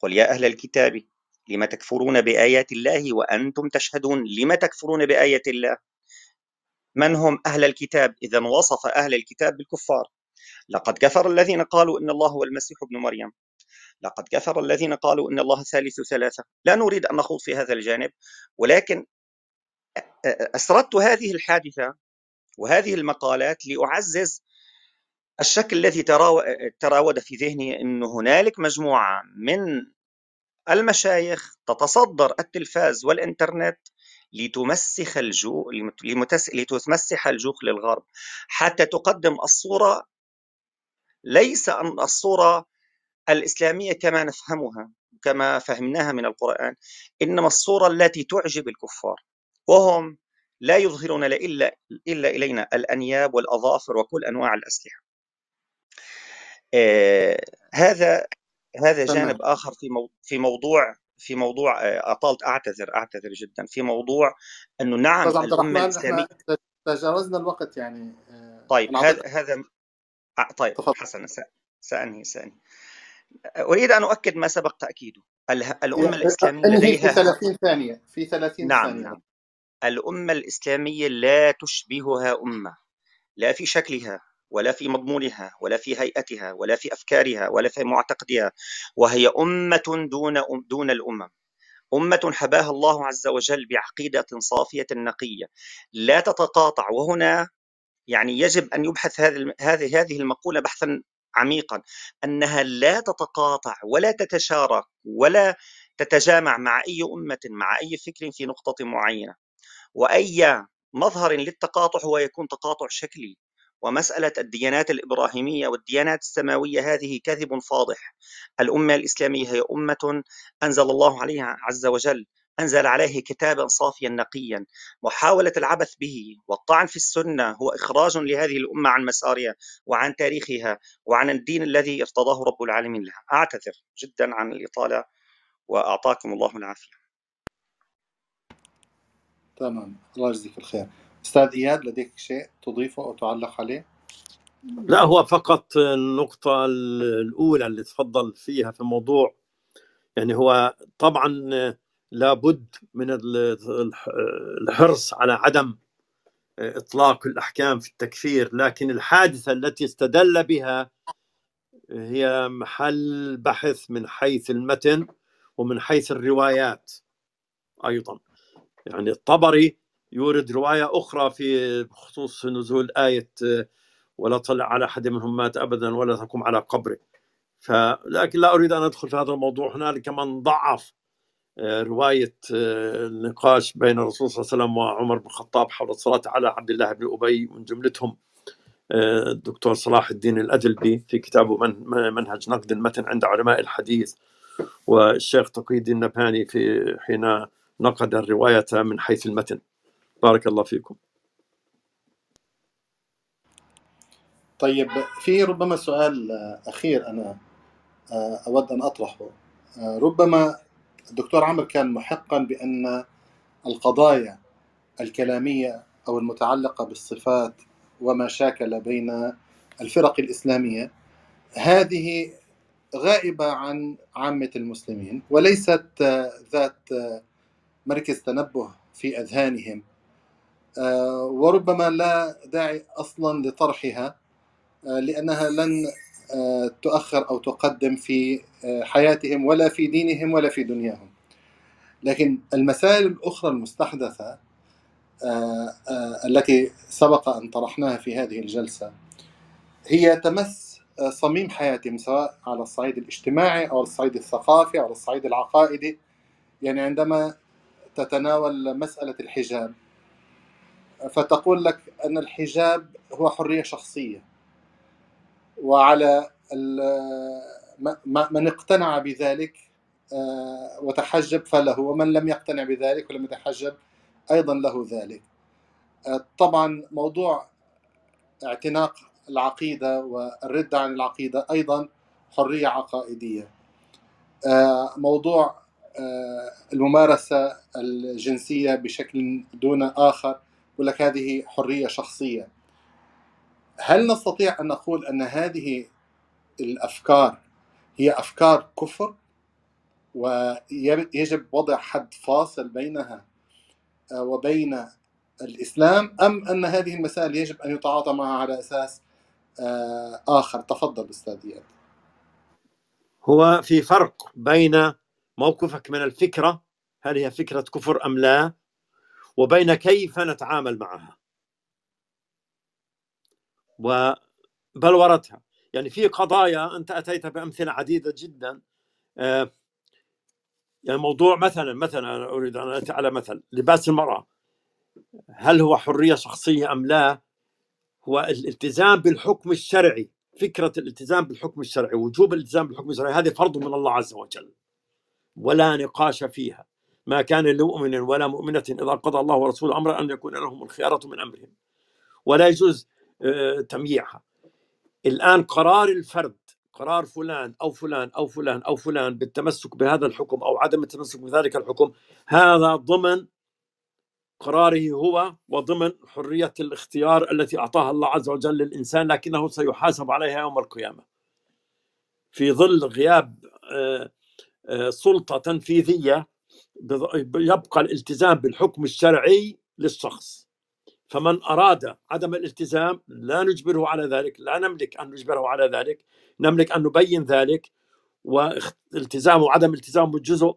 قل يا أهل الكتاب لم تكفرون بآيات الله وأنتم تشهدون؟ لم تكفرون بآيات الله؟ من هم أهل الكتاب؟ إذا وصف أهل الكتاب بالكفار. لقد كفر الذين قالوا إن الله هو المسيح ابن مريم. لقد كفر الذين قالوا إن الله ثالث ثلاثة. لا نريد أن نخوض في هذا الجانب ولكن أسردت هذه الحادثة وهذه المقالات لأعزز الشك الذي تراود في ذهني أن هنالك مجموعة من المشايخ تتصدر التلفاز والإنترنت لتمسخ الجوع لتمسح الجوخ للغرب حتى تقدم الصورة ليس الصورة الإسلامية كما نفهمها كما فهمناها من القرآن إنما الصورة التي تعجب الكفار. وهم لا يظهرون إلا إلا إلينا الأنياب والأظافر وكل أنواع الأسلحة. آه هذا هذا جانب آخر في في موضوع في موضوع آه، أطالت أعتذر أعتذر جدا في موضوع أنه نعم الأمة الإسلامية تجاوزنا الوقت يعني آه، طيب هذا هذا آه، طيب تفضل. حسنا سأنهي سأنهي. أريد أن أؤكد ما سبق تأكيده. الأمة الإسلامية لديها في 30 ثانية في 30 نعم ثانية. نعم. الأمة الإسلامية لا تشبهها أمة لا في شكلها ولا في مضمونها ولا في هيئتها ولا في أفكارها ولا في معتقدها وهي أمة دون دون الأمم. أمة حباها الله عز وجل بعقيدة صافية نقية لا تتقاطع. وهنا يعني يجب أن يبحث هذه هذه المقولة بحثا عميقا أنها لا تتقاطع ولا تتشارك ولا تتجامع مع أي أمة مع أي فكر في نقطة معينة. وأي مظهر للتقاطع هو يكون تقاطع شكلي. ومسألة الديانات الإبراهيمية والديانات السماوية هذه كذب فاضح. الأمة الإسلامية هي أمة أنزل الله عليها عز وجل. أنزل عليه كتابا صافيا نقيا. محاولة العبث به والطعن في السنة هو إخراج لهذه الأمة عن مسارها وعن تاريخها وعن الدين الذي ارتضاه رب العالمين لها. أعتذر جدا عن الإطالة وأعطاكم الله العافية. تمام. الله يجزيك الخير. أستاذ إياد لديك شيء تضيفه أو تعلق عليه؟ لا هو فقط النقطة الأولى اللي تفضل فيها في الموضوع. يعني هو طبعا لابد من الحرص على عدم إطلاق الأحكام في التكفير لكن الحادثة التي استدل بها هي محل بحث من حيث المتن ومن حيث الروايات أيضا. يعني الطبري يورد رواية أخرى في خصوص نزول آية ولا طلع على أحد منهم مات أبدا ولا تقوم على قبره فلكن لا أريد أن أدخل في هذا الموضوع. هنالك من ضعف آه، رواية آه، النقاش بين الرسول صلى الله عليه وسلم وعمر بن الخطاب حول الصلاة على عبد الله بن أبي من جملتهم آه، الدكتور صلاح الدين الأدلبي في كتابه منهج نقد المتن عند علماء الحديث والشيخ تقي الدين النبهاني في حين نقد الرواية من حيث المتن. بارك الله فيكم. طيب في ربما سؤال أخير أنا آه، أود أن أطرحه. آه، ربما الدكتور عمرو كان محقا بأن القضايا الكلامية أو المتعلقة بالصفات وما شاكل بين الفرق الإسلامية هذه غائبة عن عامة المسلمين وليست آه، ذات مركز تنبه في أذهانهم وربما لا داعي أصلا لطرحها لأنها لن آه، تؤخر أو تقدم في آه، حياتهم ولا في دينهم ولا في دنياهم. لكن المسائل الأخرى المستحدثة آه، التي سبق أن طرحناها في هذه الجلسة هي تمس صميم حياتهم سواء على الصعيد الاجتماعي أو الصعيد الثقافي أو الصعيد العقائدي. يعني عندما تتناول مسألة الحجاب فتقول لك أن الحجاب هو حرية شخصية. وعلى من اقتنع بذلك آه، وتحجب فله ومن لم يقتنع بذلك ولم يتحجب أيضا له ذلك. آه، طبعا موضوع اعتناق العقيدة والرد عن العقيدة أيضا حرية عقائدية. آه، موضوع الممارسة الجنسية بشكل دون آخر يقول لك هذه حرية شخصية. هل نستطيع أن نقول أن هذه الأفكار هي أفكار كفر؟ ويجب وضع حد فاصل بينها آه، وبين الإسلام أم أن هذه المسائل يجب أن يتعاطى معها على أساس آه، آخر؟ تفضل أستاذ إياد. هو في فرق بين موقفك من الفكرة هل هي فكرة كفر أم لا وبين كيف نتعامل معها. وبلورتها يعني في قضايا أنت أتيت بأمثلة عديدة جدا. آه، يعني موضوع مثلا مثلا أنا أريد أن أتي على مثل لباس المرأة. هل هو حرية شخصية أم لا؟ هو الالتزام بالحكم الشرعي فكرة الالتزام بالحكم الشرعي وجوب الالتزام بالحكم الشرعي هذه فرض من الله عز وجل. ولا نقاش فيها. ما كان لمؤمن ولا مؤمنة إذا قضى الله ورسوله أمرا أن يكون لهم الخيارة من أمرهم. ولا يجوز تمييعها. الآن قرار الفرد قرار فلان أو فلان أو فلان أو فلان بالتمسك بهذا الحكم أو عدم التمسك بذلك الحكم هذا ضمن قراره هو وضمن حرية الاختيار التي أعطاها الله عز وجل للإنسان لكنه سيحاسب عليها يوم القيامة. في ظل غياب آه، آه، سلطة تنفيذية يبقى الالتزام بالحكم الشرعي للشخص. فمن أراد عدم الالتزام لا نجبره على ذلك لا نملك أن نجبره على ذلك نملك أن نبين ذلك والتزامه وعدم التزامه جزء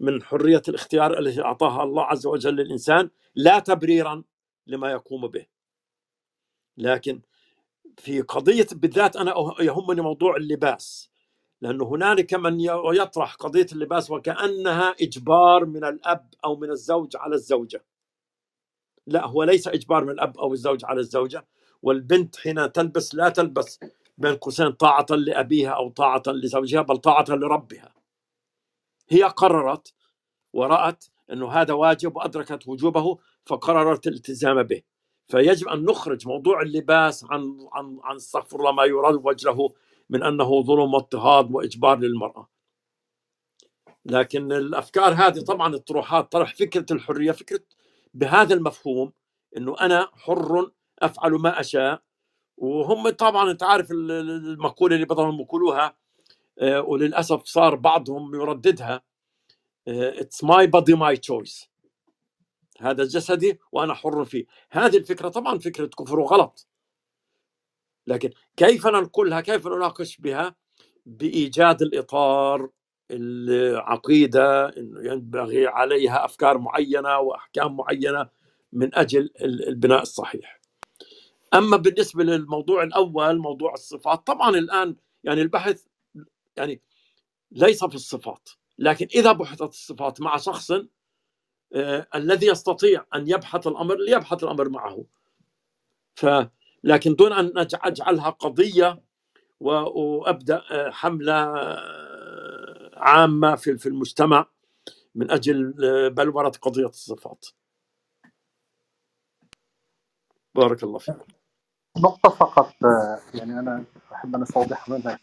من حرية الاختيار التي أعطاها الله عز وجل للإنسان لا تبريرا لما يقوم به. لكن في قضية بالذات أنا يهمني موضوع اللباس لأنه هنالك من يطرح قضية اللباس وكأنها إجبار من الأب أو من الزوج على الزوجة. لا هو ليس إجبار من الأب أو الزوج على الزوجة والبنت حين تلبس لا تلبس بين قوسين طاعة لأبيها أو طاعة لزوجها بل طاعة لربها. هي قررت ورأت انه هذا واجب وأدركت وجوبه فقررت الالتزام به. فيجب أن نخرج موضوع اللباس عن عن عن استغفر الله ما يروج له من أنه ظلم واضطهاد وإجبار للمرأة. لكن الأفكار هذه طبعا الطروحات طرح فكرة الحرية فكرة بهذا المفهوم إنه أنا حر أفعل ما أشاء. وهم طبعا أنت عارف المقولة اللي بدهم يقولوها آه، وللأسف صار بعضهم يرددها it's my body my choice هذا جسدي وأنا حر فيه. هذه الفكرة طبعا فكرة كفر وغلط. لكن كيف ننقلها كيف نناقش بها؟ بإيجاد الإطار العقيدة إنه ينبغي عليها أفكار معينة وأحكام معينة من أجل البناء الصحيح. أما بالنسبة للموضوع الأول موضوع الصفات طبعا الآن يعني البحث يعني ليس في الصفات لكن إذا بحثت الصفات مع شخص آه الذي يستطيع أن يبحث الأمر ليبحث الأمر معه. ف لكن دون أن أجعلها قضية وأبدأ آه، حملة عامة في في المجتمع من أجل آه، بلوره قضية الصفات. بارك الله فيك. نقطة فقط آه، يعني أنا أحب أن أستوضح منها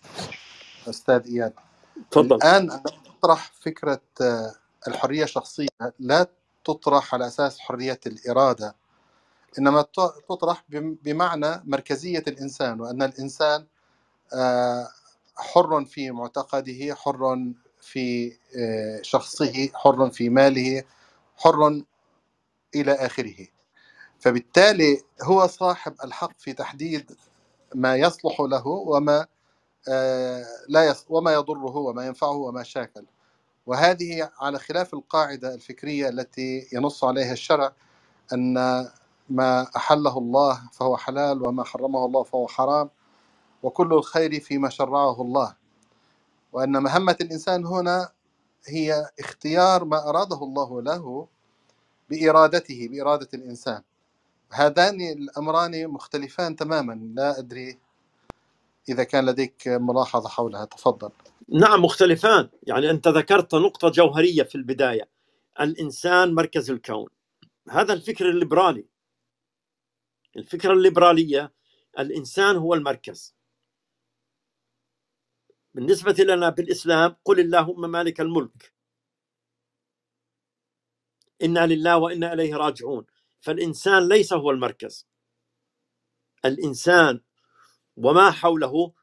أستاذ إياد. تفضل. الآن تطرح فكرة آه، الحرية الشخصية. لا تطرح على أساس حرية الإرادة إنما تطرح بم- بمعنى مركزية الإنسان وأن الإنسان حر في معتقده حر في آه، شخصه حر في ماله حر إلى آخره. فبالتالي هو صاحب الحق في تحديد ما يصلح له وما آه، لا وما يضره وما ينفعه وما شاكل. وهذه على خلاف القاعدة الفكرية التي ينص عليها الشرع أن ما أحله الله فهو حلال وما حرمه الله فهو حرام وكل الخير فيما شرعه الله. وأن مهمة الإنسان هنا هي اختيار ما أراده الله له بإرادته بإرادة الإنسان. هذان الأمران مختلفان تماما لا أدري إذا كان لديك ملاحظة حولها. تفضل. نعم مختلفان. يعني أنت ذكرت نقطة جوهرية في البداية الإنسان مركز الكون. هذا الفكر الليبرالي. الفكرة الليبرالية الإنسان هو المركز. بالنسبة لنا بالإسلام قل اللهم مالك الملك. إنا لله وإنا إليه راجعون. فالإنسان ليس هو المركز. الإنسان وما حوله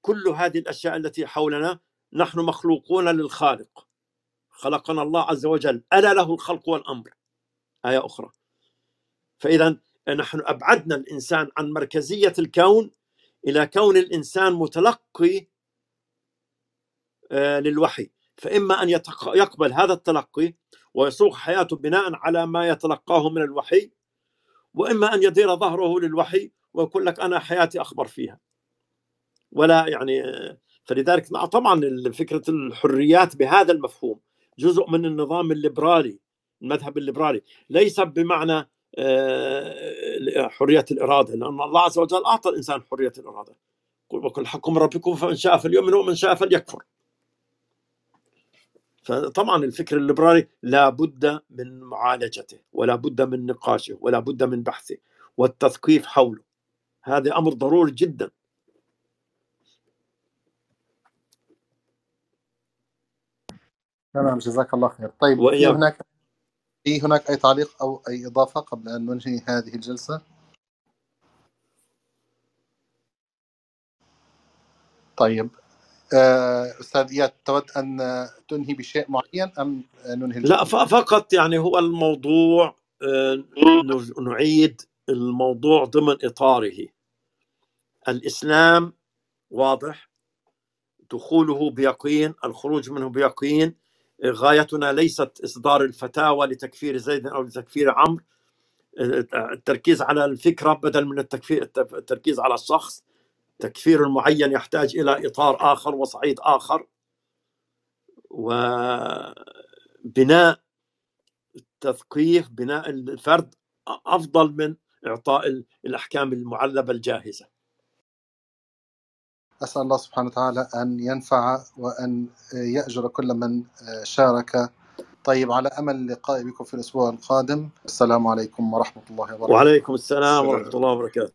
كل هذه الأشياء التي حولنا نحن مخلوقون للخالق. خلقنا الله عز وجل. ألا له الخلق والأمر. آية أخرى. فاذا نحن أبعدنا الإنسان عن مركزية الكون إلى كون الإنسان متلقي للوحي. فإما أن يتق- يقبل هذا التلقي ويسوق حياته بناء على ما يتلقاه من الوحي وإما أن يدير ظهره للوحي ويقول لك أنا حياتي أخبر فيها. ولا يعني آه، فلذلك طبعا فكرة الحريات بهذا المفهوم جزء من النظام الليبرالي المذهب الليبرالي. ليس بمعنى آه، حرية الإرادة لأن الله عز وجل أعطى الإنسان حرية الإرادة. قل وكل حكم ربكم فمن شاء فليؤمن ومن شاء فليكفر. فطبعا الفكر الليبرالي لا بد من معالجته ولا بد من نقاشه ولا بد من بحثه والتثقيف حوله. هذا أمر ضروري جدا. تمام جزاك الله خير. طيب في. هناك في هناك أي تعليق أو أي إضافة قبل أن ننهي هذه الجلسة؟ طيب. آه، أستاذ إياد تود أن تنهي بشيء معين أم ننهي لا فقط يعني هو الموضوع آه، نعيد الموضوع ضمن إطاره. الإسلام واضح دخوله بيقين الخروج منه بيقين. غايتنا ليست إصدار الفتاوى لتكفير زيد أو لتكفير عمرو. التركيز على الفكرة بدل من التكفير التركيز على الشخص. تكفير معين يحتاج إلى إطار آخر وصعيد آخر. وبناء التثقيف بناء الفرد أفضل من إعطاء الأحكام المعلبة الجاهزة. أسأل الله سبحانه وتعالى أن ينفع وأن يأجر كل من شارك. طيب على أمل اللقاء بكم في الأسبوع القادم السلام عليكم ورحمة الله وبركاته. وعليكم السلام السلام. ورحمة الله وبركاته.